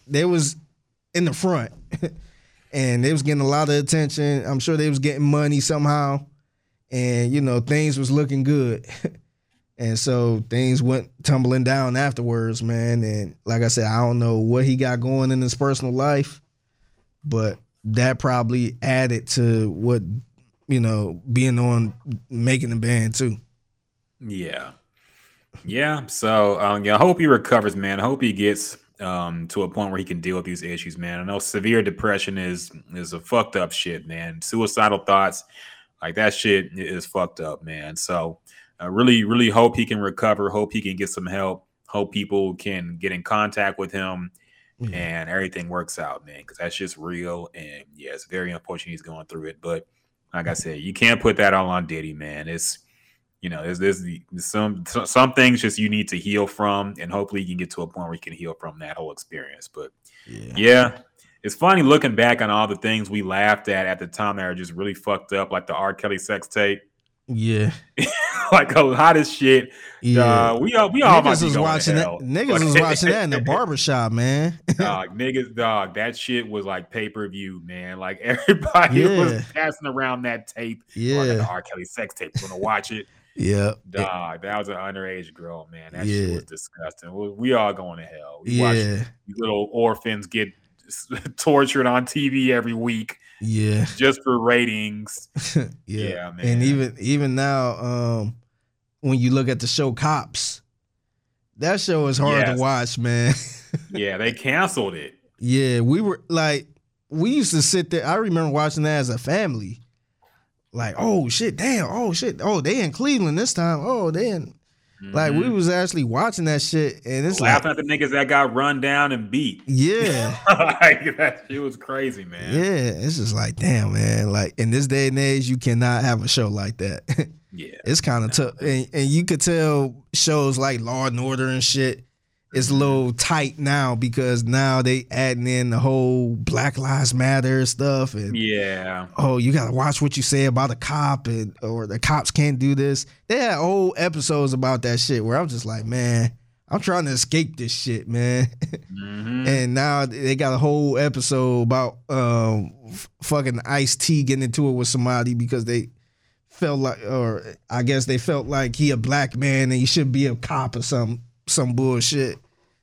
they was in the front, and they was getting a lot of attention. I'm sure they was getting money somehow, and you know things was looking good. And so things went tumbling down afterwards, man. And like I said, I don't know what he got going in his personal life, but that probably added to what, you know, being on making the band too. Yeah. Yeah. So um, yeah, I hope he recovers, man. I hope he gets um to a point where he can deal with these issues, man. I know severe depression is is a fucked up shit, man. Suicidal thoughts, like that shit is fucked up, man. So I really, really hope he can recover, hope he can get some help, hope people can get in contact with him Yeah. and everything works out, man. Because that's just real, and yeah, it's very unfortunate he's going through it. But like I said, you can't put that all on Diddy, man. It's you know, there's there's the some some things just you need to heal from, and hopefully you can get to a point where you can heal from that whole experience. But Yeah. yeah, it's funny looking back on all the things we laughed at at the time that are just really fucked up, like the R. Kelly sex tape, Yeah. like a lot of shit. Yeah. Uh, we all we all niggas was watching that. Niggas was watching that in the barbershop, man. dog, niggas, dog, that shit was like pay per view, man. Like everybody Yeah. was passing around that tape. I got the yeah. R. Kelly sex tape. Gonna watch it. Yeah. Dog, that was an underage girl, man. That shit was disgusting. We, we all going to hell. We Yeah. little orphans get tortured on TV every week Yeah. just for ratings. yeah. Yeah, man. And even even now, um, when you look at the show Cops, that show is hard Yes. to watch, man. yeah, they canceled it. yeah, we were like, we used to sit there. I remember watching that as a family. Like, oh shit, damn, oh shit, oh they in Cleveland this time. Oh, they in like we Mhm. was actually watching that shit, and it's laughing like, at the niggas that got run down and beat. yeah, like that shit was crazy, man. yeah. It's just like, damn, man. Like in this day and age, you cannot have a show like that. Yeah. it's kind of tough, and, and you could tell shows like Law and Order and shit. It's Mm-hmm. a little tight now because now they adding in the whole Black Lives Matter stuff and Yeah. oh, you gotta watch what you say about a cop and or the cops can't do this. They had whole episodes about that shit where I'm just like, man, I'm trying to escape this shit, man. Mhm. and now they got a whole episode about um fucking Ice T getting into it with somebody because they felt like or I guess they felt like he a black man and he should be a cop or some some bullshit.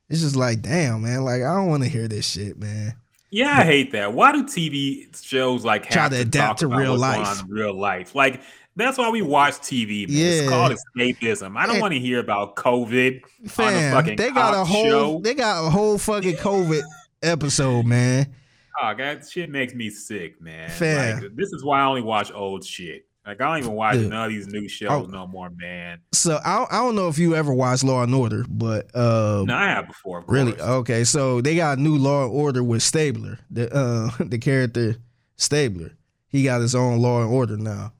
It's just like, damn, man. Like I don't want to hear this shit, man. Yeah, I hate that. Why do TV shows like have Try to to adapt to real life. going on in real life? Like that's why we watch TV. Man. It's called escapism. I don't want to hear about COVID on a fucking they got a whole show. they got a whole fucking COVID episode, man. Dog, that shit makes me sick, man. Fam. Like, this is why I only watch old shit. Like I don't even watch Dude. none of these new shows no more, man. So I don't, I don't know if you ever watched Law and Order, but uh, No, I have before. Really? course. Okay. So they got a new Law and Order with Stabler, the uh the character Stabler. He got his own Law and Order now,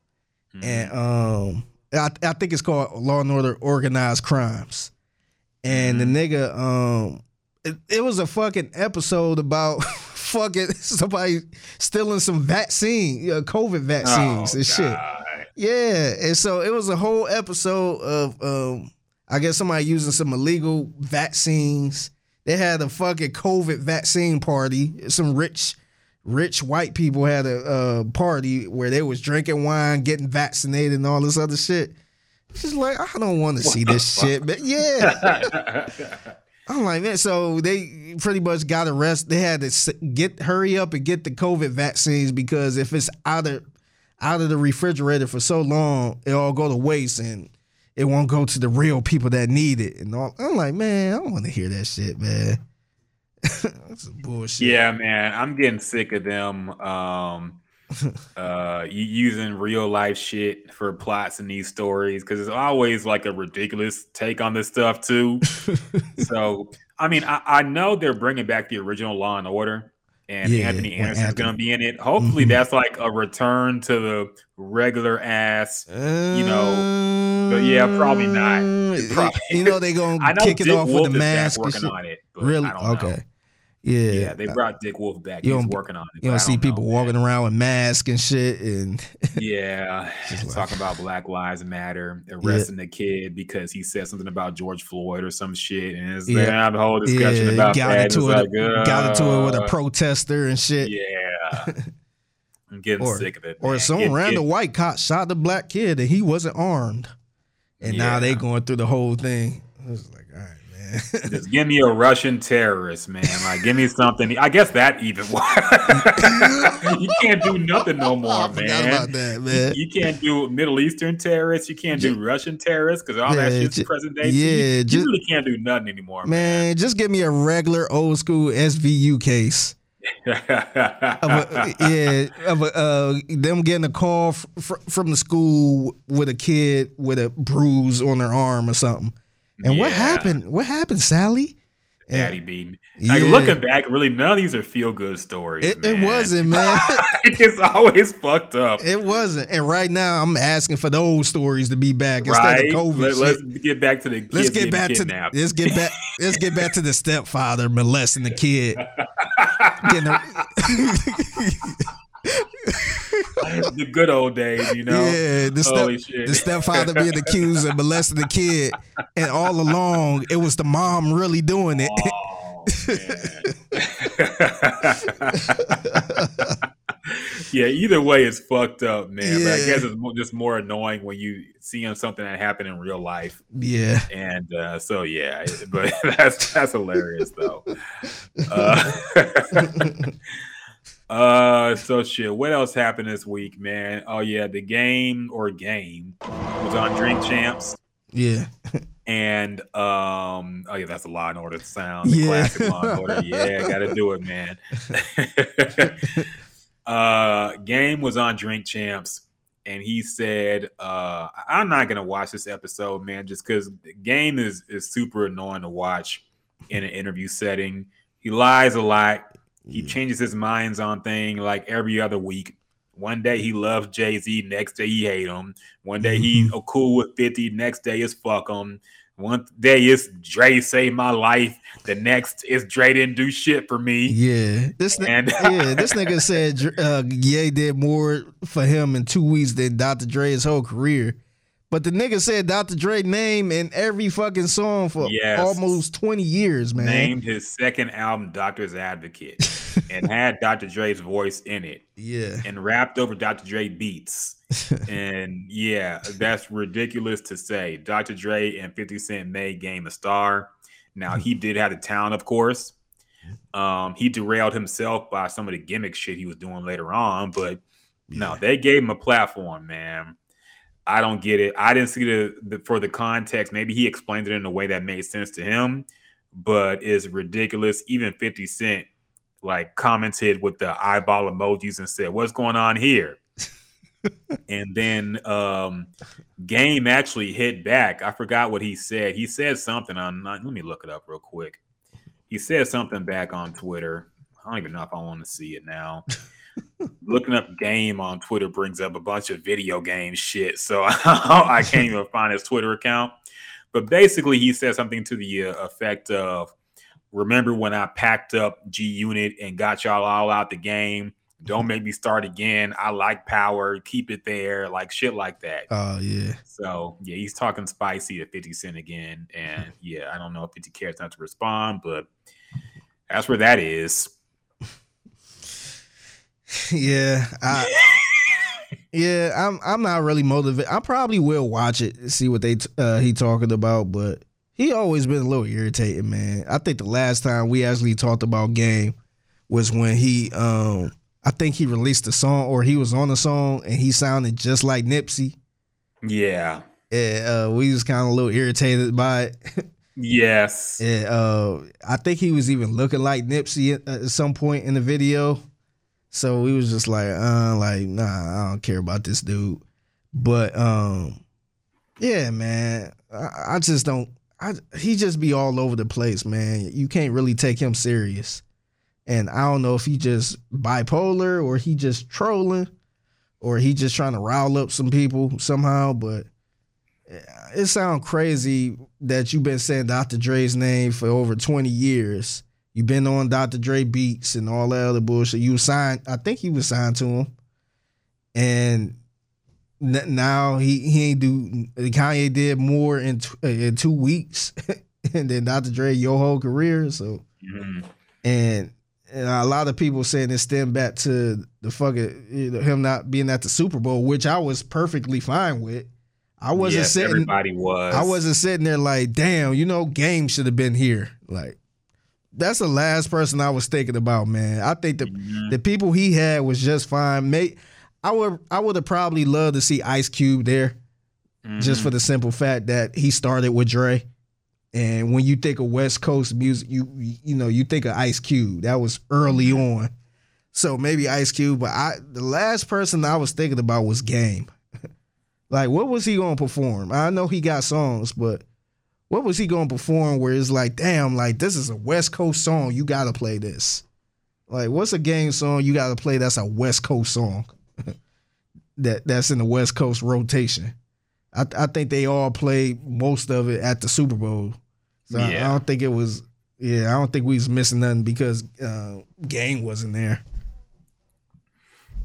Mhm. and um, I I think it's called Law and Order Organized Crimes, and the nigga um, it, was a fucking episode about fucking somebody stealing some vaccine, uh, COVID vaccines Oh, and shit. God. Yeah, and so it was a whole episode of um I guess somebody using some illegal vaccines. They had a fucking COVID vaccine party. Some rich rich white people had a uh, party where they was drinking wine, getting vaccinated and all this other shit. It's just like I don't want to see this shit, but yeah. I'm like, man, so they pretty much got arrested. They had to get hurry up and get the COVID vaccines because if it's out of out of the refrigerator for so long, it all go to waste and it won't go to the real people that need it. And all. I'm like, man, I don't want to hear that shit, man. That's bullshit. Yeah, man, I'm getting sick of them um uh using real life shit for plots in these stories because it's always like a ridiculous take on this stuff too. so, I mean, I, I know they're bringing back the original Law and Order, and Yeah, Anthony Anderson's Anthony- going to be in it. Hopefully, Mhm. that's like a return to the regular ass. you know, but yeah, probably not. Probably- You know they're gonna kick it Dick off Wolf with the mask working on it. Really? Don't know. Yeah. Yeah, they brought Dick Wolf back. You He's don't- working on it. You don't see know, people man. walking around with masks and shit, and Yeah, Just like- talking about Black Lives Matter, arresting the kid because he said something about George Floyd or some shit, and it's Yeah. yeah. the whole discussion yeah, about got that. into it, like, got into it with a uh, protester and shit. Yeah, I'm getting Or- sick of it. Or man. some Get- random get- white cop shot the black kid and he wasn't armed, and now they Yeah. going through the whole thing. Was like, man. Just give me a Russian terrorist, man. Like, give me something. I guess that even. you can't do nothing no more, man. that, man. You can't do Middle Eastern terrorists. You can't do Russian terrorists because all that shit's ju- present day. yeah, you, you ju- really can't do nothing anymore, Man, just give me a regular old school SVU case. A, yeah, of a, uh, them getting a call f- from the school with a kid with a bruise on their arm or something. And what happened? What happened, Sally? Daddy beating. Like Yeah. looking back, really none of these are feel good stories. It, it wasn't, man. it's always fucked up. it wasn't. And right now, I'm asking for those stories to be back instead right? of COVID. Let, us get back to the Let's get back to let's get back let's get back to the stepfather molesting the kid. The good old days, you know. Yeah, the step, the stepfather being accused of molesting the kid, and all along it was the mom really doing it. Oh, yeah, either way, it's fucked up, man. But I guess it's just more annoying when you see something that happened in real life. yeah, And uh, so, yeah, but that's that's hilarious though. Uh, uh, so shit. What else happened this week, man? Oh yeah, the game or game was on Drink Champs. yeah, And um, oh yeah, that's a Law and Order sound. The Yeah. classic Law and Order. Yeah, gotta do it, man. uh, Game was on Drink Champs, and he said, uh, "I'm not gonna watch this episode, man, just because Game is is super annoying to watch in an interview setting. He lies a lot. He changes his minds on thing like every other week." One day he loves Jay Z, next day he hate him. One day he cool with 50, next day is fuck him. One day it's Dre saved my life. The next is Dre didn't do shit for me. yeah. This And- yeah, this nigga said uh, Ye did more for him in two weeks than Dr. Dre's whole career. But the nigga said Dr. Dre name in every fucking song for Yes. almost 20 years, man. Named his second album Doctor's Advocate and had Dr. Dre's voice in it Yeah. and rapped over Dr. Dre beats. and yeah, that's ridiculous to say. Dr. Dre and 50 Cent made Game a star. Now he did have the talent, of course. Um, he derailed himself by some of the gimmick shit he was doing later on, but no, they gave him a platform, man. I don't get it. I didn't see the, the for the context. Maybe he explained it in a way that made sense to him, but it's ridiculous. Even 50 Cent like commented with the eyeball emojis and said, What's going on here? and then um Game actually hit back. I forgot what he said. He said something on let me look it up real quick. He said something back on Twitter. I don't even know if I want to see it now. Looking up game on Twitter brings up a bunch of video game shit, so I can't even find his Twitter account. But basically, he said something to the uh, effect of, "Remember when I packed up G Unit and got y'all all out the game? Don't make me start again. I like power. Keep it there, like shit like that." Oh, yeah. So yeah, he's talking spicy to 50 Cent again. And yeah, I don't know if 50 cares not to respond, but that's where that is. Yeah, I, yeah, I'm I'm not really motivated. I probably will watch it, see what they t- uh, he talking about, but he always been a little irritating, man. I think the last time we actually talked about game was when he um I think he released a song or he was on a song and he sounded just like Nipsey. Yeah. And uh, we was kind of a little irritated by it. Yes. And, uh, I think he was even looking like Nipsey at, at some point in the video. So we was just like, uh, like, nah, I don't care about this dude. But um, yeah, man, I, I just don't. I he just be all over the place, man. You can't really take him serious. And I don't know if he just bipolar or he just trolling or he just trying to rile up some people somehow. But it sounds crazy that you've been saying Dr. Dre's name for over 20 years. You've been on Dr. Dre beats and all that other bullshit. You signed, I think he was signed to him. And now he he ain't do Kanye did more in t- in two weeks than Dr. Dre your whole career. So Mhm. and, and a lot of people saying it stemmed back to the fucking you know, him not being at the Super Bowl, which I was perfectly fine with. I wasn't Yes, sitting. Everybody was. I wasn't sitting there like, damn, you know, game should have been here. Like, that's the last person I was thinking about, man. I think the Mhm. the people he had was just fine. Mate, I would I would have probably loved to see Ice Cube there, just Mhm. for the simple fact that he started with Dre. And when you think of West Coast music, you you know you think of Ice Cube. That was early on, so maybe Ice Cube. But I the last person I was thinking about was Game. like, what was he gonna perform? I know he got songs, but what was he gonna perform? Where it's like, damn, like this is a West Coast song. You gotta play this. Like, what's a game song you gotta play? That's a West Coast song. that that's in the West Coast rotation. I, I think they all played most of it at the Super Bowl. So I- I, don't think it was. Yeah, I don't think we was missing nothing because uh, Game wasn't there.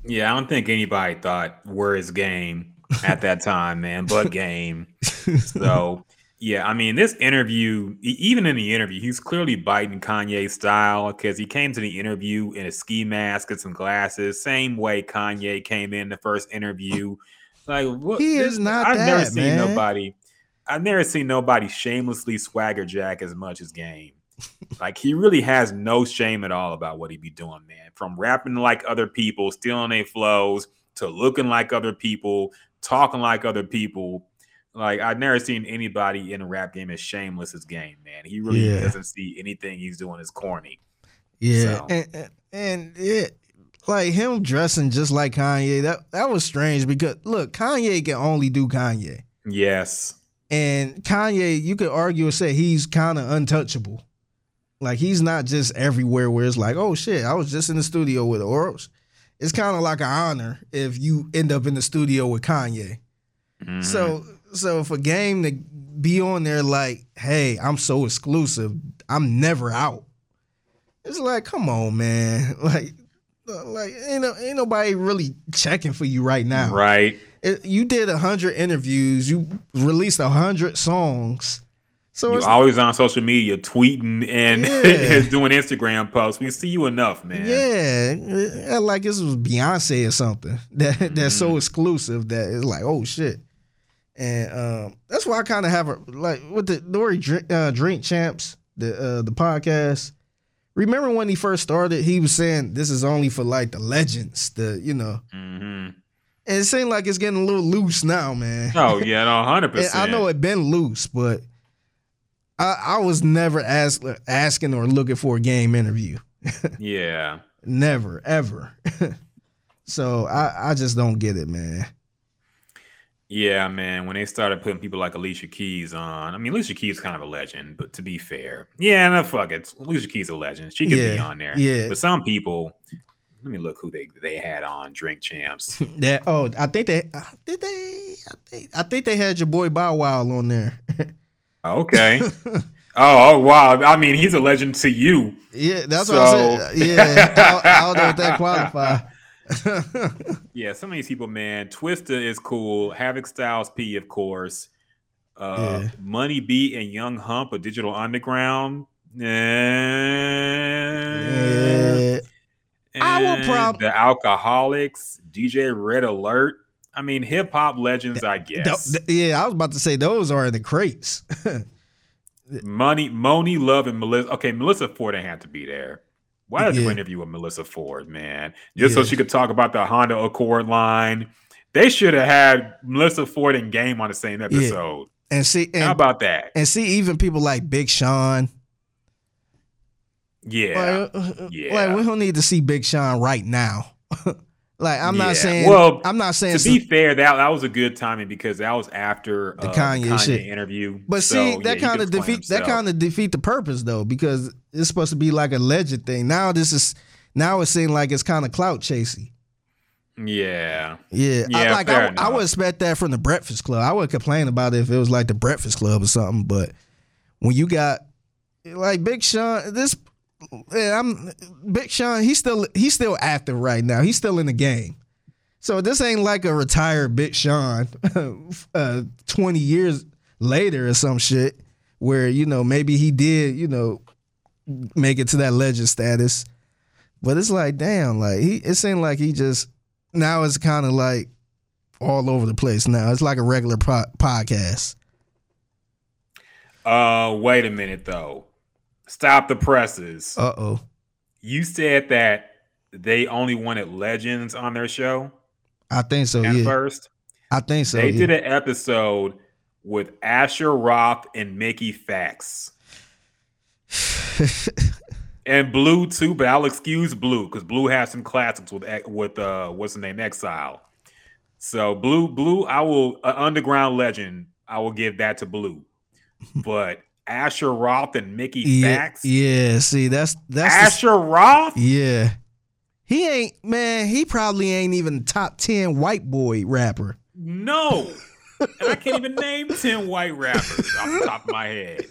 Yeah, I don't think anybody thought where is game at that time, man, but game. So yeah, I mean, this interview, even in the interview, he's clearly biting Kanye's style because he came to the interview in a ski mask and some glasses, same way Kanye came in the first interview. Like, what? He is not I've never seen man. nobody. I've never seen nobody shamelessly swagger jack as much as Game. Like he really has no shame at all about what he be doing, man. From rapping like other people, stealing their flows, to looking like other people, talking like other people. Like I've never seen anybody in a rap game as shameless as Game, man. He really Yeah. doesn't see anything he's doing as corny. Yeah, So- and and- it like him dressing just like Kanye. That that was strange because look, Kanye can only do Kanye, Yes. and Kanye, you could argue and say he's kind of untouchable. Like he's not just everywhere where it's like, oh shit, I was just in the studio with Oros. It's kind of like an honor if you end up in the studio with Kanye. Mhm. So so for game to be on there like, hey, I'm so exclusive, I'm never out. It's like, come on, man. Like, like ain't no, ain't nobody really checking for you right now. right. It- you did a hundred interviews, you released a hundred songs. So you're always on social media tweeting and Yeah. doing Instagram posts. We see you enough, man. yeah, uh, like this was Beyonce or something that that's so Mhm. exclusive that it's like, oh shit. And um, that's why I kind of have a like with the Dory drink, uh, drink champs, the uh, the podcast. Remember when he first started, he was saying this is only for like the legends, the you know. hmm And it seemed like it's getting a little loose now, man. Oh yeah, no, hundred percent. I know it been loose, but I, I was never ask, asking or looking for a game interview. Yeah. Never, ever. so I, I just don't get it, man. Yeah, man. When they started putting people like Alicia Keys on, I mean, Alicia Keys is kind of a legend, but to be fair, yeah, no, fuck it. Alicia Keys a legend. She could be on there. yeah. But some people, let me look who they they had on Drink Champs. That oh, I think they uh, did they. I think I think they had your boy Bow Wow on there. Okay. oh, oh, wow. I mean, he's a legend to you. yeah, that's what I said. Yeah, I, I don't know if that qualify. Yeah, some of these people, man. Twista is cool. Havoc Styles P, of course. Uh, Yeah. Money B and Young Hump of Digital Underground. Eh, yeah. I will eh, prob- the Alkaholiks, DJ Red Alert. I mean, hip hop legends, I guess. Th- th- yeah, I was about to say those are in the crates. Money, Monie, Love, and Melissa. Okay, Melissa Ford have to be there. Why did you interview with Melissa Ford, man? Just so she could talk about the Honda Accord line. They should have had Melissa Ford and Game on the same episode. and see, and, How about that? and see, even people like Big Sean. Yeah. Like, uh, uh, Yeah. like we don't need to see Big Sean right now. Like I'm not saying. Well, I'm not saying. To be fair, that that was a good timing because that was after The uh, Kanye shit. interview. But So, see, that he kind of explain defeat that kind of defeat the purpose though, because it's supposed to be like a legend thing. Now this is now it seems like it's kind of clout chasing. Yeah. Yeah, I, Yeah, like fair I, I would expect that from the Breakfast Club. I would complain about it if it was like the Breakfast Club or something. But when you got like Big Sean, this yeah, I'm Big Sean. He's still he's still active right now. He's still in the game. So this ain't like a retired Big Sean, uh, twenty years later or some shit, where you know maybe he did you know make it to that legend status. But it's like, damn, like he it seemed like he just now it's kind of like all over the place now. It's like a regular po- podcast. Uh, wait a minute though. Stop the presses. Uh oh. you said that they only wanted legends on their show I think so. at yeah. first. I think so. they yeah. did an episode with Asher Roth and Mickey Factz. and Blue too, but I'll excuse Blue because Blue has some classics with with uh what's the name Exile. So Blue, Blue, I will uh, underground legend. I will give that to Blue, but Asher Roth and Mickey yeah, Factz, yeah. See, that's that's the- Asher Roth. yeah. He ain't man. He probably ain't even top ten white boy rapper. No, and I can't even name ten white rappers off the top of my head.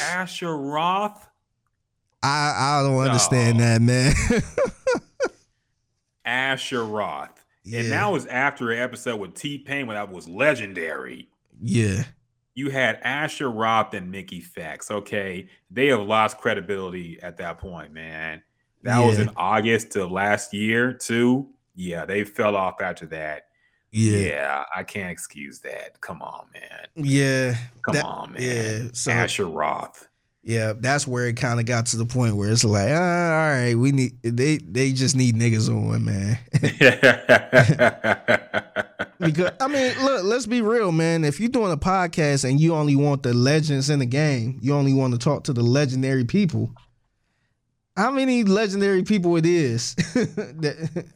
Asher Roth. I I don't understand No. that, man. Asher Roth. Yeah. And that was after an episode with T Pain when that was legendary. yeah, You had Asher Roth and Mickey Factz. Okay. They have lost credibility at that point, man. That was in August of last year, too. Yeah, they fell off after that. yeah, Yeah, I can't excuse that. Come on, man. yeah. Come That- on, man. yeah, so- Asher Roth. Yeah, that's where it kind of got to the point where it's like, ah, all right, we need they they just need niggas on, man. because I mean, look, let's be real, man. If you're doing a podcast and you only want the legends in the game, you only want to talk to the legendary people. How many legendary people it is? that,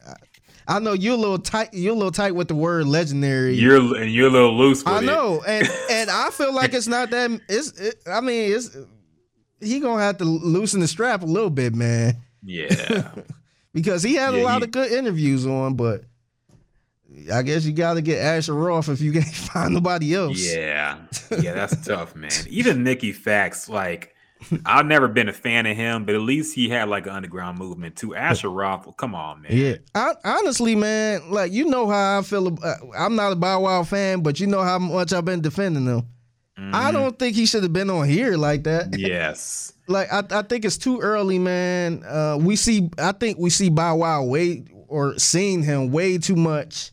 I know you're a little tight. You're a little tight with the word legendary. you're and you're a little loose with I it. know, and and I feel like it's not that. It's. It, I mean, it's. He gonna have to loosen the strap a little bit, man, Yeah. because he had a lot he- of good interviews on. But I guess you got to get Asher off if you can't find nobody else. Yeah. Yeah, that's tough, man. Even Nicky Factz, like, I've never been a fan of him, but at least he had like an underground movement too. Asher Roth, well, come on, man. Yeah, I, honestly, man, like you know how I feel. About, uh, I'm not a Bow Wow fan, but you know how much I've been defending him. I Mhm. don't think he should have been on here like that. Yes. like I, I think it's too early, man. Uh, we see, I think we see Bow Wow way or seeing him way too much.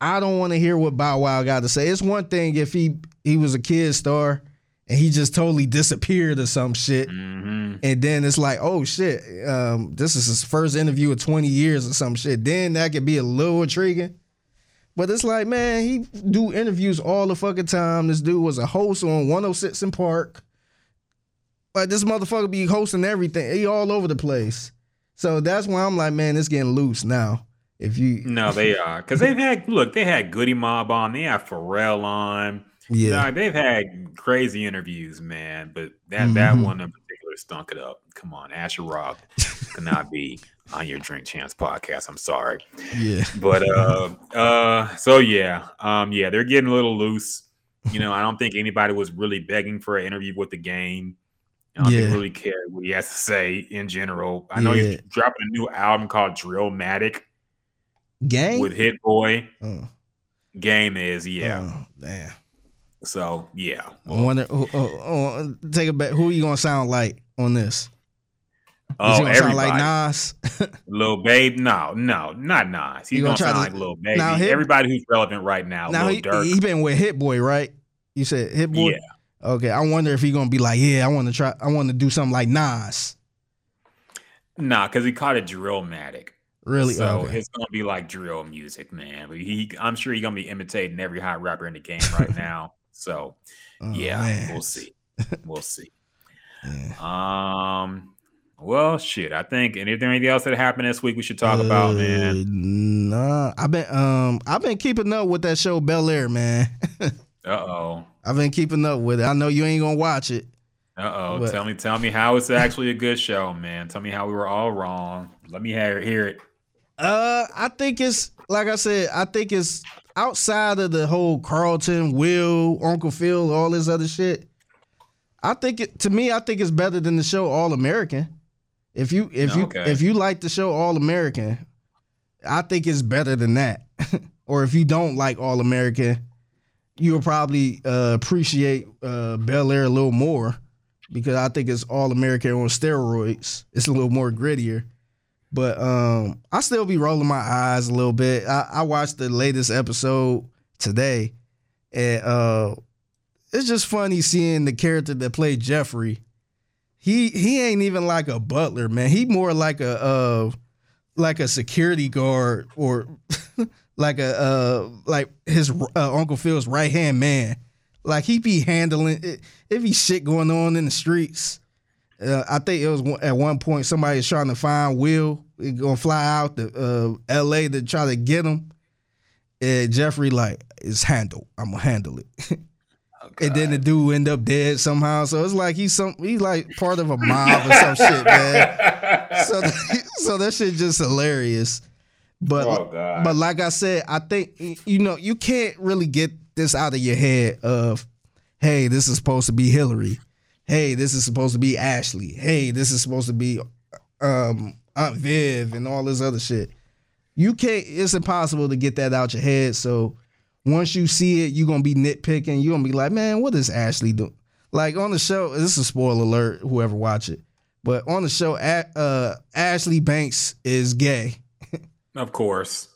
I don't want to hear what Bow Wow got to say. It's one thing if he he was a kid star and he just totally disappeared or some shit, hmm and then it's like, oh shit, um, this is his first interview of twenty years or some shit. Then that could be a little intriguing. But it's like, man, he do interviews all the fucking time. This dude was a host on 106 & Park. Like this motherfucker be hosting everything. He all over the place. So that's why I'm like, man, it's getting loose now. If you No, they are because they've had look, they had Goodie Mob on, they had Pharrell on. yeah. Nah, they've had crazy interviews, man. But that that Mhm. one in particular stunk it up. Come on, Asher Roth cannot be on your Drink Champs podcast. I'm sorry. Yeah. but uh uh so yeah um yeah they're getting a little loose you know i don't think anybody was really begging for an interview with the game i don't Yeah. really care what he has to say in general i know he's dropping a new album called drillmatic Gang? with hit boy Oh, game is yeah oh, damn. so yeah I wonder who, oh, oh, take it back. Who are you gonna sound like on this? Is oh he gonna sound everybody like Nas? Lil Babe, no, no, not Nas. He's gonna, sound to- like Lil Baby. Now, Everybody who's relevant right now, now Lil he, Durk. he been with Hit Boy, right? You said Hit Boy. Yeah. Okay, I wonder if he gonna be like, yeah, I want to try. I want to do something like Nas. Nah, because he called it Drillmatic. Really? So okay. it's gonna be like drill music, man. But he, I'm sure he's gonna be imitating every hot rapper in the game right now. So Oh, yeah, man. we'll see. We'll see. Yeah. Um, Well, shit. I think. And if there anything else that happened this week, we should talk about, Uh, man. Nah, I've been um I've been keeping up with that show Bel Air, man. Uh oh. I've been keeping up with it. I know you ain't gonna watch it. Uh oh. Tell me, tell me how it's actually a good show, man. Tell me how we were all wrong. Let me hear, hear it. Uh, I think it's like I said. I think it's outside of the whole Carlton, Will, Uncle Phil, all this other shit. I think it to me. I think it's better than the show All American. If you if you Okay. if you like the show All American, I think it's better than that. or if you don't like All American, you'll probably uh, appreciate uh, Bel Air a little more because I think it's All American on steroids. It's a little more grittier. But um, I still be rolling my eyes a little bit. I, I watched the latest episode today, and uh, it's just funny seeing the character that played Geoffrey. He he ain't even like a butler, man. He more like a uh, like a security guard or like a uh, like his uh, Uncle Phil's right hand man. Like he be handling. If be shit going on in the streets. Uh, I think it was at one point somebody was trying to find Will. He gonna fly out to uh, L.A. to try to get him. And Geoffrey like it's handled. I'm gonna handle it. and then the dude end up dead somehow. So it's like he's some he's like part of a mob or some shit, man. So so that shit just hilarious. But Oh, but like I said, I think you know you can't really get this out of your head of, hey, this is supposed to be Hillary. Hey, this is supposed to be Ashley. Hey, this is supposed to be um Aunt Viv and all this other shit. You can't. It's impossible to get that out your head. So once you see it, you're gonna be nitpicking. You're gonna be like, man, what is Ashley doing? Like on the show, this is a spoiler alert. Whoever watch it, but on the show, uh, Ashley Banks is gay. Of course.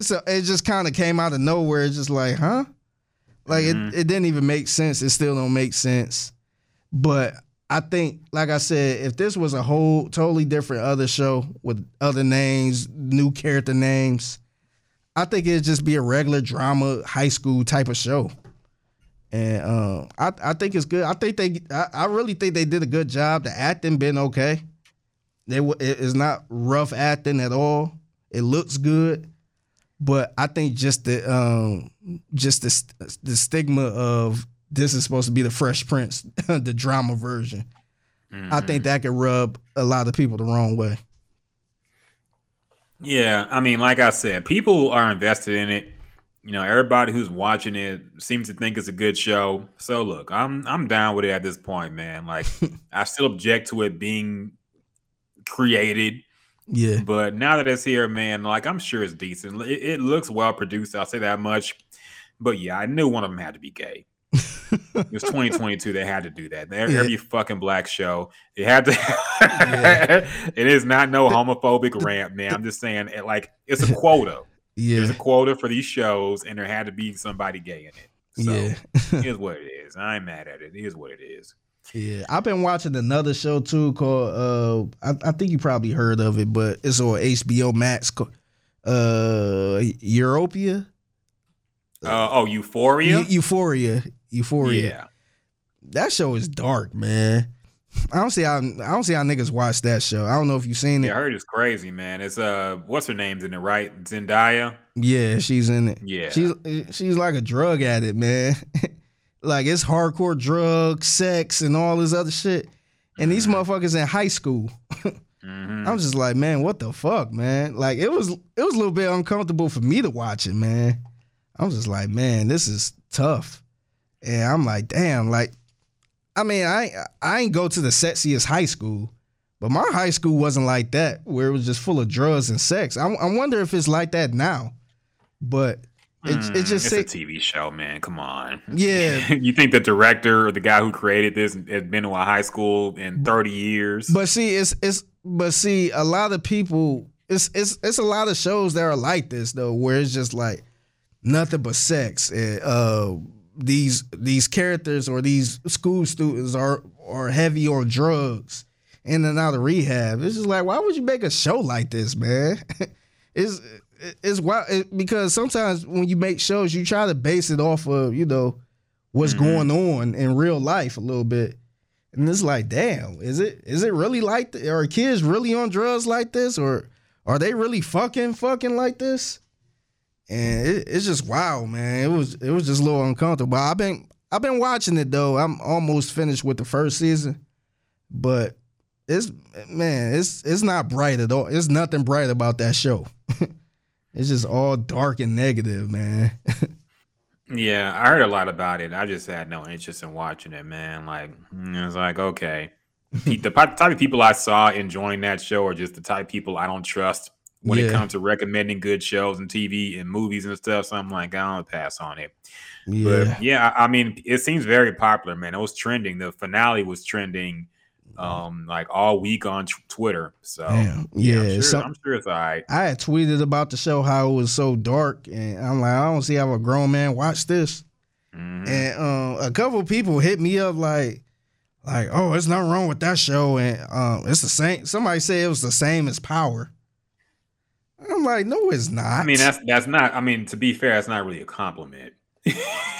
So it just kind of came out of nowhere. It's just like, huh? Like it, it didn't even make sense. It still don't make sense. But I think, like I said, if this was a whole totally different other show with other names, new character names, I think it'd just be a regular drama high school type of show. And um, I, I think it's good. I think they, I, I really think they did a good job. The acting been okay. They it is not rough acting at all. It looks good, but I think just the um, just the the stigma of this is supposed to be the Fresh Prince, the drama version. I think that could rub a lot of people the wrong way. Yeah, I mean, like I said, people are invested in it. You know, everybody who's watching it seems to think it's a good show. So look, I'm I'm down with it at this point, man. Like I still object to it being created, Yeah, but now that it's here, man, like I'm sure it's decent. It, it looks well produced. I'll say that much. But yeah, I knew one of them had to be gay. It was 2022. They had to do that. Every, Yeah. every fucking black show, it had to. it is not no homophobic rant, man. I'm just saying, it, like it's a quota. Yeah. There's yeah, a quota for these shows, and there had to be somebody gay in it. So yeah, it is what it is. I ain't mad at it. It is what it is. yeah. I've been watching another show too called uh, I, I think you probably heard of it, but it's on HBO Max. Uh, Europia, Uh, oh, Euphoria. Eu- Euphoria, Euphoria. yeah. That show is dark, man. I don't see how I don't see how niggas watch that show. I don't know if you've seen it. Yeah, I heard it's crazy, man. It's uh, what's her name's in it, right? Zendaya. Yeah, she's in it. Yeah. She's she's like a drug addict, man. like it's hardcore drugs, sex, and all this other shit. And these motherfuckers in high school. Mhm. I'm just like, man, what the fuck, man? Like it was it was a little bit uncomfortable for me to watch it, man. I'm just like, man, this is tough. And I'm like, damn, like, I mean, I I ain't go to the sexiest high school, but my high school wasn't like that, where it was just full of drugs and sex. I, I wonder if it's like that now. But it, it Mm, just it's say, a TV show, man. Come on. Yeah. you think the director or the guy who created this had been to a high school in 30 years? But see, it's it's but see, a lot of people, it's it's it's a lot of shows that are like this though, where it's just like nothing but sex. And, uh, these these characters or these school students are are heavy on drugs, in and out of rehab. It's just like, why would you make a show like this, man? it's it's why it, because sometimes when you make shows, you try to base it off of you know what's going on in real life a little bit. And it's like, damn, is it is it really like th- are kids really on drugs like this? Or are they really fucking fucking like this? And it, it's just wow, man. It was it was just a little uncomfortable. I've been I've been watching it though. I'm almost finished with the first season. But it's man, it's it's not bright at all. It's nothing bright about that show. it's just all dark and negative, man. Yeah, I heard a lot about it. I just had no interest in watching it, man. Like, it was like, okay. The type of people I saw enjoying that show are just the type of people I don't trust when it comes to recommending good shows and TV and movies and stuff. So I'm like, I don't pass on it. yeah. But yeah, I mean, it seems very popular, man. It was trending. The finale was trending um like all week on t- Twitter. So Damn. yeah, Yeah, I'm sure, some- I'm sure it's all right. I had tweeted about the show how it was so dark, and I'm like, I don't see how a grown man watch this. Mhm. And um, a couple people hit me up like, like, oh, there's nothing wrong with that show, and um, it's the same. Somebody said it was the same as Power. I'm like, no, it's not. I mean, that's that's not. I mean, to be fair, that's not really a compliment.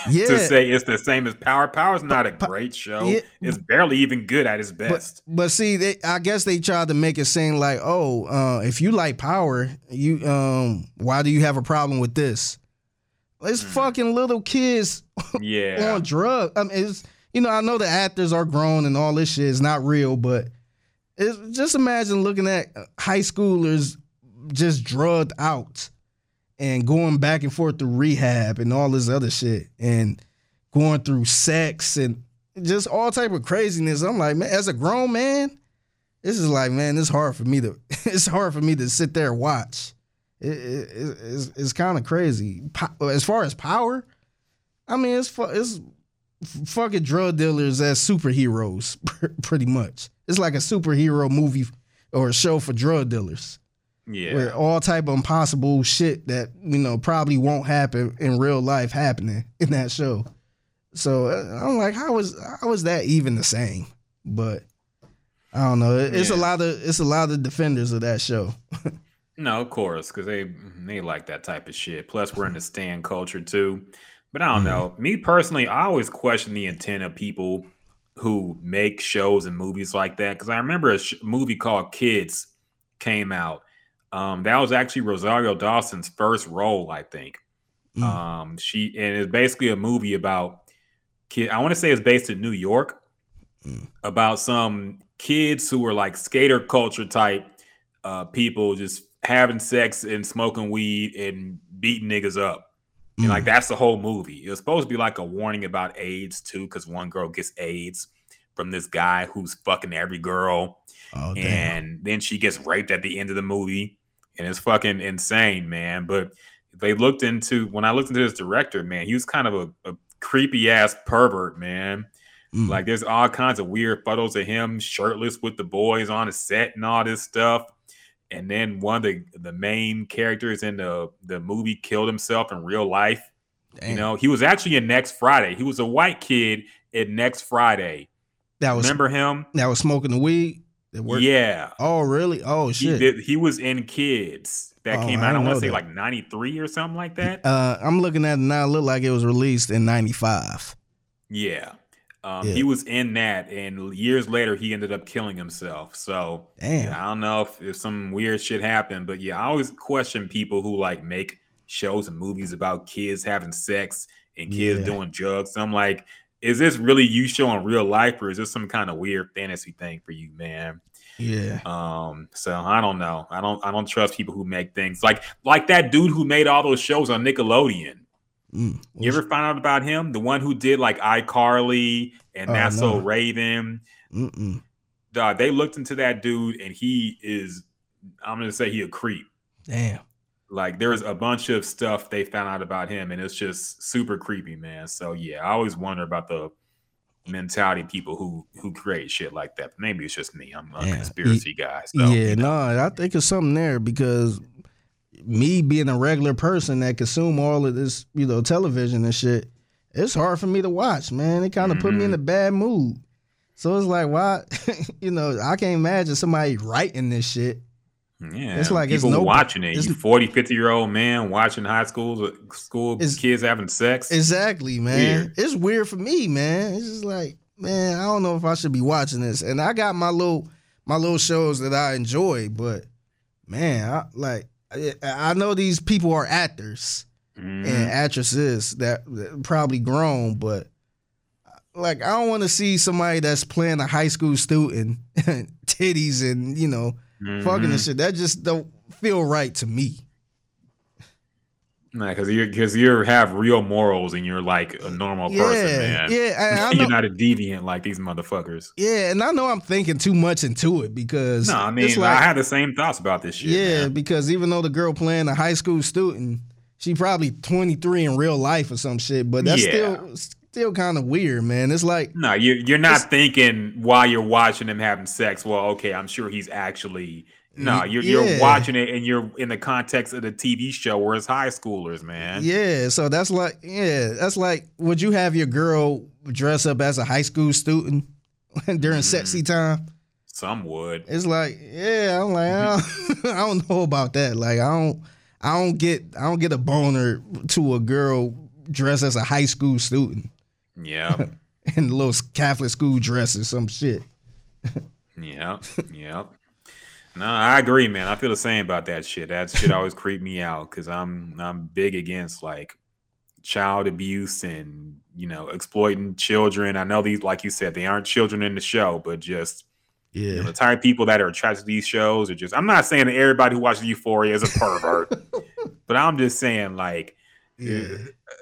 Yeah. to say it's the same as Power. Power's not a great show. Yeah. It's barely even good at its best. but see, they, I guess they tried to make it seem like, oh, uh, if you like power, you um, why do you have a problem with this? It's fucking little kids yeah. on drugs. I mean, it's you know, I know the actors are grown and all this shit is not real, but it's just imagine looking at high schoolers just drugged out and going back and forth through rehab and all this other shit and going through sex and just all type of craziness. I'm like, man, as a grown man, this is like, man, it's hard for me to it's hard for me to sit there and watch. It, it, it's it's kind of crazy. As far as power, I mean, it's it's fucking drug dealers as superheroes, pretty much. It's like a superhero movie or a show for drug dealers, yeah. where all type of impossible shit that you know probably won't happen in real life happening in that show. So uh, I'm like, how was how was that even the same? But I don't know. It- It's a lot of it's a lot of defenders of that show. No, of course, because they they like that type of shit. Plus, we're in the stand culture too. But I don't Mm-hmm. know. Me personally, I always question the intent of people who make shows and movies like that. Because I remember a sh- movie called Kids came out. Um, that was actually Rosario Dawson's first role, I think. Mm. Um, she and it's basically a movie about kid. I want to say it's based in New York Mm. about some kids who were like skater culture type uh, people just having sex and smoking weed and beating niggas up. And like Mm. that's the whole movie. It was supposed to be like a warning about AIDS too, because one girl gets AIDS from this guy who's fucking every girl, Oh and then she gets raped at the end of the movie, and it's fucking insane, man. But they looked into when I looked into this director, man, he was kind of a, a creepy ass pervert, man. Mm. Like there's all kinds of weird photos of him shirtless with the boys on a set and all this stuff. And then one of the the main characters in the the movie killed himself in real life. Damn. You know, he was actually in Next Friday. He was a white kid in Next Friday. that was Remember him? that was smoking the weed. That worked- Yeah. Oh really? Oh He shit. did he was in Kids. That Oh, came out, I didn't want to say that. like 93 or something like that. Uh, I'm looking at it now. It looked like it was released in '95. Yeah. Um, Yeah. He was in that, and years later, he ended up killing himself. So Damn. I don't know if, if some weird shit happened, but yeah, I always question people who like make shows and movies about kids having sex and kids Yeah. doing drugs. I'm like, is this really you showing real life, or is this some kind of weird fantasy thing for you, man? Yeah. Um, so I don't know. I don't I don't trust people who make things like like that dude who made all those shows on Nickelodeon. Mm. You ever find out about him? The one who did like iCarly and Oh, That's So no. Raven. Mm-mm. Dog, they looked into that dude and he is I'm gonna say he a creep. Damn. Like there's a bunch of stuff they found out about him and it's just super creepy, man. So yeah, I always wonder about the mentality people who who create shit like that. But Maybe it's just me. I'm a Yeah. conspiracy guy. So, yeah. you know. No, I think it's something there because me being a regular person that consume all of this, you know, television and shit, it's hard for me to watch. Man, it kind of put me in a mm-hmm. bad mood. So it's like, why? you know, I can't imagine somebody writing this shit. Yeah, It's like it's people no- watching it. it's- You 40, 50 year old man watching high school school kids having sex. Exactly, man. Weird. It's weird for me, man. It's just like man, I don't know if I should be watching this. And I got my little my little shows that I enjoy, but man, I like I, I know these people are actors Mhm. and actresses that, that probably grown, but like I don't want to see somebody that's playing a high school student, titties and you know fucking Mhm. and shit. That just don't feel right to me. Nah, because you because you have real morals and you're like a normal person, man. yeah, I- I you're know- not a deviant like these motherfuckers. Yeah, and I know I'm thinking too much into it because No, I mean like, I had the same thoughts about this shit. yeah, man. because even though the girl playing a high school student, she probably 23 in real life or some shit, but that's Yeah. still still kind of weird, man. It's like No, you you're not thinking while you're watching him having sex. Well, okay, I'm sure he's actually. No, you're yeah. you're watching it and you're in the context of the TV show where it's high schoolers, man. Yeah, so that's like yeah, that's like would you have your girl dress up as a high school student during Mm-hmm. sexy time? Some would. It's like, yeah, I'm like, I don't, I don't know about that. Like, I don't, I don't get, I don't get a boner to a girl dressed as a high school student Yeah. in a little Catholic school dress or some shit. yeah. Yeah. No, I agree, man. I feel the same about that shit. That shit always creep me out because I'm I'm big against like child abuse and you know exploiting children. I know these, like you said, they aren't children in the show, but just you know, Yeah, the type of people that are attracted to these shows are just. I'm not saying that everybody who watches Euphoria is a pervert, but I'm just saying like yeah,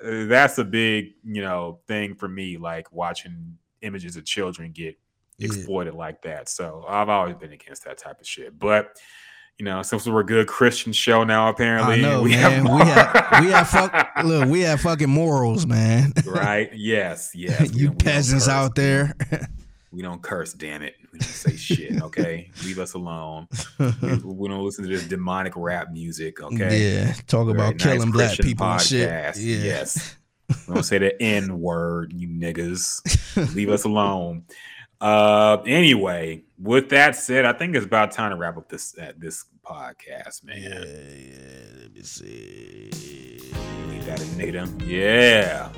uh, that's a big you know thing for me. Like watching images of children get Yeah. exploited like that. So I've always been against that type of shit. But you know, since we're a good Christian show now, apparently I know, we man. have we have, we have fuck. Look, we have fucking morals, man. right. Yes, yes. you don't- we don't peasants out there. We don't curse. Damn it. We don't say shit. Okay, leave us alone. We, we don't listen to this demonic rap music. Okay. Yeah, talk Very about nice killing black Christian people and shit. Yeah. Yes. Don't say the N word, you niggas. Leave us alone. Uh anyway, with that said, I think it's about time to wrap up this uh, this podcast, man. Yeah, yeah. Let me see. You got a nigga. Yeah.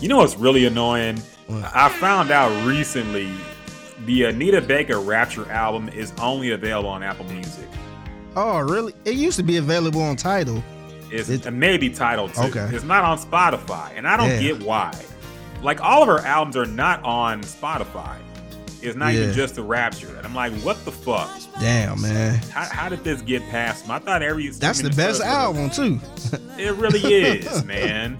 You know what's really annoying? What? I found out recently the Anita Baker Rapture album is only available on Apple Music. Oh, really? It used to be available on Tidal. It's It- maybe titled too. Okay. It's not on Spotify, and I don't Yeah. get why. Like all of her albums are not on Spotify. It's not even just the Rapture, and I'm like, what the fuck? Damn, man. How, how did this get past? me? I thought every That's the best album too. It really is, man.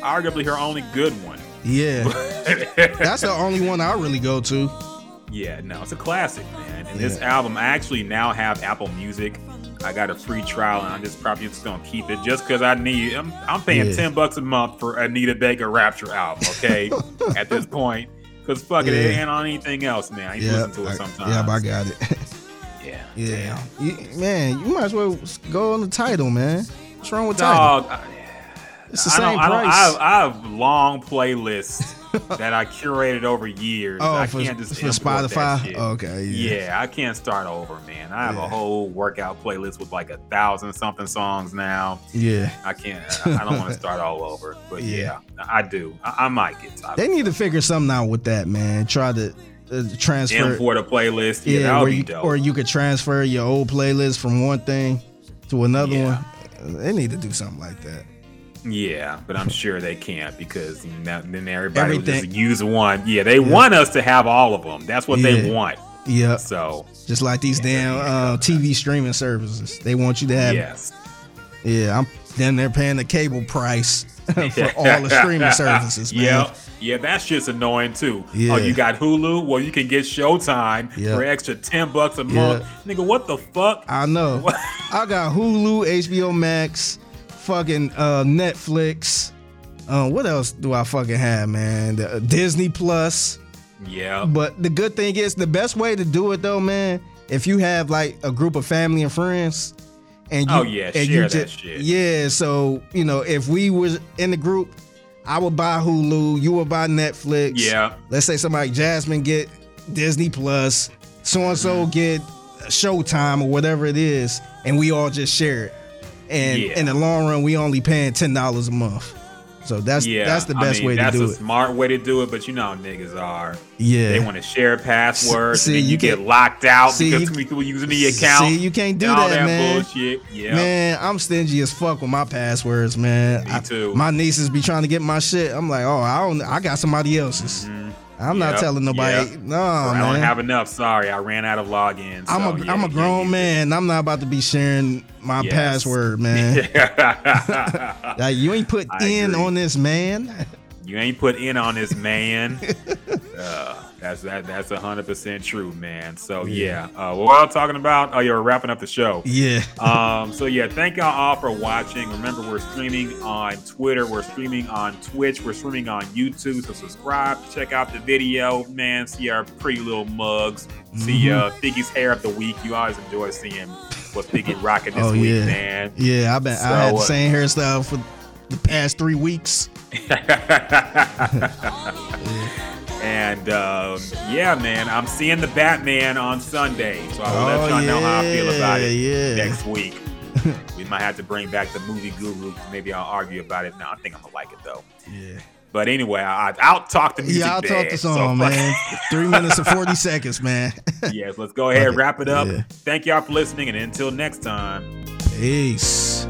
Arguably her only good one. Yeah, that's the only one I really go to. Yeah, no, it's a classic, man. And this album, I actually now have Apple Music. I got a free trial, and I'm just probably just gonna keep it just because I need. I'm, I'm paying Yeah. ten bucks a month for Anita Baker Rapture album. Okay, at this point, because fuck it, it ain't on anything else, man. I Yeah, listen to it I- sometimes. yeah, but I got it. yeah, Yeah, You- man, you might as well go on the Tidal, man. What's wrong with Tidal? I, It's the I same I, I, price. have, I have long playlists that I curated over years. oh, I for, can't just for Spotify. shit. Okay, yeah. Yeah, I can't start over, man. I have Yeah. a whole workout playlist with like a thousand something songs now. yeah. I can't. I I don't want to start all over, but Yeah. yeah, I do. I, I might get tired. They need to figure something out with that, man. Try to uh, transfer. import a playlist. Yeah, yeah, that where be you, dope. or you could transfer your old playlist from one thing to another one. They need to do something like that. Yeah, but I'm sure they can't because then everybody will just use one. Yeah, they want us to have all of them. That's what they want. Yeah, So just like these damn uh, TV streaming services. They want you to have. yes, Yeah, I'm. Then they're paying the cable price for all the streaming services, man. Yeah, yeah, that's just annoying too. Yeah. Oh, you got Hulu? Well, you can get Showtime Yeah. for extra ten bucks a Yeah. month. Nigga, what the fuck? I know. I got Hulu, HBO Max, fucking uh, Netflix. Uh, what else do I fucking have, man? The, uh, Disney Plus. Yeah, But the good thing is, the best way to do it though, man, if you have like a group of family and friends, and you, Oh, yeah, and share you shit. Yeah, so you know, if we was in the group, I would buy Hulu, you would buy Netflix. yeah, Let's say somebody Jasmine get Disney Plus, so and so get Showtime or whatever it is, and we all just share it. And Yeah. in the long run, we only paying ten dollars a month. So that's Yeah, that's the I best mean, way to do it. that's a smart way to do it, but you know how niggas are. Yeah. They want to share passwords. See, and then you, you get locked out see, because you- too many people using the account. See, you can't do that, that man. bullshit. Yeah. Man, I'm stingy as fuck with my passwords, man. Me I- too. my nieces be trying to get my shit. I'm like, oh, I don't. I got somebody else's. Mm-hmm. I'm not telling nobody. yep. No, I man. don't have enough. Sorry, I ran out of logins. I'm a so, am a grown man. I'm not about to be sharing my Yes. password, man. yeah. Like, you ain't put I in agree. on this, man. you ain't put in on this, man. uh, that's that. That's hundred percent true, man. So yeah, uh, what was I talking about? Oh, you're wrapping up the show. Yeah. Um, so yeah, thank y'all all for watching. Remember, we're streaming on Twitter, we're streaming on Twitch, we're streaming on YouTube. So subscribe, check out the video, man. See our pretty little mugs. See Mm-hmm. uh Figgy's hair of the week. You always enjoy seeing what Figgy rocking this Oh, week, yeah. man. Yeah, I've been. I had the So, uh, same hairstyle for the past three weeks. and um, yeah, man, I'm seeing the Batman on Sunday, so I will Oh, let y'all know how I feel about it yeah, yeah. next week. we might have to bring back the movie guru. Maybe I'll argue about it. No, I think I'm gonna like it though. Yeah. But anyway, I, I'll talk the music. Yeah, I'll talk the song, fuck- man. Three minutes and forty seconds, man. yes, let's go ahead, wrap it up. yeah. Thank y'all for listening, and until next time. Peace.